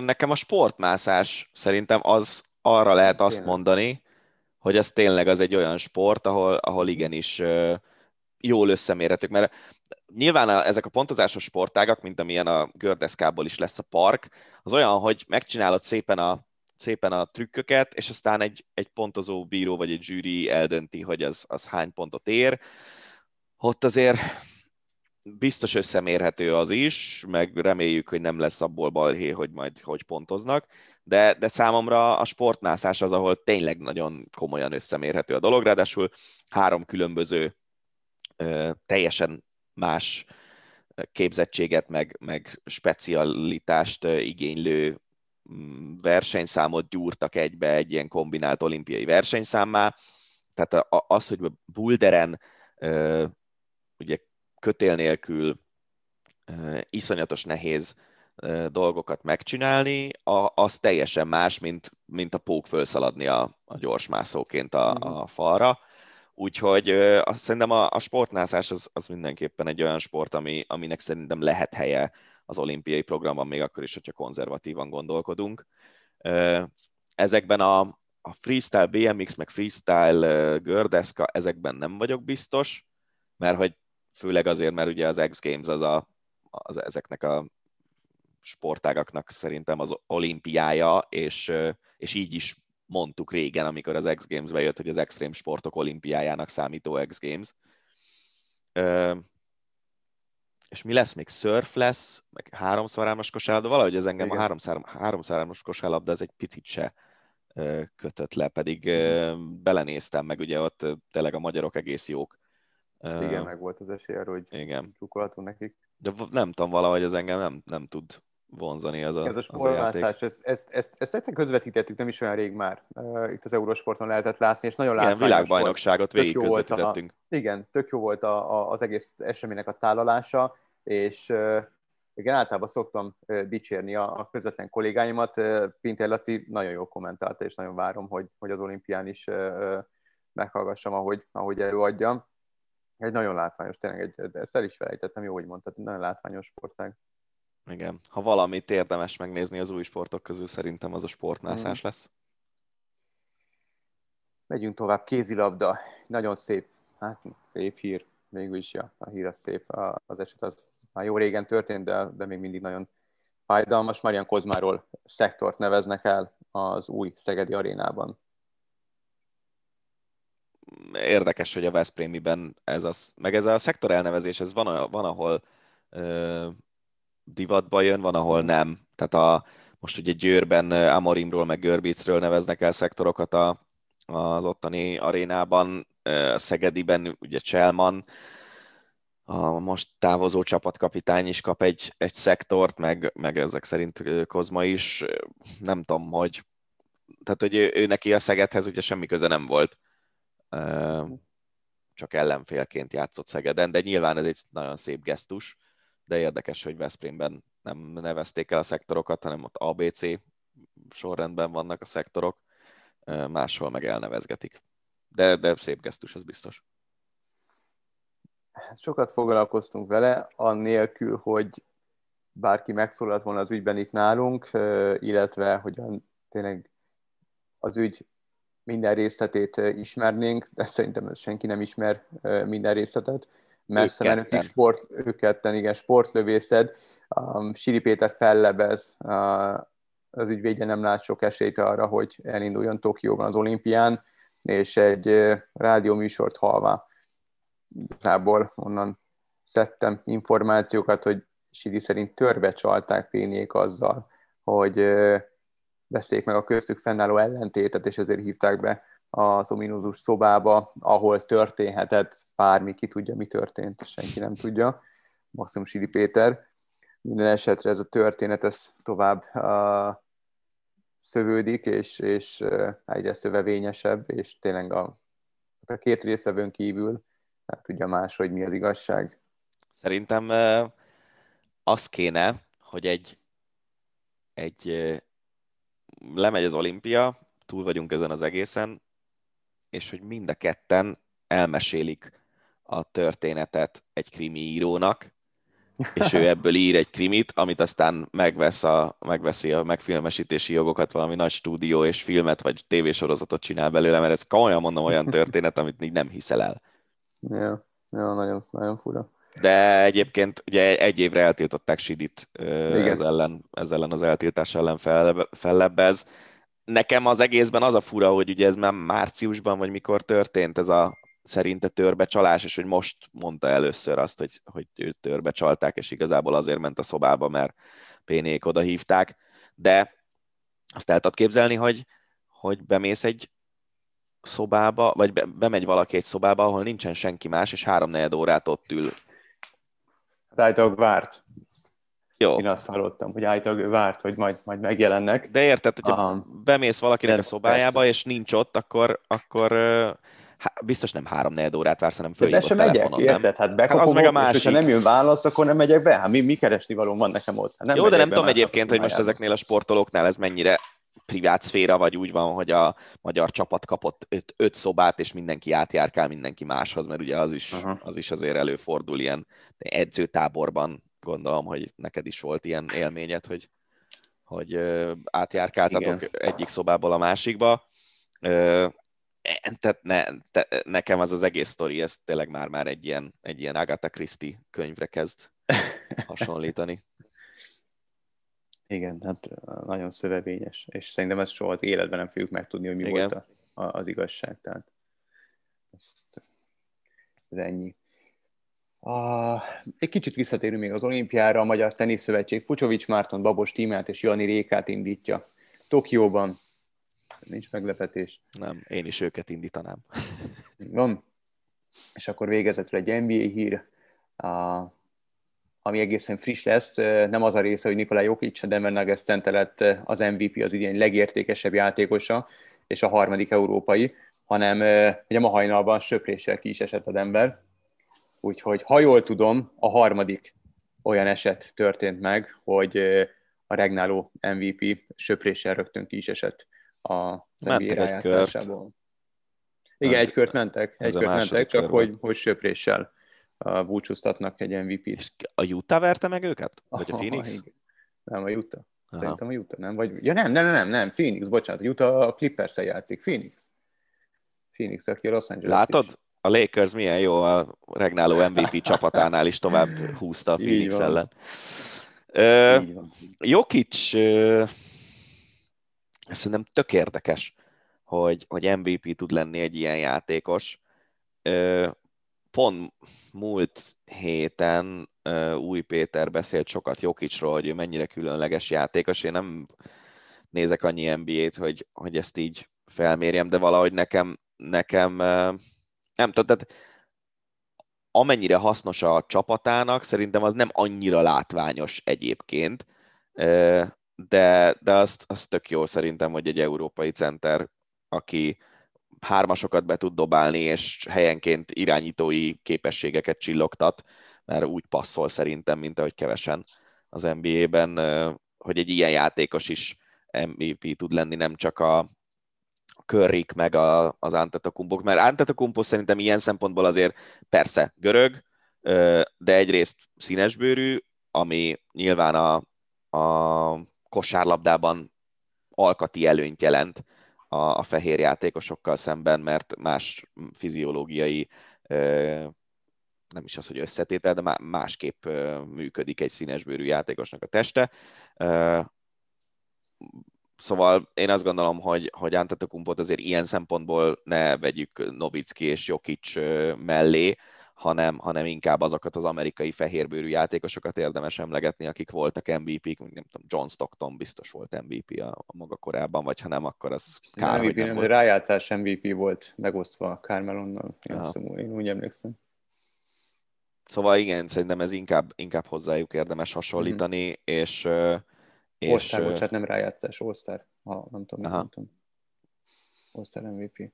C: Nekem a sportmászás szerintem az arra lehet azt mondani, hogy ez tényleg az egy olyan sport, ahol, ahol igenis jól összemérhetők, mert nyilván a, ezek a pontozásos sportágak, mint amilyen a gördeszkából is lesz a park, az olyan, hogy megcsinálod szépen a, szépen a trükköket, és aztán egy, egy pontozó bíró vagy egy zsűri eldönti, hogy az, az hány pontot ér. Ott azért biztos összemérhető az is, meg reméljük, hogy nem lesz abból balhé, hogy majd hogy pontoznak, de, de számomra a sportmászás az, ahol tényleg nagyon komolyan összemérhető a dolog, ráadásul három különböző teljesen más képzettséget, meg, meg specialitást igénylő mm, versenyszámot gyúrtak egybe egy ilyen kombinált olimpiai versenyszámmá. Tehát az, hogy boulderen ugye kötél nélkül iszonyatos nehéz dolgokat megcsinálni, az teljesen más, mint, mint a pók felszaladni a, a gyorsmászóként a, mhm. a falra. Úgyhogy azt szerintem a, a sportnászás az, az mindenképpen egy olyan sport, ami, aminek szerintem lehet helye az olimpiai programban, még akkor is, hogyha konzervatívan gondolkodunk. Ezekben a, a freestyle BMX, meg freestyle gördeszka, ezekben nem vagyok biztos, mert hogy főleg azért, mert ugye az X Games az, a, az ezeknek a sportágaknak szerintem az olimpiája, és, és így is mondtuk régen, amikor az X Games bejött, hogy az extrém sportok olimpiájának számító X Games. Ö, és mi lesz? Még surf lesz, meg háromszorálmas kosárlabda, valahogy ez engem Igen. a háromszor, háromszorálmas kosárlabda, ez egy picit se kötött le, pedig belenéztem, meg ugye ott tényleg a magyarok egész jók.
E: Igen, meg volt az esély arra, hogy
C: Igen.
E: nekik.
C: De nem tudom, valahogy ez engem nem, nem tud vonzani az a,
E: Ez a sportmászás, ezt, ezt, ezt, ezt egyszer közvetítettük, nem is olyan rég már. Uh, itt az Eurosporton lehetett látni, és nagyon látványos
C: Igen, világbajnokságot végig közvetítettünk.
E: A, igen, tök jó volt a, a, az egész eseménynek a tálalása, és uh, igen, általában szoktam uh, dicsérni a, a közvetlen kollégáimat. Uh, Pintér Laci nagyon jól kommentálta, és nagyon várom, hogy, hogy az olimpián is uh, meghallgassam, ahogy, ahogy előadjam. Egy nagyon látványos, tényleg, egy, ezt el is felejtettem, jó, hogy mondtad, nagyon látványos sportág.
C: Igen. Ha valamit érdemes megnézni az új sportok közül, szerintem az a sportmászás mm. lesz.
E: Megyünk tovább. Kézilabda. Nagyon szép, hát szép hír. Mégis ja, a hír az szép. Az eset az már jó régen történt, de, de még mindig nagyon fájdalmas. Marian Kozmáról szektort neveznek el az új Szegedi arénában.
C: Érdekes, hogy a Veszprémiben ez az, meg ez a szektor elnevezés, ez van, van ahol divatba jön, van, ahol nem. Tehát a, most ugye Győrben Amorimról meg Görbicről neveznek el szektorokat a, az ottani arénában, Szegediben ugye Cselman, a most távozó csapatkapitány is kap egy, egy szektort, meg, meg ezek szerint Kozma is. Nem tudom, hogy tehát, hogy ő, ő neki a Szegedhez ugye semmi köze nem volt. Csak ellenfélként játszott Szegeden, de nyilván ez egy nagyon szép gesztus de érdekes, hogy Veszprémben nem nevezték el a szektorokat, hanem ott ABC sorrendben vannak a szektorok, máshol meg elnevezgetik. De, de szép gesztus, az biztos.
E: Sokat foglalkoztunk vele, annélkül, hogy bárki megszólalt volna az ügyben itt nálunk, illetve hogy tényleg az ügy minden részletét ismernénk, de szerintem senki nem ismer minden részletet messze menőkig sport, ők ketten, igen, sportlövészed, um, Siri Péter fellebez, uh, az ügyvédje nem lát sok esélyt arra, hogy elinduljon Tokióban az olimpián, és egy uh, rádióműsort halva igazából onnan szedtem információkat, hogy Siri szerint törbe csalták Péniék azzal, hogy uh, beszéljék meg a köztük fennálló ellentétet, és ezért hívták be az ominózus szobába, ahol történhetett bármi, ki tudja, mi történt, senki nem tudja, maximum Sili Péter. Minden esetre ez a történet ez tovább uh, szövődik, és, és uh, egyre szövevényesebb, és tényleg a, a két részvevőn kívül nem tudja más, hogy mi az igazság.
C: Szerintem uh, az kéne, hogy egy, egy uh, lemegy az olimpia, túl vagyunk ezen az egészen, és hogy mind a ketten elmesélik a történetet egy krimi írónak, és ő ebből ír egy krimit, amit aztán megvesz a, megveszi a megfilmesítési jogokat valami nagy stúdió, és filmet vagy tévésorozatot csinál belőle, mert ez komolyan mondom olyan történet, amit így nem hiszel el.
E: Ja, ja nagyon, nagyon fura.
C: De egyébként ugye egy évre eltiltották Sidit ez ellen, ez ellen az eltiltás ellen fel, fellebbez. Nekem az egészben az a fura, hogy ugye ez már márciusban, vagy mikor történt ez a szerinte törbe csalás, és hogy most mondta először azt, hogy, hogy őt törbe csalták, és igazából azért ment a szobába, mert pénék oda hívták, de azt el tudod képzelni, hogy, hogy bemész egy szobába, vagy be, bemegy valaki egy szobába, ahol nincsen senki más, és három órát ott ül.
E: Állítólag várt.
C: Jó.
E: Én azt hallottam, hogy állítólag várt, hogy majd, majd megjelennek.
C: De érted, hogyha Aha. bemész valakinek De a szobájába, persze. és nincs ott, akkor, akkor há, biztos nem három negyed órát vársz, hanem följövök
E: sem megyek, érted? Hát hát az meg a másik. és ha nem jön válasz, akkor nem megyek be. Hát mi, mi keresni való van nekem ott? Hát
C: nem Jó, de nem tudom egyébként, hogy most ezeknél a sportolóknál ez mennyire privát szféra, vagy úgy van, hogy a magyar csapat kapott öt, öt szobát, és mindenki átjárkál mindenki máshoz, mert ugye az is, uh-huh. az is azért előfordul ilyen edzőtáborban, gondolom, hogy neked is volt ilyen élményed, hogy, hogy átjárkáltatok Igen. egyik szobából a másikba. Tehát ne, te, nekem az az egész sztori, ez tényleg már-már egy ilyen, egy ilyen Agatha Christie könyvre kezd hasonlítani.
E: Igen, hát nagyon szövevényes, és szerintem ezt soha az életben nem fogjuk megtudni, hogy mi Igen. volt a, a, az igazság, tehát ez, ez ennyi. A, egy kicsit visszatérünk még az olimpiára, a Magyar Teniszszövetség Fucsovics Márton, Babos Tímát és Jani Rékát indítja. Tokióban, nincs meglepetés.
C: Nem, én is őket indítanám.
E: Van. És akkor végezetül egy NBA hír. A, ami egészen friss lesz, nem az a része, hogy Nikolaj Jokic a Denver Nuggets center lett az MVP, az idén legértékesebb játékosa, és a harmadik európai, hanem hogy a ma hajnalban söpréssel ki is esett a Denver. Úgyhogy, ha jól tudom, a harmadik olyan eset történt meg, hogy a regnáló MVP söpréssel rögtön ki is esett a NBA rájátszásából. Igen, egy kört mentek, egy kört mentek, csak hogy, hogy söpréssel búcsúztatnak egy MVP-t. És
C: a Utah verte meg őket? Vagy a Phoenix?
E: Igen. Nem, a Utah. Aha. Szerintem a Utah, nem? Vagy, ja nem, nem, nem, nem, Phoenix, bocsánat, a Utah a clippers játszik, Phoenix. Phoenix, aki a Los Angeles
C: Látod? Is. A Lakers milyen jó, a regnáló MVP csapatánál is tovább húzta a Phoenix ellen. Uh, Jokic uh, szerintem tök érdekes, hogy, hogy MVP tud lenni egy ilyen játékos. Uh, pont múlt héten uh, Új Péter beszélt sokat Jokicsról, hogy ő mennyire különleges játékos. Én nem nézek annyi NBA-t, hogy, hogy ezt így felmérjem, de valahogy nekem, nekem nem tudom, tehát amennyire hasznos a csapatának, szerintem az nem annyira látványos egyébként, de, de azt, azt tök jó szerintem, hogy egy európai center, aki hármasokat be tud dobálni, és helyenként irányítói képességeket csillogtat, mert úgy passzol szerintem, mint ahogy kevesen az NBA-ben, hogy egy ilyen játékos is MVP tud lenni, nem csak a Körrik meg a, az Antetokumpok, mert Antetokumpos szerintem ilyen szempontból azért persze görög, de egyrészt színesbőrű, ami nyilván a, a kosárlabdában alkati előnyt jelent, a, a fehér játékosokkal szemben, mert más fiziológiai nem is az, hogy összetétel, de másképp működik egy színesbőrű játékosnak a teste. Szóval én azt gondolom, hogy, hogy Antetokumpot azért ilyen szempontból ne vegyük Novicki és Jokic mellé, hanem, hanem inkább azokat az amerikai fehérbőrű játékosokat érdemes emlegetni, akik voltak MVP-k, nem tudom, John Stockton biztos volt MVP a, a maga korában, vagy ha nem, akkor az
E: kár, MVP, hogy nem, nem volt. rájátszás MVP volt megosztva Carmelonnal, én, én úgy emlékszem.
C: Szóval igen, szerintem ez inkább, inkább hozzájuk érdemes hasonlítani, mm-hmm. és... és
E: All-Star, bocsánat, nem rájátszás, All-Star, ha nem tudom, nem tudom. All-Star MVP.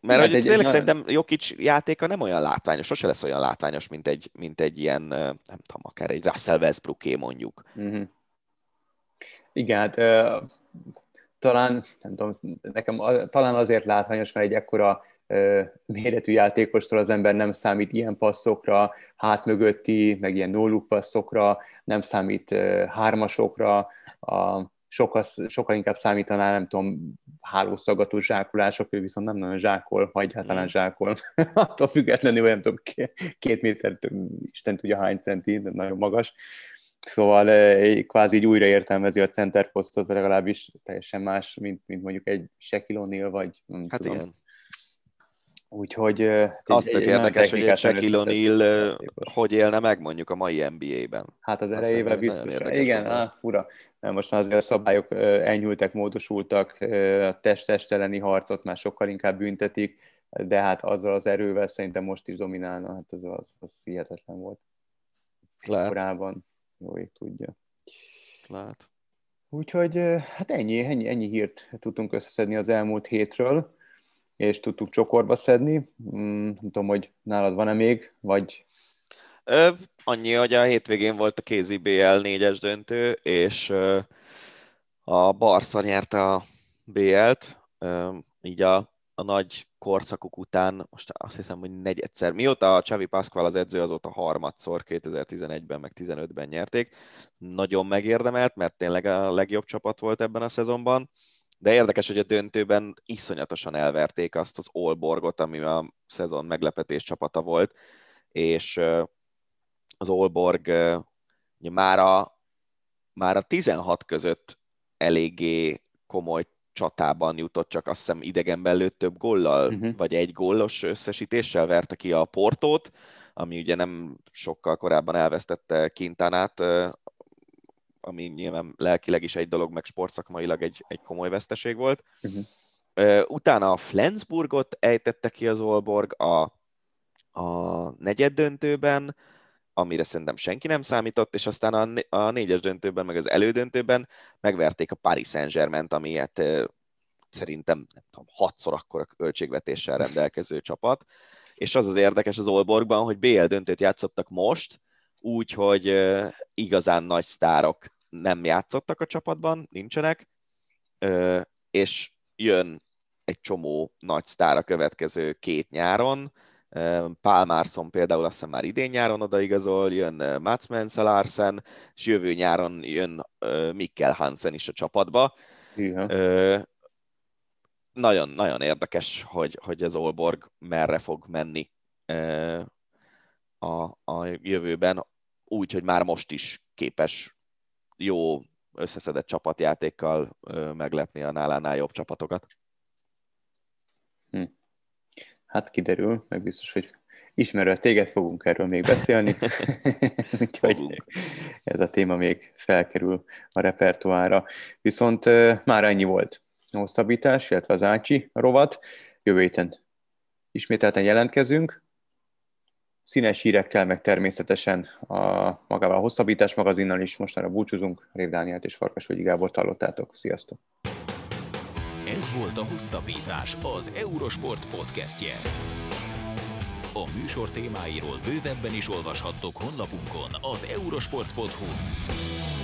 C: Mert hogy egy, tényleg egy, szerintem Jokic játéka nem olyan látványos, sose lesz olyan látványos, mint egy, mint egy ilyen, nem tudom, akár egy Russell Westbrooké mondjuk. Uh-huh.
E: Igen, hát uh, talán, nem tudom, nekem talán azért látványos, mert egy ekkora méretű játékostól az ember nem számít ilyen passzokra, hátmögötti, meg ilyen no passzokra, nem számít hármasokra, a sokkal, sokkal inkább számítaná, nem tudom, hálószaggató zsákolások, ő viszont nem nagyon zsákol, vagy egyáltalán mm. zsákol. Attól függetlenül, nem tudom, két méter, Isten tudja hány centi, de nagyon magas. Szóval kvázi így újra értelmezi a center posztot, legalábbis teljesen más, mint, mint mondjuk egy Shaquille vagy nem
C: hát tudom. igen.
E: Úgyhogy...
C: Azt tök érdekes, hogy egy Shaquille O'Neal hogy élne meg mondjuk a mai NBA-ben.
E: Hát az erejével biztos. Igen, á, fura. Mert most már azért a szabályok enyhültek, módosultak, a test-test elleni harcot már sokkal inkább büntetik, de hát azzal az erővel szerintem most is dominálna, hát az, az, az hihetetlen volt. Lehet. Korábban, jó ég tudja.
C: Lehet.
E: Úgyhogy hát ennyi, ennyi, ennyi hírt tudtunk összeszedni az elmúlt hétről és tudtuk csokorba szedni. Mm, nem tudom, hogy nálad van-e még, vagy...
C: Ö, annyi, hogy a hétvégén volt a KZBL négyes döntő, és a Barca nyerte a BL-t, így a, a nagy korszakok után, most azt hiszem, hogy negyedszer. Mióta a Csavi Pasqual az edző, azóta harmadszor, 2011-ben, meg 15-ben nyerték. Nagyon megérdemelt, mert tényleg a legjobb csapat volt ebben a szezonban de érdekes, hogy a döntőben iszonyatosan elverték azt az Olborgot, ami a szezon meglepetés csapata volt, és az Olborg már a, már a 16 között eléggé komoly csatában jutott, csak azt hiszem idegenben lőtt több góllal, uh-huh. vagy egy góllos összesítéssel verte ki a Portót, ami ugye nem sokkal korábban elvesztette Kintanát ami nyilván lelkileg is egy dolog, meg sportszakmailag egy, egy komoly veszteség volt. Uh-huh. Utána a Flensburgot ejtette ki az Olborg a, a negyed döntőben, amire szerintem senki nem számított, és aztán a, a négyes döntőben, meg az elődöntőben megverték a Paris Saint-Germain-t, ami hát szerintem nem tudom, hatszor akkor a költségvetéssel rendelkező csapat. És az az érdekes az Olborgban, hogy BL döntőt játszottak most, úgy, hogy igazán nagy sztárok nem játszottak a csapatban, nincsenek, és jön egy csomó nagy sztár a következő két nyáron, Pál Márson például azt hiszem már idén nyáron odaigazol, jön Mats Menzel és jövő nyáron jön Mikkel Hansen is a csapatba. Nagyon, nagyon érdekes, hogy, hogy az Olborg merre fog menni a, a jövőben, úgy, hogy már most is képes jó összeszedett csapatjátékkal meglepni a nálánál jobb csapatokat.
E: Hm. Hát kiderül, meg biztos, hogy ismerve téged fogunk erről még beszélni. Úgyhogy ez a téma még felkerül a repertoára. Viszont már ennyi volt a hosszabbítás, illetve az Ácsi rovat. Jövő héten ismételten jelentkezünk, színes hírekkel, meg természetesen a, magával a hosszabbítás magazinnal is mostanra búcsúzunk. Rév Dánielt és Farkas vagy Gábor hallottátok. Sziasztok!
A: Ez volt a Hosszabbítás, az Eurosport podcastje. A műsor témáiról bővebben is olvashattok honlapunkon az eurosport.hu.